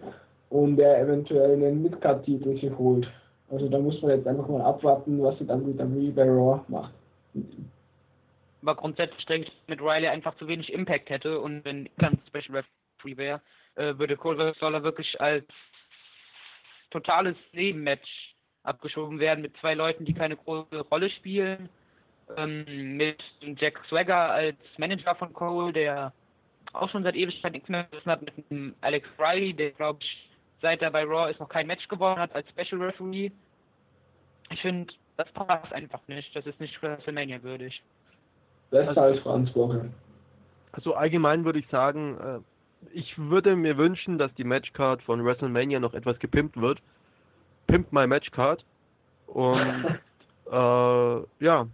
und er eventuell einen Midcard-Titel sich holt. Also da muss man jetzt einfach mal abwarten, was sie dann mit WWE bei Raw macht. Aber grundsätzlich denke ich, mit Riley einfach zu wenig Impact hätte und wenn dann Special Referee wäre, äh, würde Cole Dollar wirklich als totales Nebenmatch abgeschoben werden mit zwei Leuten, die keine große Rolle spielen. Ähm, mit Jack Swagger als Manager von Cole, der auch schon seit Ewigkeit nichts mehr zu hat, mit einem Alex Riley, der glaube ich seit er bei Raw ist noch kein Match gewonnen hat als Special Referee. Ich finde, das passt einfach nicht. Das ist nicht WrestleMania würdig. Besser also, als Franz Woche. Also allgemein würde ich sagen, äh, ich würde mir wünschen, dass die Matchcard von WrestleMania noch etwas gepimpt wird. Pimp my Matchcard. Und äh, ja,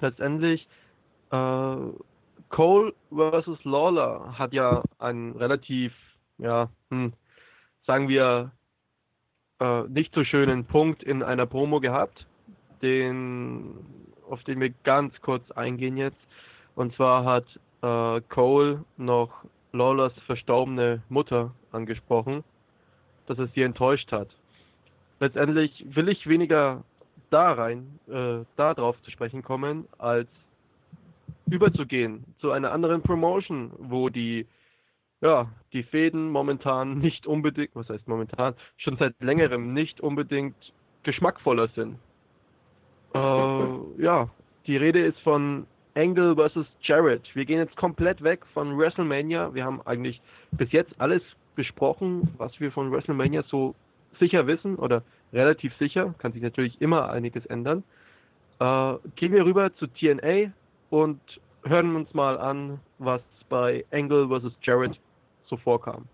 letztendlich äh, Cole versus Lawler hat ja einen relativ, ja, hm, sagen wir, äh, nicht so schönen Punkt in einer Promo gehabt, den, auf den wir ganz kurz eingehen jetzt. Und zwar hat äh, Cole noch Lawlers verstorbene Mutter angesprochen, dass es sie enttäuscht hat. Letztendlich will ich weniger da rein, äh, da zu sprechen kommen, als überzugehen zu einer anderen Promotion, wo die ja, die Fäden momentan nicht unbedingt, was heißt momentan, schon seit längerem nicht unbedingt geschmackvoller sind. Äh, ja, die Rede ist von Angle versus Jarrett. Wir gehen jetzt komplett weg von WrestleMania. Wir haben eigentlich bis jetzt alles besprochen, was wir von WrestleMania so sicher wissen oder relativ sicher. Kann sich natürlich immer einiges ändern. Äh, gehen wir rüber zu TNA und hören uns mal an, was bei Angle vs. Jarrett so vorkam.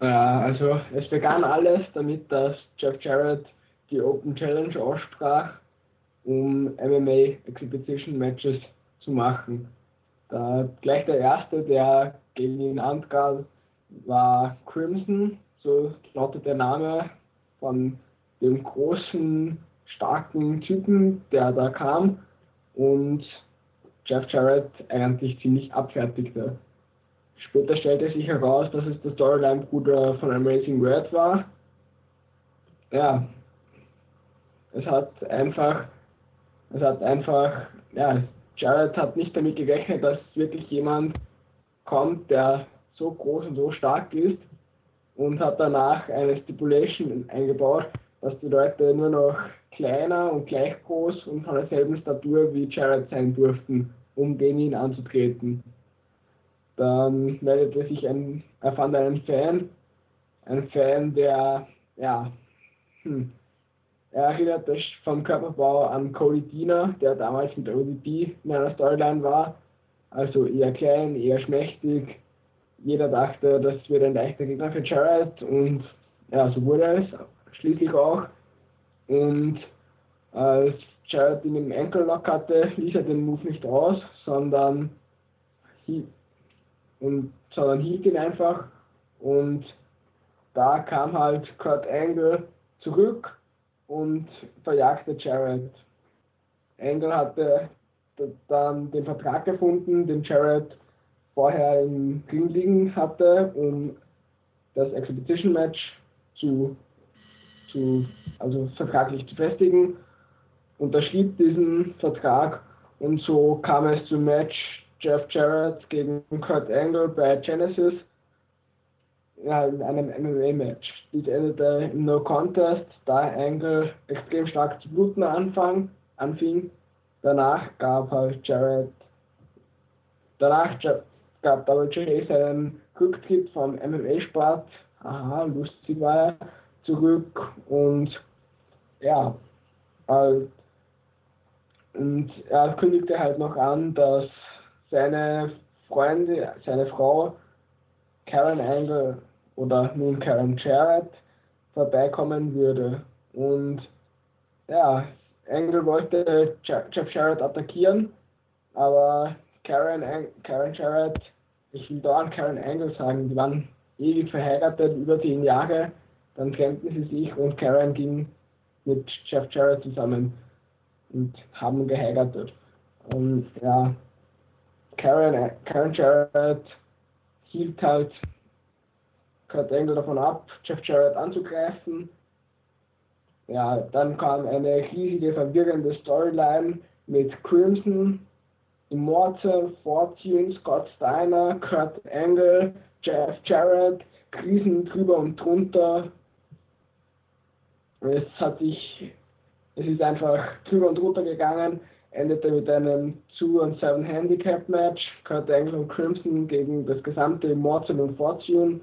Ja, also es begann alles damit, dass Jeff Jarrett die Open Challenge aussprach, um MMA Exhibition Matches zu machen. Da, gleich der erste, der gegen ihn antrat, war Crimson, so lautet der Name von dem großen, starken Typen, der da kam. Und Jeff Jarrett eigentlich ziemlich abfertigte. Später stellte sich heraus, dass es der Storyline-Bruder von Amazing Red war. Ja, es hat einfach, es hat einfach, ja, Jarrett hat nicht damit gerechnet, dass wirklich jemand kommt, der so groß und so stark ist und hat danach eine Stipulation eingebaut, dass die Leute nur noch kleiner und gleich groß und von derselben Statur wie Jared sein durften, um gegen ihn anzutreten. Dann meldete sich ein, er fand einen Fan, ein Fan, der, ja, hm, er erinnerte vom Körperbau an Cody Diener, der damals mit ODP in einer Storyline war. Also eher klein, eher schmächtig. Jeder dachte, das wird ein leichter Gegner für Jared und ja, so wurde es schließlich auch. Und als Jared ihn im Ankle Lock hatte, ließ er den Move nicht aus, sondern, und, sondern hielt ihn einfach und da kam halt Kurt Angle zurück und verjagte Jarrett. Angle hatte dann den Vertrag gefunden, den Jarrett vorher im Ring liegen hatte, um das Exhibition Match zu, zu also vertraglich zu festigen. Unterschrieb diesen Vertrag und so kam es zum Match Jeff Jarrett gegen Kurt Angle bei Genesis ja, in einem MMA-Match. Dies endete im No Contest, da Angle extrem stark zu bluten anfang, anfing. Danach gab halt Jarrett, danach gab WJ seinen Rücktritt vom MMA-Sport, aha, lustig war er, zurück und ja, halt, und er kündigte halt noch an, dass seine Freunde, seine Frau Karen Angle oder nun Karen Jarrett vorbeikommen würde. Und ja, Angle wollte Jeff Jarrett attackieren, aber Karen, Karen Jarrett, ich will da an Karen Angle sagen, die waren ewig verheiratet, über zehn Jahre, dann trennten sie sich und Karen ging mit Jeff Jarrett zusammen und haben geheiratet. Und ja, Karen, Karen Jarrett hielt halt Kurt Angle davon ab, Jeff Jarrett anzugreifen. Ja, dann kam eine riesige, verwirrende Storyline mit Crimson, Immortal, Fortune, Scott Steiner, Kurt Angle, Jeff Jarrett, Krisen drüber und drunter. Es hat sich, es ist einfach drüber und drunter gegangen endete mit einem 2 und 7 Handicap Match, Kurt Angle und Crimson gegen das gesamte Immortal und Fortune,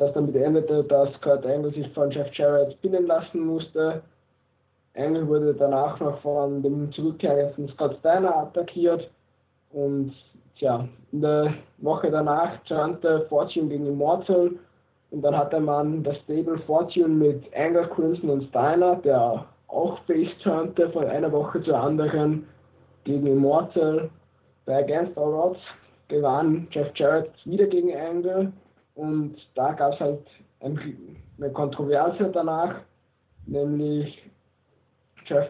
das damit endete, dass Kurt Angle sich von Jeff Jarrett spinnen lassen musste. Angle wurde danach noch von dem zurückkehrenden Scott Steiner attackiert und tja, in der Woche danach turnte Fortune gegen Immortal und dann hatte man das Stable Fortune mit Angle, Crimson und Steiner, der auch face-turnte von einer Woche zur anderen gegen Immortal. Bei Against All Odds gewann Jeff Jarrett wieder gegen Angle und da gab es halt eine Kontroverse danach, nämlich Jeff,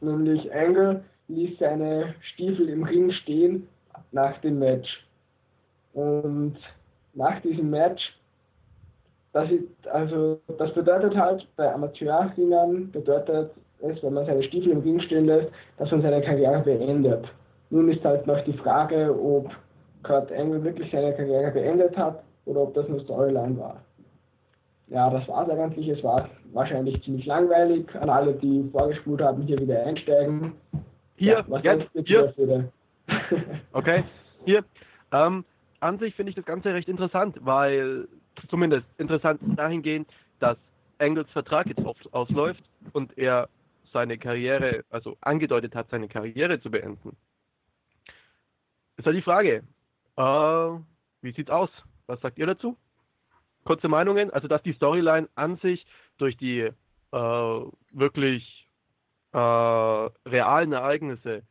nämlich Angle ließ seine Stiefel im Ring stehen nach dem Match. Und nach diesem Match das, ist, also, das bedeutet halt, bei Amateurringern bedeutet es, wenn man seine Stiefel im Ring stehen lässt, dass man seine Karriere beendet. Nun ist halt noch die Frage, ob Kurt Angle wirklich seine Karriere beendet hat oder ob das nur Storyline war. Ja, das war es eigentlich. Es war wahrscheinlich ziemlich langweilig. An alle, die vorgespult haben, hier wieder einsteigen. Hier, ja, was jetzt, hier. okay, hier. Ähm, an sich finde ich das Ganze recht interessant, weil zumindest interessant dahingehend, dass Engels Vertrag jetzt ausläuft und er seine Karriere, also angedeutet hat, seine Karriere zu beenden. Ist halt die Frage, äh, wie sieht's aus? Was sagt ihr dazu? Kurze Meinungen, also dass die Storyline an sich durch die äh, wirklich äh, realen Ereignisse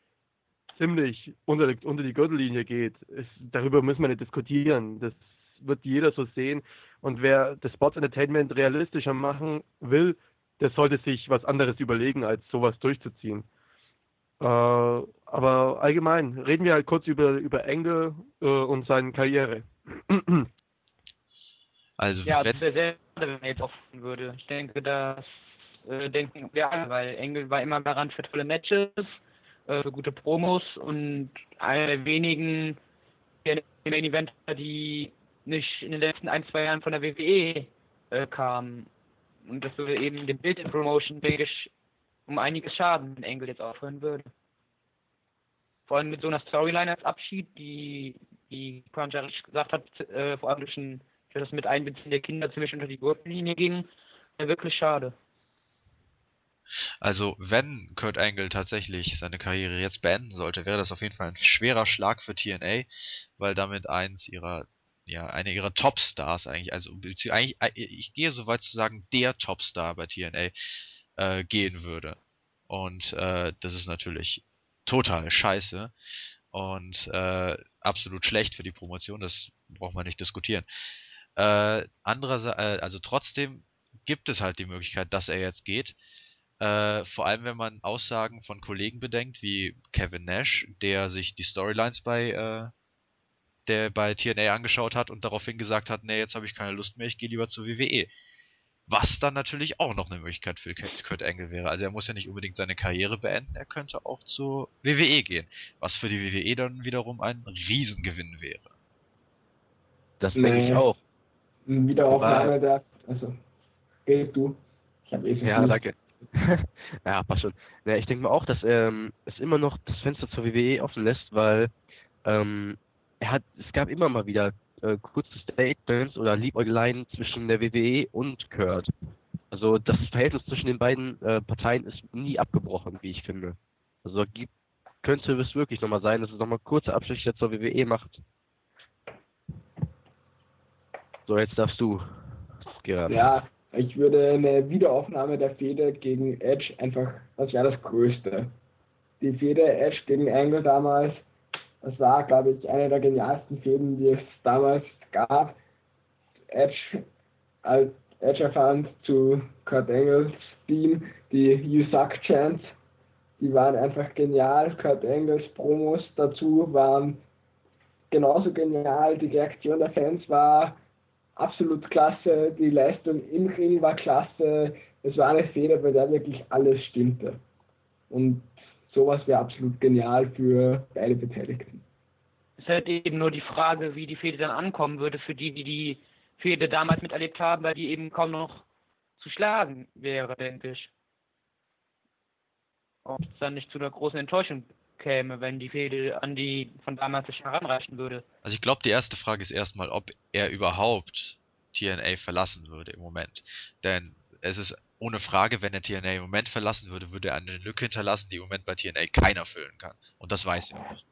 ziemlich unter, unter die Gürtellinie geht, ist, darüber müssen wir nicht diskutieren. Das wird jeder so sehen. Und wer das Sports Entertainment realistischer machen will, der sollte sich was anderes überlegen, als sowas durchzuziehen. Äh, aber allgemein, reden wir halt kurz über, über Engel äh, und seine Karriere. Also, ja, das wäre sehr schade, wenn er jetzt offen würde. Ich denke, das äh, denken wir alle, weil Engel war immer garant für tolle Matches, äh, für gute Promos und einer der wenigen Main Eventer, die nicht in den letzten ein, zwei Jahren von der WWE äh, kam. Und das würde eben dem Bild in Promotion, denke ich, um einiges schaden, wenn Engel jetzt aufhören würde. Vor allem mit so einer Storyline als Abschied, die, wie Kranjaric gesagt hat, äh, vor allem durch, ein, durch das mit Einbeziehen der Kinder ziemlich unter die Gurtenlinie ging, wäre wirklich schade. Also, wenn Kurt Angle tatsächlich seine Karriere jetzt beenden sollte, wäre das auf jeden Fall ein schwerer Schlag für TNA, weil damit eins ihrer ja, eine ihrer Topstars eigentlich, also eigentlich, äh, ich gehe so weit zu sagen, der Topstar bei TNA äh, gehen würde. Und äh, das ist natürlich total scheiße und äh, absolut schlecht für die Promotion, das braucht man nicht diskutieren. Äh, andererseits, äh, also trotzdem gibt es halt die Möglichkeit, dass er jetzt geht. Äh, vor allem, wenn man Aussagen von Kollegen bedenkt, wie Kevin Nash, der sich die Storylines bei äh, der bei TNA angeschaut hat und daraufhin gesagt hat, nee, jetzt habe ich keine Lust mehr, ich gehe lieber zur WWE. Was dann natürlich auch noch eine Möglichkeit für Kurt Angle wäre. Also er muss ja nicht unbedingt seine Karriere beenden, er könnte auch zur WWE gehen. Was für die WWE dann wiederum ein Riesengewinn wäre. Das denke nee. ich auch. Wiederaufnahme der. Also, red du. Ich habe eh so Ja, danke. ja, passt schon. Ja, ich denke mal auch, dass ähm, es immer noch das Fenster zur WWE offen lässt, weil ähm, er hat, es gab immer mal wieder äh, kurze Statements oder Liebäugeleien zwischen der WWE und Kurt. Also das Verhältnis zwischen den beiden äh, Parteien ist nie abgebrochen, wie ich finde. Also gibt, könnte es wirklich nochmal sein, dass es nochmal kurze Abstriche zur WWE macht. So, jetzt darfst du, Gerard. Ja, ich würde eine Wiederaufnahme der Fehde gegen Edge einfach, das wäre das Größte. Die Fehde Edge gegen Angle damals, das war, glaube ich, eine der genialsten Fäden, die es damals gab. Edge als Edge erfand zu Kurt Angles Team, die You Suck Chants, die waren einfach genial. Kurt Angles Promos dazu waren genauso genial. Die Reaktion der Fans war absolut klasse. Die Leistung im Ring war klasse. Es war eine Feder, bei der wirklich alles stimmte. Und sowas wäre absolut genial für beide Beteiligten. Es ist halt eben nur die Frage, wie die Fehde dann ankommen würde für die, die die Fehde damals miterlebt haben, weil die eben kaum noch zu schlagen wäre, denke ich. Ob es dann nicht zu einer großen Enttäuschung käme, wenn die Fehde an die von damals sich heranreichen würde. Also ich glaube, die erste Frage ist erstmal, ob er überhaupt TNA verlassen würde im Moment. Denn es ist ohne Frage, wenn er TNA im Moment verlassen würde, würde er eine Lücke hinterlassen, die im Moment bei TNA keiner füllen kann. Und das weiß er auch.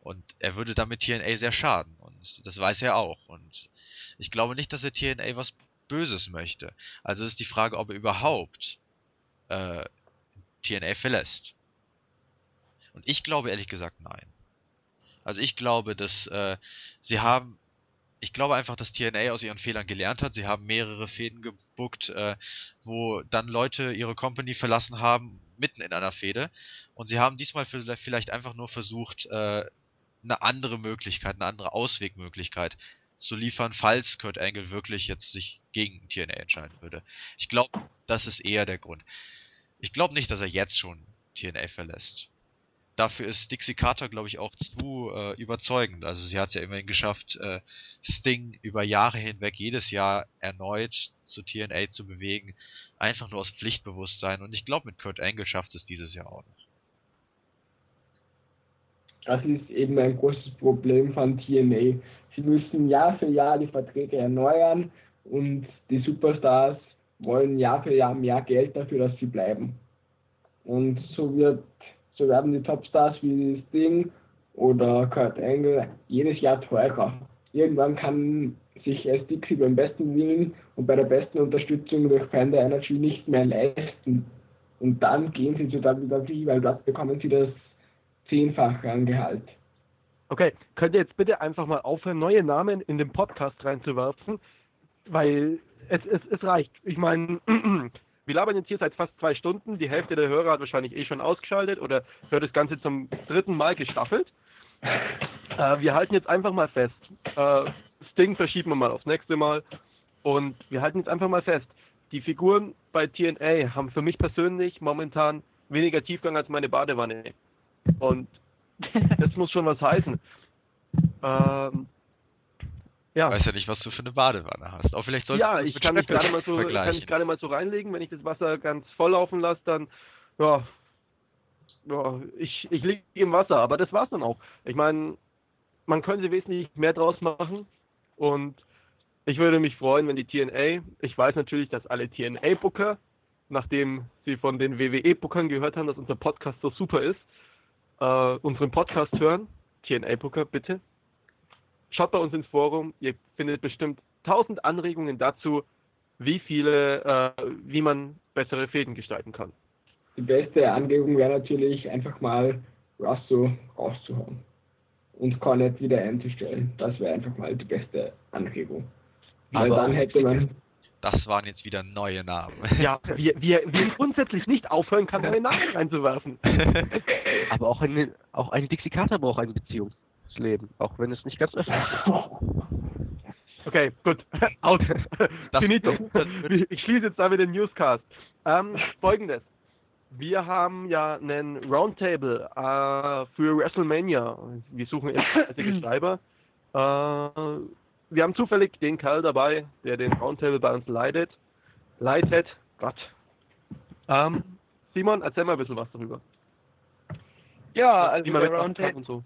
Und er würde damit TNA sehr schaden. Und das weiß er auch. Und ich glaube nicht, dass er TNA was Böses möchte. Also ist die Frage, ob er überhaupt äh, TNA verlässt. Und ich glaube ehrlich gesagt nein. Also ich glaube, dass äh, sie haben, ich glaube einfach, dass TNA aus ihren Fehlern gelernt hat. Sie haben mehrere Fäden gebuckt, äh, wo dann Leute ihre Company verlassen haben, mitten in einer Fehde. Und sie haben diesmal vielleicht einfach nur versucht, äh, eine andere Möglichkeit, eine andere Auswegmöglichkeit zu liefern, falls Kurt Angle wirklich jetzt sich gegen TNA entscheiden würde. Ich glaube, das ist eher der Grund. Ich glaube nicht, dass er jetzt schon TNA verlässt dafür ist Dixie Carter, glaube ich, auch zu äh, überzeugend. Also sie hat es ja immerhin geschafft, äh, Sting über Jahre hinweg jedes Jahr erneut zu TNA zu bewegen. Einfach nur aus Pflichtbewusstsein. Und ich glaube, mit Kurt Angle schafft es dieses Jahr auch noch. Das ist eben ein großes Problem von TNA. Sie müssen Jahr für Jahr die Verträge erneuern und die Superstars wollen Jahr für Jahr mehr Geld dafür, dass sie bleiben. Und so wird so werden die Topstars wie Sting oder Kurt Angle jedes Jahr teurer. Irgendwann kann sich Dixie beim besten Willen und bei der besten Unterstützung durch Panda Energy nicht mehr leisten. Und dann gehen sie zu WWE, weil dort bekommen sie das Zehnfache an Gehalt. Okay, könnt ihr jetzt bitte einfach mal aufhören, neue Namen in den Podcast reinzuwerfen? Weil es, es, es reicht. Ich meine, Wir labern jetzt hier seit fast zwei Stunden. Die Hälfte der Hörer hat wahrscheinlich eh schon ausgeschaltet oder hört das Ganze zum dritten Mal gestaffelt. Äh, wir halten jetzt einfach mal fest. Äh, Sting verschieben wir mal aufs nächste Mal. Und wir halten jetzt einfach mal fest. Die Figuren bei TNA haben für mich persönlich momentan weniger Tiefgang als meine Badewanne. Und das muss schon was heißen. Ähm, ja. Ich weiß ja nicht, was du für eine Badewanne hast. Auch vielleicht solltest ja, ich kann mich gerade mal so, kann ich gerade mal so reinlegen. Wenn ich das Wasser ganz voll laufen lasse, dann, ja, ja ich, ich liege im Wasser. Aber das war's dann auch. Ich meine, man könnte wesentlich mehr draus machen. Und ich würde mich freuen, wenn die TNA, ich weiß natürlich, dass alle TNA-Booker, nachdem sie von den WWE-Bookern gehört haben, dass unser Podcast so super ist, äh, unseren Podcast hören. TNA-Booker, bitte Schaut bei uns ins Forum, ihr findet bestimmt tausend Anregungen dazu, wie viele, äh, wie man bessere Fäden gestalten kann. Die beste Anregung wäre natürlich einfach mal Russo rauszuhauen und Cornet wieder einzustellen. Das wäre einfach mal die beste Anregung. Weil Aber dann hätte man. Das waren jetzt wieder neue Namen. Ja, wie, wie, wie grundsätzlich nicht aufhören kann, neue Namen einzuwerfen. Aber auch ein, auch ein Dixie Carter braucht ein Beziehungsleben, auch wenn es nicht ganz öffentlich ist. Okay, gut. Out. Das- Finito. das Ich schließe jetzt damit den Newscast. Ähm, Folgendes. Wir haben ja einen Roundtable äh, für WrestleMania. Wir suchen jetzt fleißige Schreiber. Äh, wir haben zufällig den Kerl dabei, der den Roundtable bei uns leitet. Leitet. Gott. Ähm, Simon, erzähl mal ein bisschen was darüber. Ja, also der Roundtable, und so.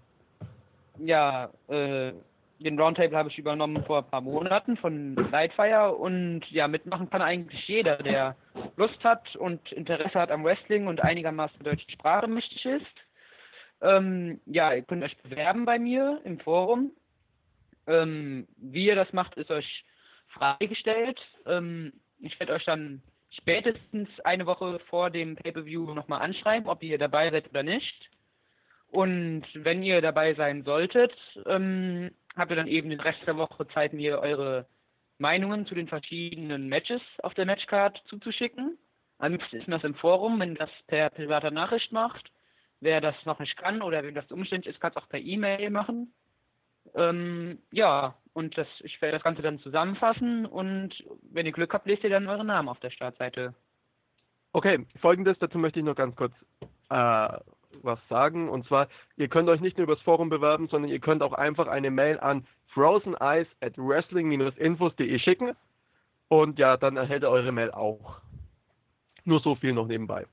Ja, äh, den Roundtable habe ich übernommen vor ein paar Monaten von Lightfire und ja, mitmachen kann eigentlich jeder, der Lust hat und Interesse hat am Wrestling und einigermaßen deutsche Sprache mächtig ist. Ähm, ja, ihr könnt euch bewerben bei mir im Forum. Ähm, wie ihr das macht, ist euch freigestellt. Ähm, ich werde euch dann spätestens eine Woche vor dem Pay-Per-View nochmal anschreiben, ob ihr dabei seid oder nicht. Und wenn ihr dabei sein solltet, ähm, habt ihr dann eben den Rest der Woche Zeit, mir eure Meinungen zu den verschiedenen Matches auf der Matchcard zuzuschicken. Am liebsten ist das im Forum, wenn das per privater Nachricht macht. Wer das noch nicht kann oder wem das umständlich ist, kann es auch per E-Mail machen. Ähm, ja, und das, ich werde das Ganze dann zusammenfassen und wenn ihr Glück habt, lest ihr dann euren Namen auf der Startseite. Okay, folgendes, dazu möchte ich noch ganz kurz äh, was sagen. Und zwar, ihr könnt euch nicht nur übers Forum bewerben, sondern ihr könnt auch einfach eine Mail an frozeneyes at wrestling-infos.de schicken. Und ja, dann erhält ihr eure Mail auch. Nur so viel noch nebenbei.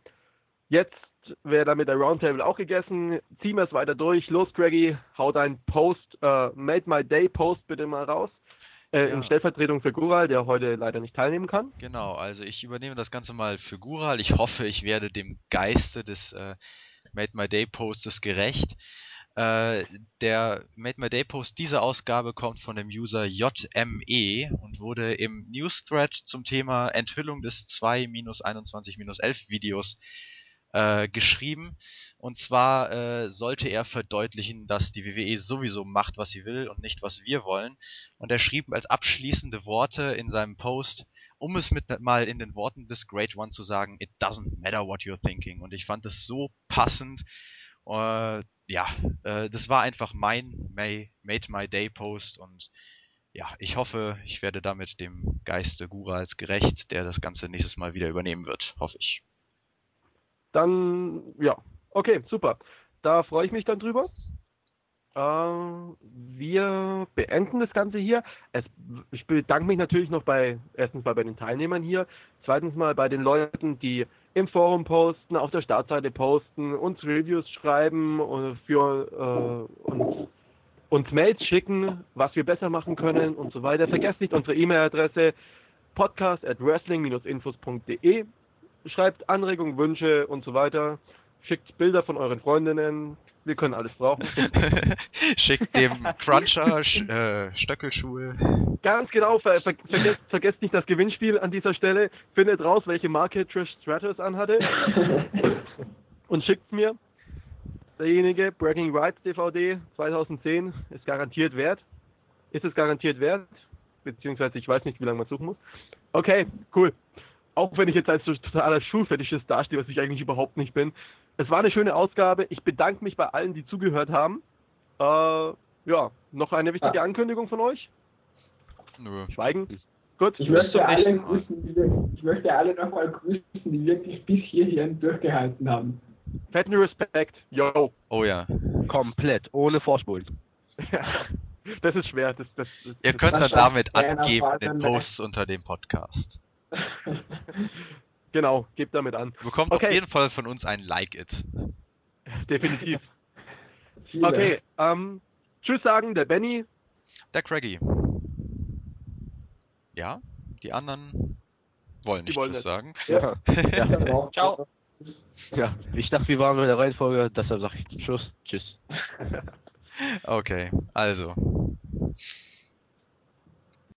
Jetzt wäre damit der Roundtable auch gegessen. Ziehen wir es weiter durch. Los, Greggy, hau dein Post, äh, Made My Day Post bitte mal raus. Äh, Ja. In Stellvertretung für Gural, der heute leider nicht teilnehmen kann. Genau, also ich übernehme das Ganze mal für Gural. Ich hoffe, ich werde dem Geiste des äh, Made My Day Postes gerecht. Äh, der Made My Day Post dieser Ausgabe kommt von dem User JME und wurde im Newsthread zum Thema Enthüllung des 2-21-11 Videos äh, geschrieben. Und zwar äh, sollte er verdeutlichen, dass die WWE sowieso macht, was sie will und nicht, was wir wollen. Und er schrieb als abschließende Worte in seinem Post, um es mit mal in den Worten des Great One zu sagen, it doesn't matter what you're thinking. Und ich fand es so passend. Äh, ja, äh, das war einfach mein May, Made My Day Post und ja, ich hoffe, ich werde damit dem Geiste Gurals gerecht, der das Ganze nächstes Mal wieder übernehmen wird. Hoffe ich. Dann, ja, okay, super. Da freue ich mich dann drüber. Äh, wir beenden das Ganze hier. Es, ich bedanke mich natürlich noch bei, erstens mal bei den Teilnehmern hier, zweitens mal bei den Leuten, die im Forum posten, auf der Startseite posten, uns Reviews schreiben und für äh, uns, uns Mails schicken, was wir besser machen können und so weiter. Vergesst nicht unsere E-Mail-Adresse podcast at wrestling-infos.de schreibt Anregungen, Wünsche und so weiter. Schickt Bilder von euren Freundinnen. Wir können alles brauchen. Schickt dem Cruncher Sch äh, Stöckelschuhe. Ganz genau, ver ver vergesst, vergesst nicht das Gewinnspiel an dieser Stelle. Findet raus, welche Marke Trish Stratus anhatte und schickt mir. Derjenige, Breaking Rights DVD 2010, ist garantiert wert. Ist es garantiert wert? Beziehungsweise ich weiß nicht, wie lange man suchen muss. Okay, cool. Auch wenn ich jetzt als so totaler Schulfetischist dastehe, was ich eigentlich überhaupt nicht bin. Es war eine schöne Ausgabe. Ich bedanke mich bei allen, die zugehört haben. Äh, ja, noch eine wichtige Ja. Ankündigung von euch? Nö. Schweigen. Gut. Ich möchte, alle grüßen, ich möchte alle nochmal grüßen, die wirklich bis hierhin durchgehalten haben. Fetten Respekt. Yo. Oh ja. Komplett, ohne Vorspulen. das ist schwer. Das, das, das, Ihr das, könnt dann Das damit angeben den Posts unter dem Podcast. Genau, gebt damit an. Bekommt Okay. auf jeden Fall von uns ein Like it. Definitiv. Okay, ähm, tschüss sagen, der Benny. Der Craggy. Ja, die anderen wollen nicht wollen Tschüss nicht. sagen. Ja. Ja, Ciao. ja. Ich dachte, wir waren mit der Reihenfolge, deshalb sag ich Tschüss. Tschüss. Okay, also.